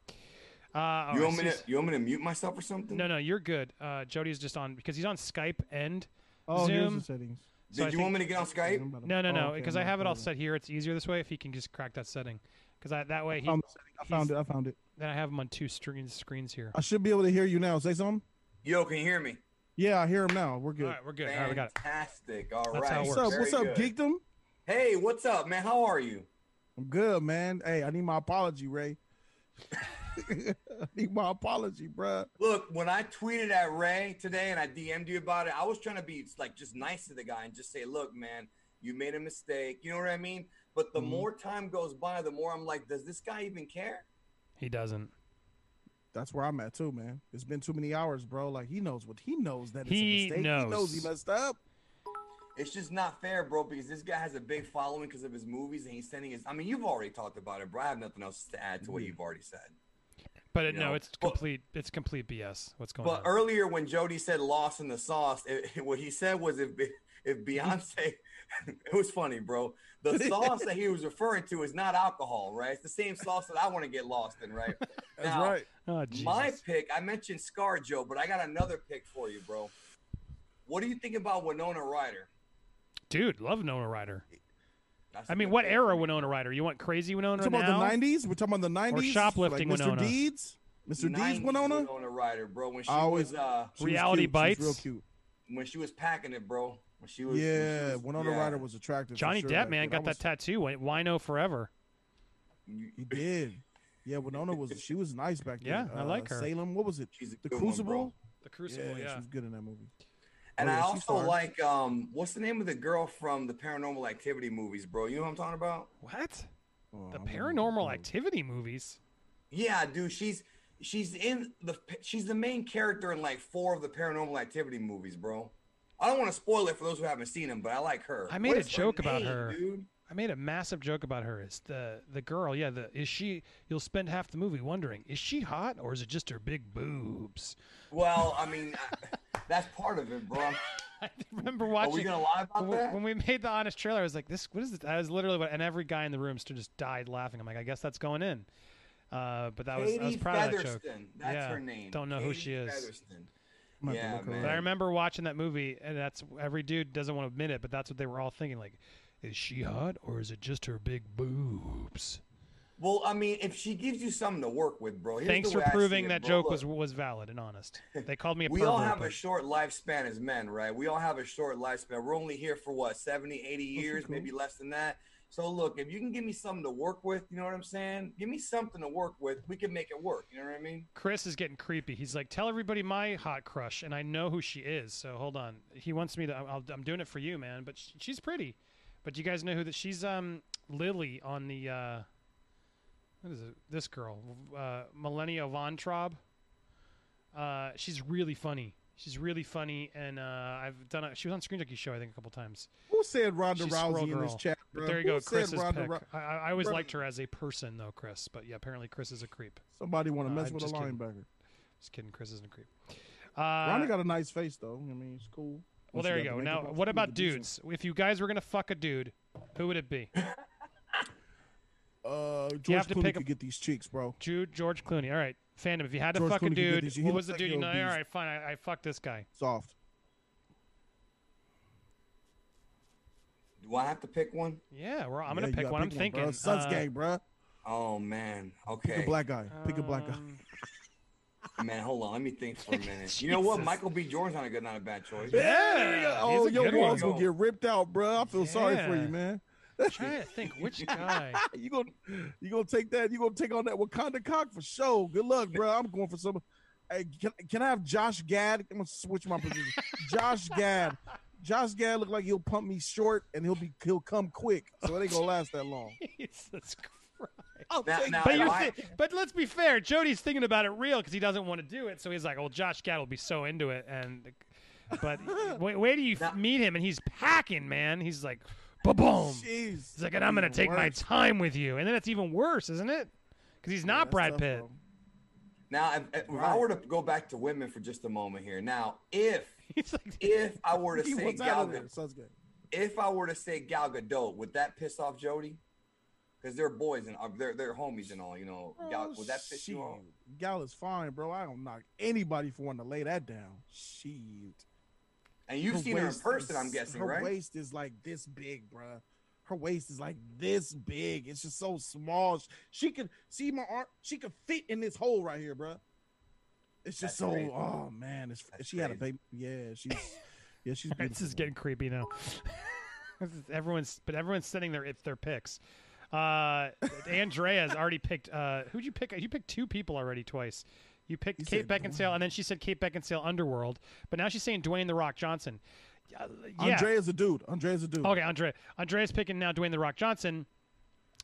A: Uh,
F: You
A: right,
F: want me to? You want me to mute myself or something?
A: No, no, you're good. Uh, Jody's just on because he's on Skype and
B: Oh, here's the settings.
A: so I
F: you
A: think-
F: want me to get on Skype?
B: I'm about to-
A: No, no,
B: oh,
A: no, because
B: I'm
A: I have it all set here. It's easier this way if he can just crack that setting. Because that way
B: I
A: he
B: found, the setting. I found it. I found it.
A: then I have him on two screens screens here.
B: I should be able to hear you now. Say something.
F: Yo, can you hear me?
B: Yeah, I hear him now. We're good.
A: right, we're good. All right, we got it.
F: Fantastic. All right.
A: That's how it
B: What's up?
F: Very
B: What's up,
F: good.
B: Geekdom?
F: Hey, what's up, man? How are you?
B: I'm good, man. Hey, I need my apology, Ray. (laughs) I need my apology, bruh.
F: Look, when I tweeted at Ray today and I DM'd you about it, I was trying to be like just nice to the guy and just say, "Look, man, you made a mistake." You know what I mean? But the
B: Mhm.
F: more time goes by, the more I'm like, "Does this guy even care?"
A: He doesn't.
B: That's where I'm at too, man. It's been too many hours, bro. Like he knows what he knows that
A: He
B: it's a mistake.
A: knows.
B: He knows he messed up.
F: It's just not fair, bro, because this guy has a big following because of his movies and he's sending his. I mean, you've already talked about it, bro. I have nothing else to add to what
B: mm-hmm.
F: you've already said.
A: But it,
F: You
A: no,
F: know,
A: it's
F: but-
A: complete. It's complete BS. What's going
F: But
A: on?
F: But earlier, when Jody said "lost in the sauce," it, (laughs) what he said was if if Beyonce, (laughs) it was funny, bro. The (laughs) sauce that he was referring to is not alcohol, right? It's the same sauce that I want to get lost in, right?
B: That's
F: Now,
B: right.
A: oh,
F: My pick, I mentioned ScarJo, but I got another pick for you, bro. What do you think about Winona Ryder?
A: Dude, love Winona Ryder.
F: That's
A: I
F: a
A: mean, what era
F: for me.
A: Winona Ryder? You want crazy Winona
B: We're talking
A: now?
B: about the '90s. We're talking about the '90s.
A: shoplifting
B: like Mr.
A: Winona?
B: Deeds. Mr. Deeds
F: 90s
B: Winona.
F: Winona Ryder, bro. When she
B: always-
F: was uh,
B: She was
A: Reality
B: cute. She was
A: Bites?
B: real cute.
F: when she was packing it, bro. When she was, when she
B: Yeah,
F: was-
B: Winona
F: yeah.
B: Ryder was attractive.
A: Johnny
B: sure
A: Depp,
B: back
A: man, got
B: I was-
A: that tattoo. Wi- Wino forever.
B: He did. Yeah, Winona was. She was nice back then.
A: Yeah, I like her.
B: Salem. What was it?
F: She's a
B: The
F: good one.
B: Crucible.
A: The Crucible,
B: yeah,
A: yeah.
B: she was good in that movie.
F: And
B: Oh,
F: I
B: yeah, she's
F: also
B: fine.
F: like um, what's the name of the girl from the Paranormal Activity movies, bro? You know what I'm talking about?
A: What?
B: Oh,
A: The paranormal activity movies?
F: Yeah, dude. She's she's in the she's the main character in like four of the Paranormal Activity movies, bro. I don't want to spoil it for those who haven't seen them, but I like her.
A: I made
F: What
A: a
F: is her
A: joke about
F: name,
A: her.
F: dude.
A: I made a massive joke about her. Is the the girl? Yeah, the is she? You'll spend half the movie wondering is she hot or is it just her big boobs?
F: Well, I mean, that's part of it, bro. (laughs)
A: I remember watching.
F: Are
A: watching.
F: we gonna lie about
A: when,
F: that?
A: when we made the honest trailer, I was like, "This, what is this?" I was literally, what, and every guy in the room stood, just died laughing. I'm like, "I guess that's going in," uh, but that was I was
F: Katie
A: proud of that joke.
F: That's
A: Yeah,
F: her name.
A: don't know who she is.
B: I'm gonna have to
F: Yeah,
B: look her
F: man.
A: But I remember watching that movie, and that's every dude doesn't want to admit it, but that's what they were all thinking. Like, is she hot or is it just her big boobs?
F: Well, I mean, if she gives you something to work with, bro. here's
A: Thanks
F: the
A: for
F: I
A: proving that
F: bro.
A: joke
F: Look,
A: was was valid and honest. (laughs) They called me a
F: We
A: pervert.
F: all have
A: but-
F: a short lifespan as men, right? We all have a short lifespan. We're only here for what, 70, 80 years, maybe less than that. So look, if you can give me something to work with, you know what I'm saying? Give me something to work with. We can make it work. You know what I mean?
A: Chris is getting creepy. He's like, "Tell everybody my hot crush," and I know who she is. So hold on. He wants me to. I'll, I'm doing it for you, man. But sh- she's pretty. But you guys know who that? She's um Lily on the. uh What is it? This girl, uh, Milana Vayntrub. Uh, she's really funny. She's really funny, and uh, I've done. A, she was on Screen Junkie show, I think, a couple times.
B: Who said Ronda
A: She's
B: Rousey in this
A: Girl.
B: chat?
A: But
B: bro?
A: there you
B: Who
A: go,
B: said
A: Chris's
B: Ronda
A: pick.
B: Rou-
A: I, I I always
B: Bro-
A: liked her as a person, though, Chris. But yeah, apparently Chris is a creep.
B: Somebody want to
A: Uh,
B: mess
A: I'm
B: with a
A: just kidding.
B: linebacker.
A: Just kidding. Chris isn't a creep.
B: Ronda
A: Uh,
B: got a nice face though. I mean, it's cool.
A: Well,
B: When
A: there you go. Now, what about dudes? If you guys were gonna fuck a dude, who would it be? (laughs)
B: Uh, George
A: have to
B: Clooney
A: pick a-
B: could get these cheeks, bro.
A: Jude, George Clooney. All right, fandom. If you had to
B: George
A: fuck a
B: Clooney could
A: dude,
B: these-
A: what was the dude? You know, all right, fine. I, I fucked this guy.
B: Soft.
F: Do I have to pick one?
A: Yeah, well, I'm
B: Yeah,
A: gonna pick
B: gotta
A: one. I'm
B: pick
A: thinking.
B: Bro. Suns
A: uh,
B: gang, bro.
F: Oh man. Okay.
B: Pick a black guy. Pick a black guy.
A: um, (laughs)
F: Man, hold on. Let me think for a minute. You know what? Michael B. Jordan's not a good, not a bad choice.
A: Yeah,
B: Oh, your
A: good one.
B: walls gonna get ripped out, bro. I feel sorry for you, man.
A: I'm (laughs) trying to think which (laughs) guy.
B: you gonna you gonna take that? You gonna take on that Wakanda cock for sure? Good luck, bro. I'm going for some. Hey, can, can I have Josh Gad? I'm gonna switch my position. Josh Gad. Josh Gad look like he'll pump me short and he'll be he'll come quick, so it ain't gonna last that long. (laughs)
A: Jesus Christ.
B: I'll
F: Now-
B: take
F: now-
A: But,
F: if
A: you're
F: I-
A: thi- but let's be fair. Jody's thinking about it real because he doesn't want to do it. So he's like, "Well, Josh Gad will be so into it." And but wait, wait till you
F: Now-
A: meet him, and he's packing, man. He's like, "Ba boom."
B: Jeez.
A: He's like, and I'm gonna
B: Even
A: take my time with you, and then it's even worse, isn't it? Because he's not
B: That's
A: Brad Pitt.
B: bro.
F: Now, if, if I
B: Right.
F: were to go back to women for just a moment here, now, if (laughs)
A: like,
F: if I were to (laughs) say
B: wants out
F: Gal. Gadot,
B: Suns gang.
F: if I were to say Gal Gadot, would that piss off Jody? Because they're boys and uh, they're they're homies and all, you know. Gal, would that piss you off?
B: Oh, Gal is fine, bro. I don't knock anybody for wanting to lay that down. Shit.
F: And you've
B: Her
F: seen her in person,
B: is-
F: I'm guessing,
B: her
F: right?
B: Her waist is like this big, bruh. Her waist is like this big. It's just so small. She could see my arm. She could fit in this hole right here, bruh. It's just
F: That's
B: so.
F: crazy.
B: Oh man, it's,
F: That's
B: she had a baby. Yeah, she's. (laughs) Yeah, she's. (laughs)
A: this is getting creepy now. (laughs) Everyone's, but everyone's sending their it's their picks. Uh, Andrea's already picked. Uh, who'd you pick? You picked two people already twice. You picked
B: You
A: Kate Beckinsale, and then she said Kate Beckinsale Underworld. But now she's saying Dwayne the Rock Johnson. Uh, yeah.
B: Andrea's a dude. Andre is a dude.
A: Okay, Andre. Andrea's picking now Dwayne the Rock Johnson.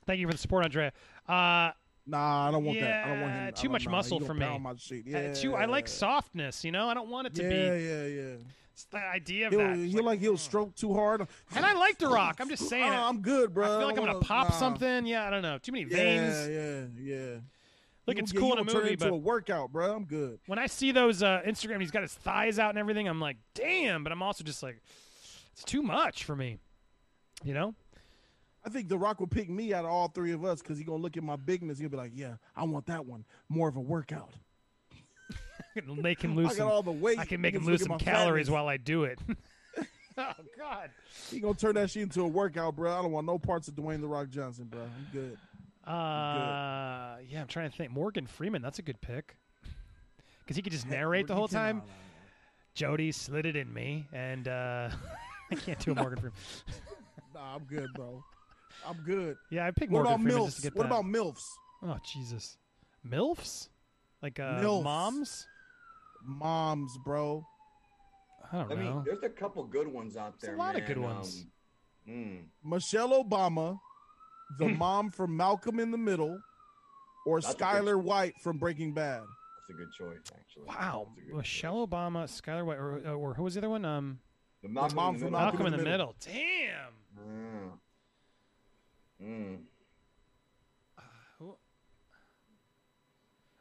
A: Thank you for the support, Andrea. Uh,
B: Nah, I don't want that. I don't want him.
A: Too much
B: nah,
A: muscle for me.
B: pound My shit.
A: uh,
B: Yeah,
A: too, I like softness. You know, I don't want it to
B: Yeah,
A: be
B: yeah, yeah.
A: it's the idea of
B: He'll,
A: that.
B: He'll like he'll stroke too hard.
A: and I like The Rock. I'm just (laughs) saying. It.
B: I'm good, bro.
A: I feel like I'm
B: don't
A: gonna pop
B: nah.
A: something. Yeah, I don't know. Too many veins.
B: Yeah, yeah,
A: yeah.
B: Look,
A: it's cool in a movie,
B: into
A: but
B: a workout, bro. I'm good.
A: when I see those uh, Instagram, he's got his thighs out and everything. I'm like, damn. But I'm also just like, it's too much for me. You know?
B: I think The Rock will pick me out of all three of us because he's gonna look at my bigness. He'll be like, "Yeah, I want that one. More of a workout. (laughs)
A: make him (laughs) lose
B: I got
A: some.
B: all the weight.
A: I can make him lose some calories
B: fatness.
A: while I do it. (laughs) oh God.
B: He gonna turn that shit into a workout, bro. I don't want no parts of Dwayne The Rock Johnson, bro. I'm good.
A: Uh, yeah, I'm trying to think. Morgan Freeman, that's a good pick. (laughs) Because he could just narrate the whole time. Jody slid it in me, and uh, (laughs) I can't do a Morgan Freeman. (laughs)
B: Nah, I'm good, bro. I'm good.
A: Yeah, I picked
B: What
A: Morgan
B: about
A: Freeman just to
B: milfs?
A: get
B: What
A: that.
B: about milfs?
A: Oh Jesus, milfs, like uh,
B: Milfs.
A: moms.
B: Moms, bro.
A: I don't
F: I
A: know.
F: mean, there's a couple good ones out there.
A: There's a
F: there.
A: lot of
F: man.
A: good ones.
F: Um, mm.
B: Michelle Obama, the (laughs) mom from Malcolm in the Middle, or
F: That's Skyler.
B: White from Breaking Bad.
F: That's a good choice, actually.
A: wow,
F: That's a good
A: Michelle Obama, Skyler White, or, uh, or who was the other one? Um,
F: choice. The Malcolm
B: mom
F: in the
B: from
F: Middle.
A: Malcolm in the Middle. Damn.
F: Mm. Mm.
A: Who-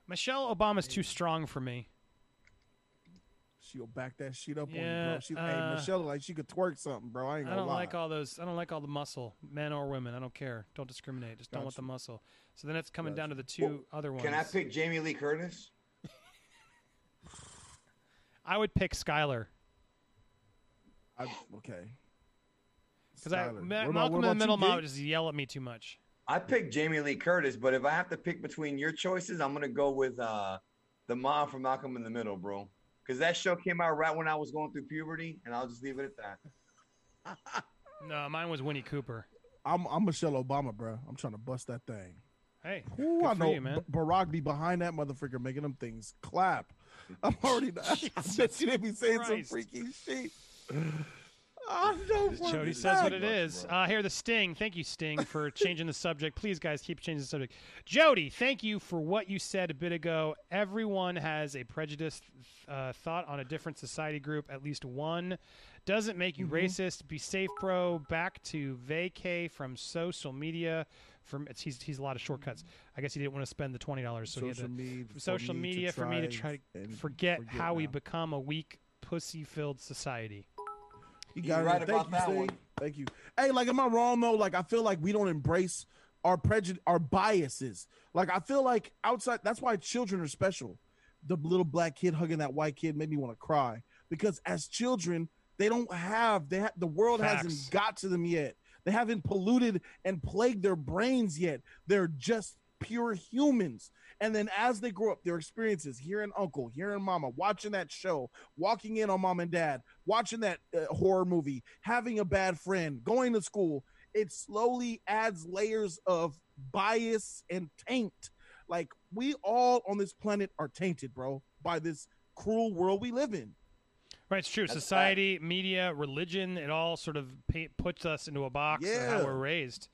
A: Michelle Obama's too strong for me.
B: She'll back that shit up on you,
A: Yeah,
B: bro. She, hey,
A: uh,
B: Michelle, like she could twerk something, bro. I ain't
A: I
B: gonna
A: don't
B: lie.
A: like all those. I don't like all the muscle, men or women. I don't care. Don't discriminate. Just don't want the muscle. So then it's coming
B: Gotcha.
A: down to the two
F: Well,
A: other ones.
F: Can I pick Jamie Lee Curtis? (laughs)
A: I would pick Skyler
B: I, okay.
A: because I Ma-
B: about-
A: Malcolm in the Middle mom would just yell at me too much.
F: I picked Jamie Lee Curtis, but if I have to pick between your choices, I'm gonna go with uh, the mom from Malcolm in the Middle, bro. Because that show came out right when I was going through puberty, and I'll just leave it at that. (laughs)
A: No, mine was Winnie Cooper.
B: I'm I'm Michelle Obama, bro. I'm trying to bust that thing.
A: Hey,
B: Ooh,
A: good
B: I
A: for
B: know
A: you, man.
B: B- Barack be behind that motherfucker making them things clap. I'm already. I bet you they be saying some freaky shit. For
A: Jody says what it is. Uh, here, the Sting. Thank you, Sting, for (laughs) changing the subject. Please, guys, keep changing the subject. Jody, thank you for what you said a bit ago. Everyone has a prejudiced uh, thought on a different society group, at least one. Doesn't make you
B: Mm-hmm.
A: racist. Be safe, bro. Back to vacay from social media. From it's, he's he's a lot of shortcuts. I guess he didn't want to spend the twenty dollars, so he had
B: social
A: to,
B: media, for
A: social
B: me to
A: media for me to try to forget, how we become a weak, pussy-filled society.
B: You
F: You're
B: got it.
F: right
B: Thank
F: about
B: you,
F: that
B: Sting.
F: one.
B: Thank you. Hey, like, am I wrong though? Like, I feel like we don't embrace our prejudice, our biases. Like, I feel like outside. That's why children are special. The little black kid hugging that white kid made me want to cry because as children, they don't have they ha- the world
A: Facts.
B: hasn't got to them yet. They haven't polluted and plagued their brains yet. They're just pure humans. And then as they grow up, their experiences, hearing uncle, hearing mama, watching that show, walking in on mom and dad, watching that uh, horror movie, having a bad friend, going to school, it slowly adds layers of bias and taint. Like we all on this planet are tainted, bro, by this cruel world we live in.
A: Right, it's true.
F: That's
A: Society, media, religion, it all sort of pa puts us into a box of how we're raised.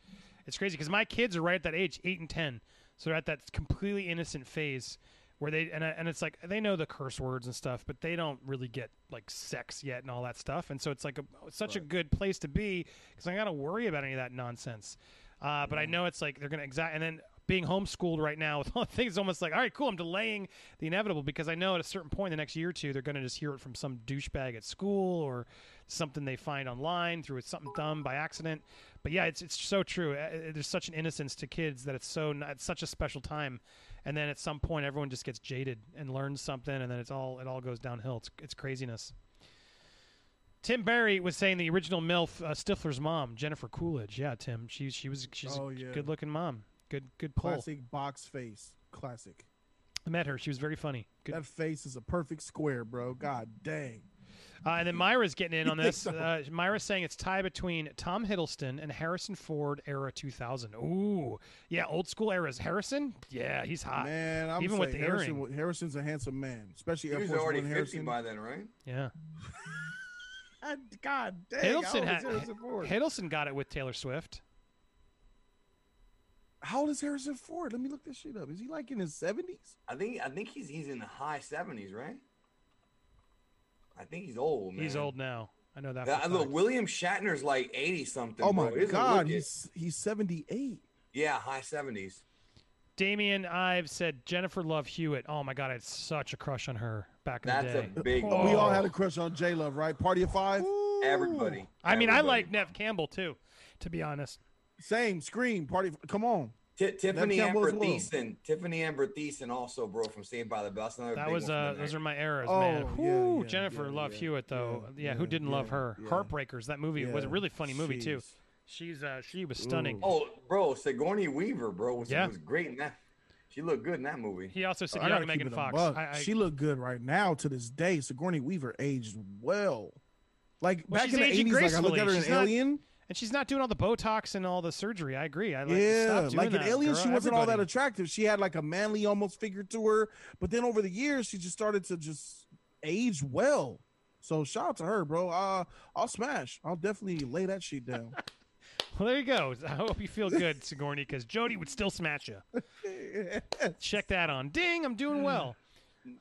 A: It's crazy because my kids are right at that age, eight and ten, so they're at that completely innocent phase where they and and it's like they know the curse words and stuff, but they don't really get like sex yet and all that stuff, and so it's like a, such a good place to be because I got to worry about any of that nonsense. Uh, but I know it's like they're gonna exact and then being homeschooled right now with (laughs) all things, almost like all right, cool. I'm delaying the inevitable because I know at a certain point in the next year or two they're gonna just hear it from some douchebag at school or something they find online through something dumb by accident. But yeah, it's it's so true. Uh, uh, There's such an innocence to kids that it's so it's such a special time, and then at some point everyone just gets jaded and learns something, and then it's all it all goes downhill. It's it's craziness. Tim Barry was saying the original MILF uh, Stifler's mom, Jennifer Coolidge. Yeah, Tim, she she was she's
B: Oh,
A: a
B: yeah.
A: good looking mom. Good good pull.
B: Classic box face. Classic.
A: I met her. She was very funny. Good.
B: That face is a perfect square, bro. God dang.
A: Uh, and then Myra's getting in on (laughs) this.
B: so?
A: Uh, Myra's saying it's tie between Tom Hiddleston and Harrison Ford era 2000. Ooh, yeah, old school eras. Harrison, yeah, he's hot.
B: Man, I'm
A: Even with the
B: Harrison,
A: earring.
B: Harrison's a handsome man, especially
F: He
B: Air
F: was
B: Force
F: already 50
B: Harrison.
F: by then, right?
A: Yeah, (laughs)
B: God, God dang.
A: Hiddleston
B: old
A: had Hiddleston got it with Taylor Swift.
B: How old is Harrison Ford? Let me look this shit up. Is he like in his seventies?
F: I think I think he's he's in the high 70s, right? I think he's old, man.
A: He's old now. I know that. for
F: Yeah,
A: a
F: look. William Shatner's like 80 something.
B: Oh my
F: He doesn't
B: God, he's he's seventy eight.
F: yeah, high 70s.
A: Damien Ives said Jennifer Love Hewitt. Oh my God, I had such a crush on her back in
F: That's
A: the
F: a
A: day.
F: big.
B: Oh, we all had a crush on J Love, right? Party of five.
F: everybody.
A: I mean, I like Neve Campbell too, to be honest.
B: Same scream. Party. Come on.
F: Ti- Tiffani
B: Campbell
F: Amber
B: as well.
F: Thiessen. Tiffani Amber Thiessen also, bro, from Saved by the Bell. That's another
A: That
F: big
A: was uh, those are my eras,
B: Oh,
A: man.
B: yeah,
A: Whew,
B: yeah,
A: Jennifer
B: yeah,
A: Love
B: yeah,
A: Hewitt, though. Yeah,
B: yeah,
A: who didn't love her?
B: yeah.
A: Heartbreakers. That movie was a really funny movie too. She's uh, she was stunning.
B: Ooh.
F: Oh, bro, Sigourney Weaver, bro, was,
A: Yeah.
F: was great in that. She looked good in that movie.
A: He also said
B: I
A: young Megan Fox. I, I,
B: she looked good right now to this day. Sigourney Weaver aged well. Like
A: Well,
B: back in the eighties, like I looked at her
A: gracefully.
B: in
A: She's not-
B: Alien.
A: And she's not doing all the Botox and all the surgery. I agree. I like,
B: yeah,
A: stop doing
B: like in
A: that,
B: Alien,
A: girl.
B: she wasn't all that attractive. She had like a manly almost figure to her, but then over the years, she just started to just age well. So shout out to her, bro. Uh, I'll smash. I'll definitely lay that shit down. (laughs) (laughs)
A: Well, there you go. I hope you feel good, Sigourney, because Jody would still smash you. (laughs) Check that on. Ding, I'm doing well.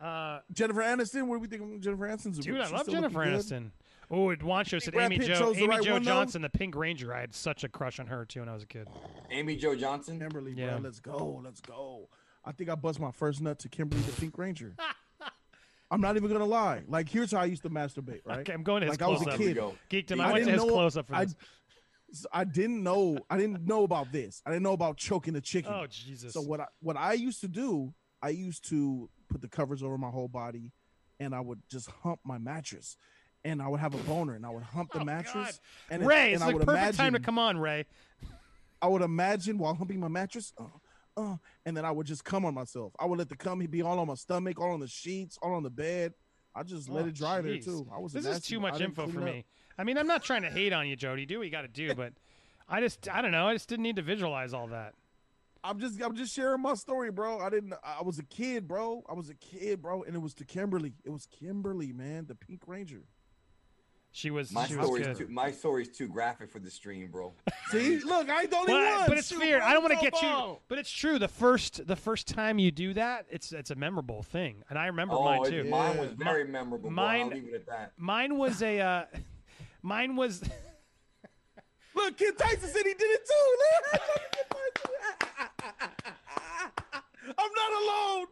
A: Uh,
B: Jennifer Aniston. What do we think of Jennifer Aniston's?
A: dude, I love Jennifer
B: looking good?
A: Aniston. Oh, and Wancho said
B: Brad
A: Amy
B: Pitt
A: Jo
B: chose the
A: Amy
B: right
A: Jo
B: one, though?
A: Johnson, the Pink Ranger. I had such a crush on her too when I was a kid.
F: Amy Jo Johnson.
B: Kimberly,
A: Yeah.
B: bro. Let's go. Let's go. I think I bust my first nut to Kimberly the Pink Ranger. (laughs) I'm not even gonna lie. Like, here's how I used to masturbate. Right?
A: Okay, I'm going to his
B: Like I was
A: close
B: a
A: up.
F: Here we
B: kid.
F: go.
A: Geekdom,
F: I
A: I went to
B: didn't
A: his
B: know-
A: close up for
B: I,
A: this.
B: I didn't know. I didn't know about this. I didn't know about choking the chicken.
A: Oh Jesus!
B: So what I what I used to do, I used to put the covers over my whole body, and I would just hump my mattress, and I would have a boner, and I would hump the
A: Oh,
B: mattress.
A: God.
B: And it-
A: Ray,
B: and
A: it's
B: I
A: the perfect time to come on, Ray.
B: I would imagine while humping my mattress, uh, uh, and then I would just come on myself. I would let the cum be all on my stomach, all on the sheets, all on the bed. I just let
A: Oh,
B: it dry there too. I was
A: This
B: a
A: is too much info for me. I mean, I'm not trying to hate on you, Jody. Do what you got to do, but I just, I don't know. I just didn't need to visualize all that.
B: I'm just I'm just sharing my story, bro. I didn't I was a kid, bro. I was a kid, bro, and it was to Kimberly. It was Kimberly, man, the Pink Ranger.
A: She was,
F: My
A: she was
F: story's
A: good.
F: too my story's too graphic for the stream, bro. (laughs)
B: See, look, I don't even
A: But,
B: want.
A: but it's
B: Shoot,
A: weird. I don't want to get you. But it's true. The first, the first time you do that, it's it's a memorable thing, and I remember
F: oh,
A: mine
F: it-
A: too.
F: mine was very memorable. Bro.
A: mine-
F: I'll leave it at that.
A: Mine was a, uh, (laughs) mine was. (laughs)
B: Look, Kid Tyson said he did it too. I'm not alone.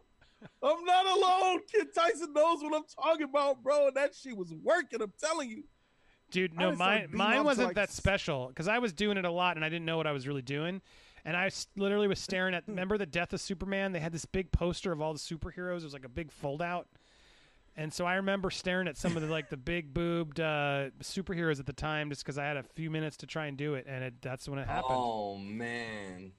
B: I'm not alone. Kid Tyson knows what I'm talking about, bro. And that shit was working. I'm telling you.
A: Dude, no, mine
B: beating
A: mine wasn't
B: like,
A: that
B: s-
A: special because I was doing it a lot and I didn't know what I was really doing, and I s- literally was (laughs) staring at. Remember the Death of Superman? They had this big poster of all the superheroes. It was like a big foldout, and so I remember staring at some of the like the big boobed uh, superheroes at the time, just because I had a few minutes to try and do it, and it, that's when it happened.
F: Oh man,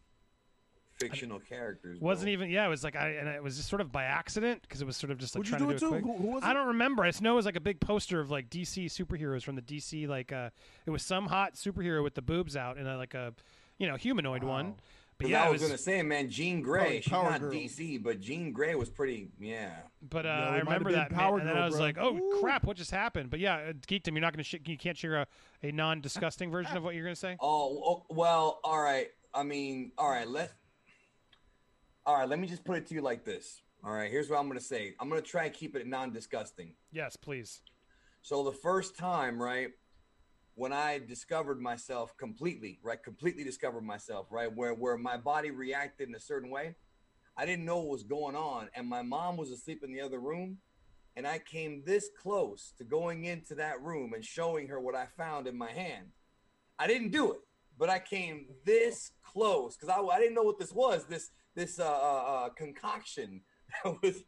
F: fictional characters.
A: wasn't
F: bro.
A: even yeah. It was like I and it was just sort of by accident because it was sort of just like
B: Would you
A: trying
B: do
A: to
B: it
A: do
B: too?
A: it quick.
B: Who, who was it?
A: I don't remember. I just know it was like a big poster of like DC superheroes from the DC like uh it was some hot superhero with the boobs out and a, like a you know humanoid one.
B: But
A: But
F: 'Cause
A: yeah,
F: I was,
A: was,
F: gonna say, man, Jean Grey.
B: Probably
F: She's not
B: Girl.
F: DC, but Jean Grey was pretty. Yeah.
A: but uh,
B: Yeah,
A: I remember
B: been
A: that man,
B: Power
A: and then I was
B: bro.
A: like, oh
B: Ooh.
A: crap, what just happened? But yeah, geekdom, you're not gonna sh- you can't share a, a non disgusting version of what you're gonna say.
F: Oh oh, well, all right. I mean, all right. Let. All right. Let me just put it to you like this. All right. Here's what I'm gonna say. I'm gonna try and keep it non-disgusting.
A: Yes, please.
F: So the first time, right, when I discovered myself completely, right, completely discovered myself, right, where where my body reacted in a certain way, I didn't know what was going on, and my mom was asleep in the other room, and I came this close to going into that room and showing her what I found in my hand. I didn't do it, but I came this close because I, I didn't know what this was. This this uh, uh, uh, concoction (laughs) that was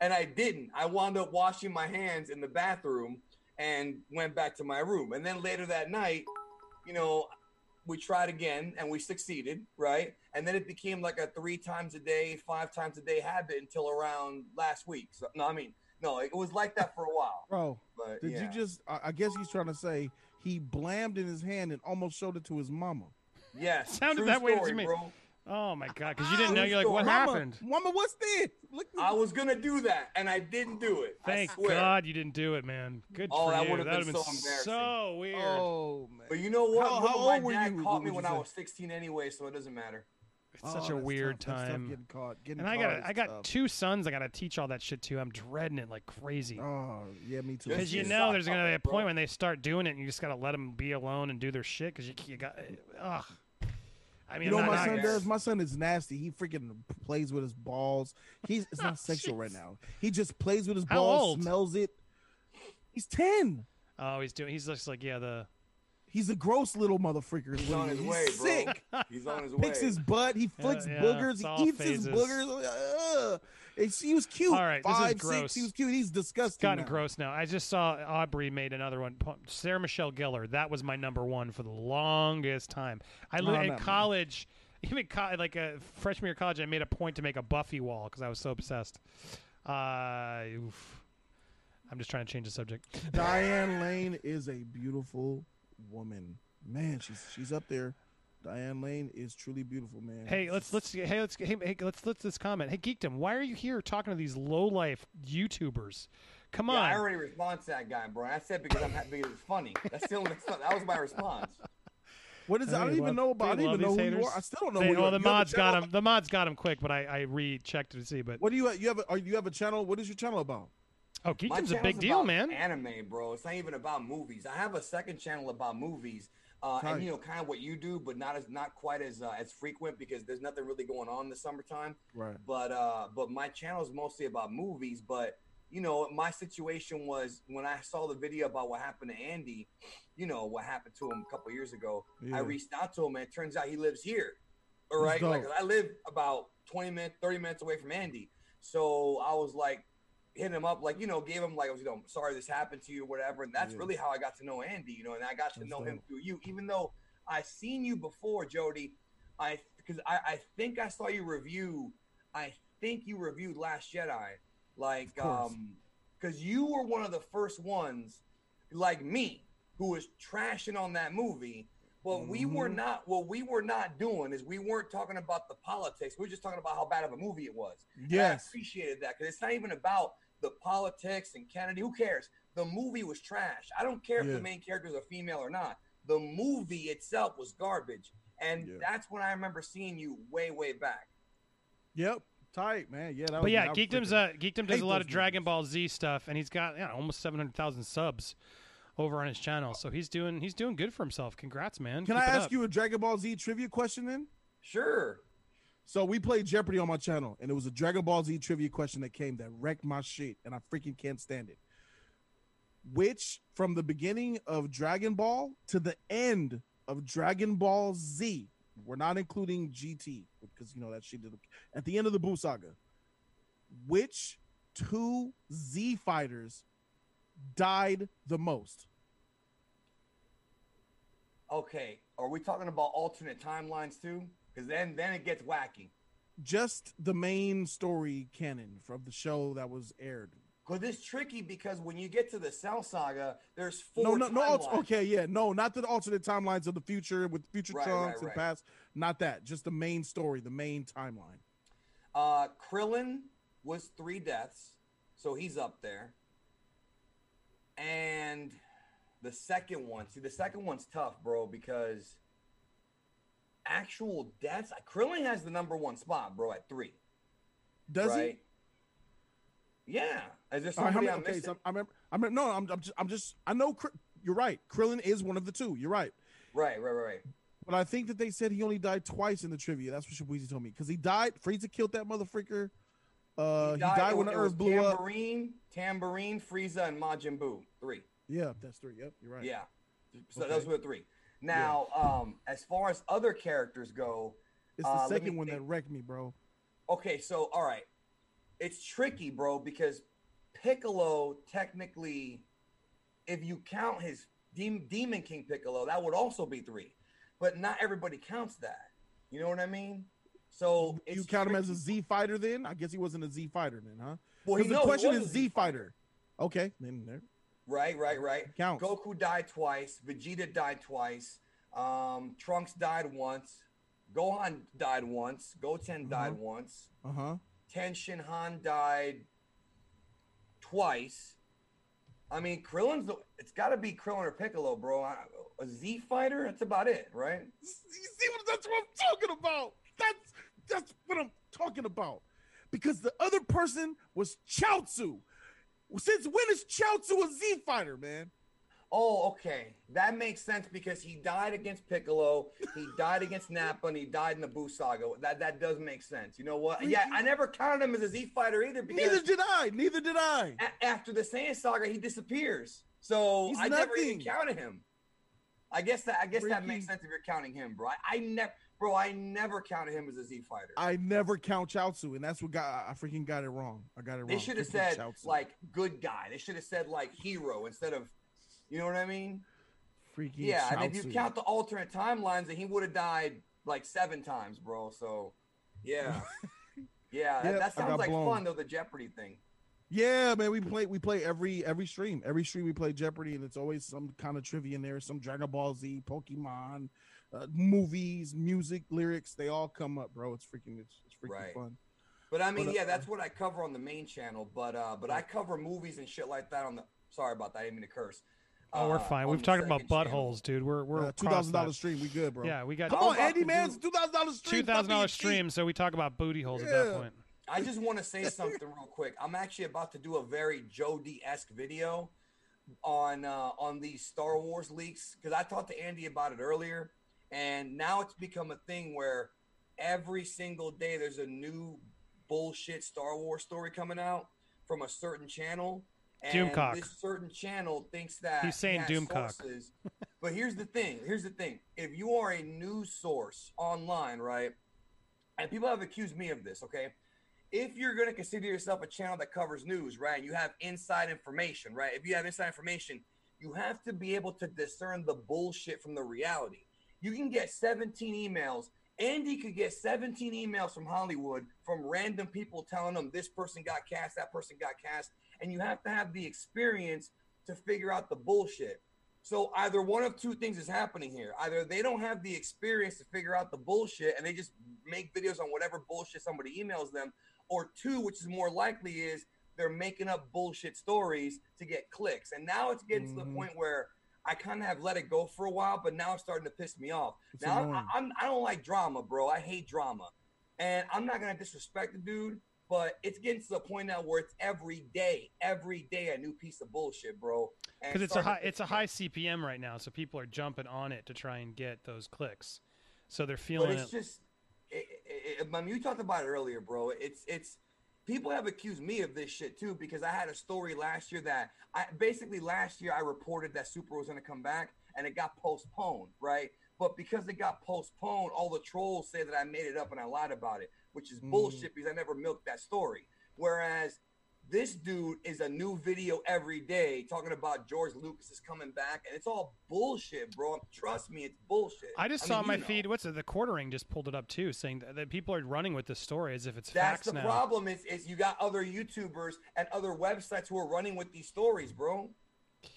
F: and I didn't. I wound up washing my hands in the bathroom and went back to my room. And then later that night, you know, we tried again and we succeeded, right? And then it became like a three times a day, five times a day habit until around last week. So no, I mean, no, it was like that for a while.
B: Bro,
F: But
B: did
F: yeah.
B: you just? I, I guess he's trying to say he blammed in his hand and almost showed it to his mama.
F: Yes, (laughs)
A: Sounded
F: true
A: that way to me.
F: bro.
A: Oh my god, because you didn't know. You're like, what.
B: Mama,
A: happened?
B: Mama, what's this? Look,
F: I was gonna do that and I didn't do it. I
A: Thank
F: swear.
A: God you didn't do it, man. Good
F: Oh,
A: for
F: that
A: you.
F: would've
A: That
F: been
A: would have
F: so embarrassing.
A: so weird.
B: oh man.
F: But you know what?
B: How-
F: Bro,
B: how
F: my
B: old were
F: dad
B: you?
F: caught me when
B: you
F: I was 16 anyway, so it doesn't matter.
A: It's
B: Oh,
A: such a weird
B: tough. That's tough
A: time.
B: getting caught. Getting
A: And I got I got
B: tough.
A: two sons. I got to teach all that shit to. I'm dreading it like crazy.
B: Oh yeah, me too.
A: Because you
F: you
A: know there's gonna be a point when they start doing it, and you just gotta let them be alone and do their shit. Because you, you got, eh, ugh. I mean,
B: You know
A: I'm
B: what
A: not,
B: my son
A: not-
B: does? My son is nasty. He freaking plays with his balls. He's it's (laughs) not sexual right now. He just plays with his
A: How
B: balls,
A: old?
B: smells it. He's ten.
A: Oh, he's doing. He's just like yeah, the.
B: He's a gross little motherfucker.
F: He's on his
B: is.
F: way,
B: He's
F: bro.
B: sick.
F: He's on his (laughs) way.
B: Picks his butt. He flicks
A: yeah,
B: boogers. He
A: all
B: eats his boogers. Ugh. It's- he was cute.
A: All right, this is gross.
B: six. He was cute. He's disgusting.
A: Gotten
B: now.
A: gross now. I just saw Aubrey made another one. Sarah Michelle Gellar. That was my number one for the longest time. I
B: Oh,
A: in college, (laughs) even co- like a freshman year of college, I made a point to make a Buffy wall because I was so obsessed. Uh, oof. I'm just trying to change the subject.
B: Diane Lane is a beautiful woman. Man, she's she's up there. Diane Lane is truly beautiful, man.
A: Hey, let's let's hey let's hey, hey let's let's this comment. Hey, Geekdom, why are you here talking to these low life YouTubers? Come on.
F: Yeah,
A: on.
F: I already responded to that guy, bro. I said because I'm happy because it's funny. That's still only. That's not, that was my response.
B: What is? I
A: Hey,
B: don't even
A: love-
B: know about. I
A: they
B: don't even know
A: these
B: who you are. I still don't know
A: They-
B: who you
A: well,
B: are.
A: the
B: You
A: mods got him. The mods got him quick, but I I rechecked to see. But
B: What do you? You have? A, are you have a channel? What is your channel about?
A: Oh,
F: My
A: Geekdom's a big deal,
F: about
A: man.
F: Anime, bro. It's not even about movies. I have a second channel about movies, uh, and you know, kind of what you do, but not as not quite as uh, as frequent because there's nothing really going on in the summertime.
B: Right.
F: But uh, but my channel is mostly about movies. But you know, my situation was when I saw the video about what happened to Andy. You know what happened to him a couple years ago.
B: Yeah.
F: I reached out to him, and it turns out he lives here. All right, like. I live about 20 minutes, 30 minutes away from Andy. So I was like, hitting him up, like, you know, gave him like, you know, sorry this happened to you, or whatever. And that's
B: Yeah.
F: really how I got to know Andy, you know, and I got to
B: That's
F: know him through you, even though I seen you before, Jody. I because I, I think I saw you review. I think you reviewed Last Jedi, like, um, because you were one of the first ones, like me, who was trashing on that movie. But we were
B: Mhm.
F: not. What we were not doing is we weren't talking about the politics. We were just talking about how bad of a movie it was. And I appreciated that because it's not even about the politics and Kennedy. Who cares? The movie was trash. I don't care if the main character is a female or not. The movie itself was garbage, and
B: Yeah.
F: that's when I remember seeing you way, way back.
B: Yep. Tight, man. Yeah. That
A: But
B: was,
A: yeah,
B: that
A: Geekdom's
B: freaking-
A: uh, Geekdom does a lot
B: those
A: of Dragon
B: movies.
A: Ball Z stuff, and he's got yeah, almost seven hundred thousand subs over on his channel. So he's doing he's doing good for himself. Congrats, man.
B: Can
A: Keep
B: I ask
A: up.
B: you a Dragon Ball Z trivia question then?
F: Sure.
B: So we played Jeopardy on my channel, and it was a Dragon Ball Z trivia question that came that wrecked my shit, and I freaking can't stand it. Which, from the beginning of Dragon Ball to the end of Dragon Ball Z, we're not including GT because you know that shit did at the end of the Buu saga. Which two Z fighters died the most?
F: Okay. Are we talking about alternate timelines too? Because then, then it gets wacky.
B: Just the main story canon from the show that was aired.
F: Because it's tricky because when you get to the Cell Saga, there's
B: No,
F: four.
B: no, no. alt-
F: timelines.
B: okay, yeah, no, not the alternate timelines of the future with future
F: Right,
B: trunks
F: right,
B: and
F: right.
B: past. Not that. Just the main story, the main timeline.
F: Uh, Krillin was three deaths, so he's up there. And the second one, see, the second one's tough, bro, because actual deaths, Krillin has the number one spot, bro, at three.
B: Does
F: right? Yeah. Is there
B: he? Right,
F: somebody
B: many,
F: I'm
B: okay,
F: missing?
B: so I remember. I remember. No, I'm, I'm just. I'm just. I know. Kr- You're right. Krillin is one of the two. You're right.
F: Right, right, right, right.
B: But I think that they said he only died twice in the trivia. That's what Shabuzi told me because he died. Frieza killed that motherfucker. Uh, he died, when the Earth blew up.
F: Tambourine, Tambourine, Frieza, and Majin Buu. Three.
B: Yeah, that's three. Yep, you're right.
F: Yeah. So
B: Okay.
F: those were three. Now, um, as far as other characters go,
B: It's the
F: Uh,
B: second one that wrecked me, bro.
F: okay, so all right, it's tricky, bro, because Piccolo technically, if you count his Dem- Demon King Piccolo, that would also be three, but not everybody counts that. You know what I mean? So
B: you count him as a Z fighter then? I guess he wasn't a Z fighter then, huh?
F: Well,
B: Because
F: he-
B: the
F: no,
B: question is Z fighter. Okay, then there
F: Right, right, right.
B: counts.
F: Goku died twice. Vegeta died twice. Um, Trunks died once. Gohan died once. Goten died
B: Uh-huh.
F: once.
B: Uh huh.
F: Tien Shinhan died twice. I mean, Krillin's the, it's got to be Krillin or Piccolo, bro. I- A Z fighter, that's about it, right?
B: You see what that's what I'm talking about? That's that's what I'm talking about. Because the other person was Chaozu. Since when is Chaozu a Z fighter, man?
F: Oh, okay. That makes sense because he died against Piccolo, he died against Nappa, and he died in the Buu saga. That that does make sense. You know what? Yeah, I never counted him as a Z fighter either because
B: Neither did I. Neither did I.
F: a- after the Saiyan saga, he disappears. So
B: He's
F: I never even counted him. I guess that I guess that makes sense if you're counting him, bro. I, I never, bro. I never counted him as a Z fighter.
B: I never count Chaozu, and that's what got I freaking got it wrong. I got it wrong.
F: they should have said
B: Chaozu.
F: like good guy. They should have said like hero instead of, you know what I mean?
B: freaking
F: Yeah, and if you count the alternate timelines, then he would have died like seven times, bro. So, yeah, (laughs) yeah, that,
B: Yep,
F: that
B: got
F: sounds like
B: blown.
F: fun though. The Jeopardy thing.
B: Yeah, man, we play we play every every stream. Every stream we play Jeopardy, and it's always some kind of trivia in there. Some Dragon Ball Z, Pokemon, uh, movies, music, lyrics. They all come up, bro. It's freaking it's, it's freaking
F: Right.
B: fun.
F: But I mean,
B: But, uh,
F: yeah, that's what I cover on the main channel. But uh, but I cover movies and shit like that on the. Sorry about that. I didn't mean to curse.
A: Oh, we're
F: Uh,
A: fine.
F: on
A: We've talked about
F: second channel.
A: buttholes, dude. We're we're
B: Uh, Two
A: across
B: thousand
A: that.
B: dollars stream, we good, bro.
A: Yeah, we got
B: Come on, Andy,
F: to
B: man, it's two thousand dollars stream.
A: two thousand dollars
B: Stop being cheap.
A: stream, so we talk about booty holes at that point.
F: I just want to say (laughs) something real quick. I'm actually about to do a very Jody esque video on uh, on these Star Wars leaks because I talked to Andy about it earlier, and now it's become a thing where every single day there's a new bullshit Star Wars story coming out from a certain channel. And
A: Doomcock.
F: this certain channel thinks that
A: He's saying Doomcock.
F: sources. (laughs) but here's the thing. Here's the thing. If you are a news source online, right, and people have accused me of this, okay? If you're going to consider yourself a channel that covers news, right, and you have inside information, right? If you have inside information, you have to be able to discern the bullshit from the reality. You can get 17 emails. Andy could get 17 emails from Hollywood from random people telling them this person got cast, that person got cast, and you have to have the experience to figure out the bullshit. So either one of two things is happening here. Either they don't have the experience to figure out the bullshit and they just make videos on whatever bullshit somebody emails them, or two, which is more likely, is they're making up bullshit stories to get clicks. And now it's getting to the
B: Mhm.
F: point where I kind of have let it go for a while, but now it's starting to piss me off.
B: It's
F: now I. I'm, I don't like drama, bro. I hate drama, and I'm not gonna disrespect the dude, but it's getting to the point now where it's every day, every day a new piece of bullshit, bro.
A: Because it's a high it's a high. CPM right now, so people are jumping on it to try and get those clicks. So they're
F: But
A: feeling
F: it's
A: it.
F: just, it, it, it, I mean, you talked about it earlier, bro. It's it's people have accused me of this shit too because I had a story last year that I basically last year I reported that Super was going to come back and it got postponed, right? But because it got postponed, all the trolls say that I made it up and I lied about it, which is
B: Mm.
F: bullshit because I never milked that story. Whereas this dude is a new video every day talking about George Lucas is coming back, and it's all bullshit, bro. Trust me, it's bullshit.
A: I just
F: mean,
A: saw
F: you
A: my
F: know.
A: feed. What's it? The quartering just pulled it up too, saying that, that people are running with this story as if it's
F: That's
A: facts
F: the
A: now.
F: problem. Is is you got other YouTubers and other websites who are running with these stories, bro.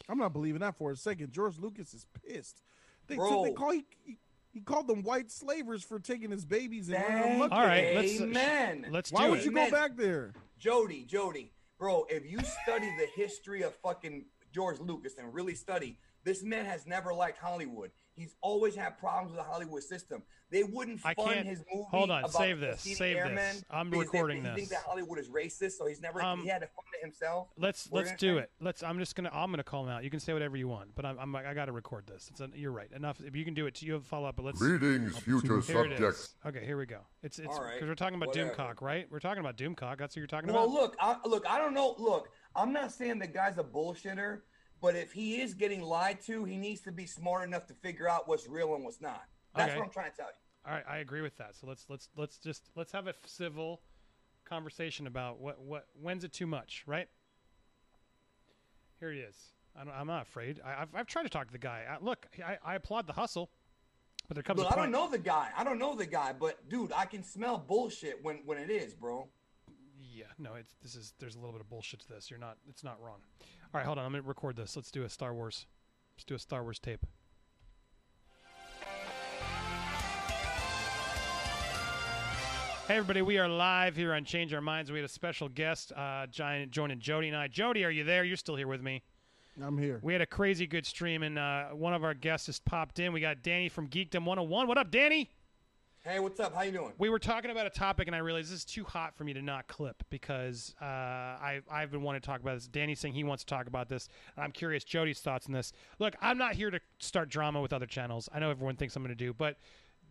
B: I'm not believing that for a second. George Lucas is pissed. They
F: Bro.
B: they call he, he, he called them white slavers for taking his babies and running them
A: All right, let's-
F: Amen.
A: Let's
B: Why
A: do
B: would
A: it.
B: you go back there?
F: Jody, Jody, bro, if you study the history of fucking George Lucas and really study, this man has never liked Hollywood. He's always had problems with the Hollywood system. They wouldn't
A: I
F: fund
A: can't-
F: his movie.
A: hold on,
F: about
A: save this,
F: Tuskegee
A: save this. I'm
F: because they-
A: recording
F: He thinks
A: this.
F: that Hollywood is racist, so he's never
A: Um,
F: he had to fund it himself.
A: Let's
F: What are
A: let's do
F: gonna
A: it. Let's. I'm just gonna. I'm gonna call him out. You can say whatever you want, but I'm. I'm I got to record this. It's. A, you're right. Enough. If you can do it, you have a follow up. But let's.
G: Greetings, future
A: Here it
G: subjects.
A: Okay, here we go. It's it's because
F: right,
A: we're talking about
F: whatever.
A: Doomcock, right? We're talking about Doomcock. That's what you're talking
F: Well,
A: about.
F: look, I, look, I don't know. Look, I'm not saying the guy's a bullshitter, but if he is getting lied to, he needs to be smart enough to figure out what's real and what's not. That's
A: Okay.
F: what I'm trying to tell you.
A: All right, I agree with that. So let's let's let's just let's have a civil conversation about what what when's it too much, right? Here he is. I don't, I'm not afraid. I, I've I've tried to talk to the guy. I, look, I, I applaud the hustle, but there comes
F: Look, I don't know the guy. I don't know the guy, but dude, I can smell bullshit when when it is, bro.
A: Yeah, no, it's this is there's a little bit of bullshit to this. You're not it's not wrong. All right, hold on. I'm gonna record this. Let's do a Star Wars. Let's do a Star Wars tape. Hey everybody, we are live here on Change Our Minds. We had a special guest, uh, giant joining Jody and I. Jody, are you there? You're still here with me.
B: I'm here.
A: We had a crazy good stream, and uh, one of our guests just popped in. We got Danny from Geekdom 101. What up, Danny?
F: Hey, what's up? How you doing?
A: we were talking about a topic, and I realized this is too hot for me to not clip because uh, I, I've been wanting to talk about this. Danny's saying he wants to talk about this, I'm curious Jody's thoughts on this. Look, I'm not here to start drama with other channels. I know everyone thinks I'm going to do, but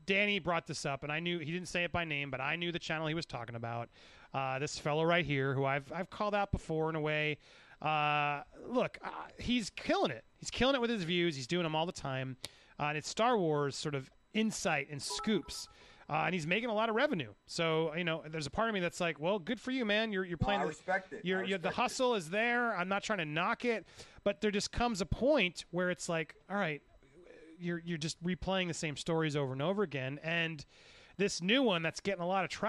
A: Danny brought this up, and I knew he didn't say it by name, but I knew the channel he was talking about. Uh, this fellow right here, who I've I've called out before in a way. Uh, look, uh, he's killing it. He's killing it with his views. He's doing them all the time, uh, and it's Star Wars sort of insight and scoops. Uh, and he's making a lot of revenue. So you know, there's a part of me that's like, well, good for you, man. You're you're
F: No,
A: playing.
F: I
A: the-
F: respect it.
A: You're, you're, the hustle is there. I'm not trying to knock it, but there just comes a point where it's like, all right, you're you're just replaying the same stories over and over again. And this new one that's getting a lot of traction.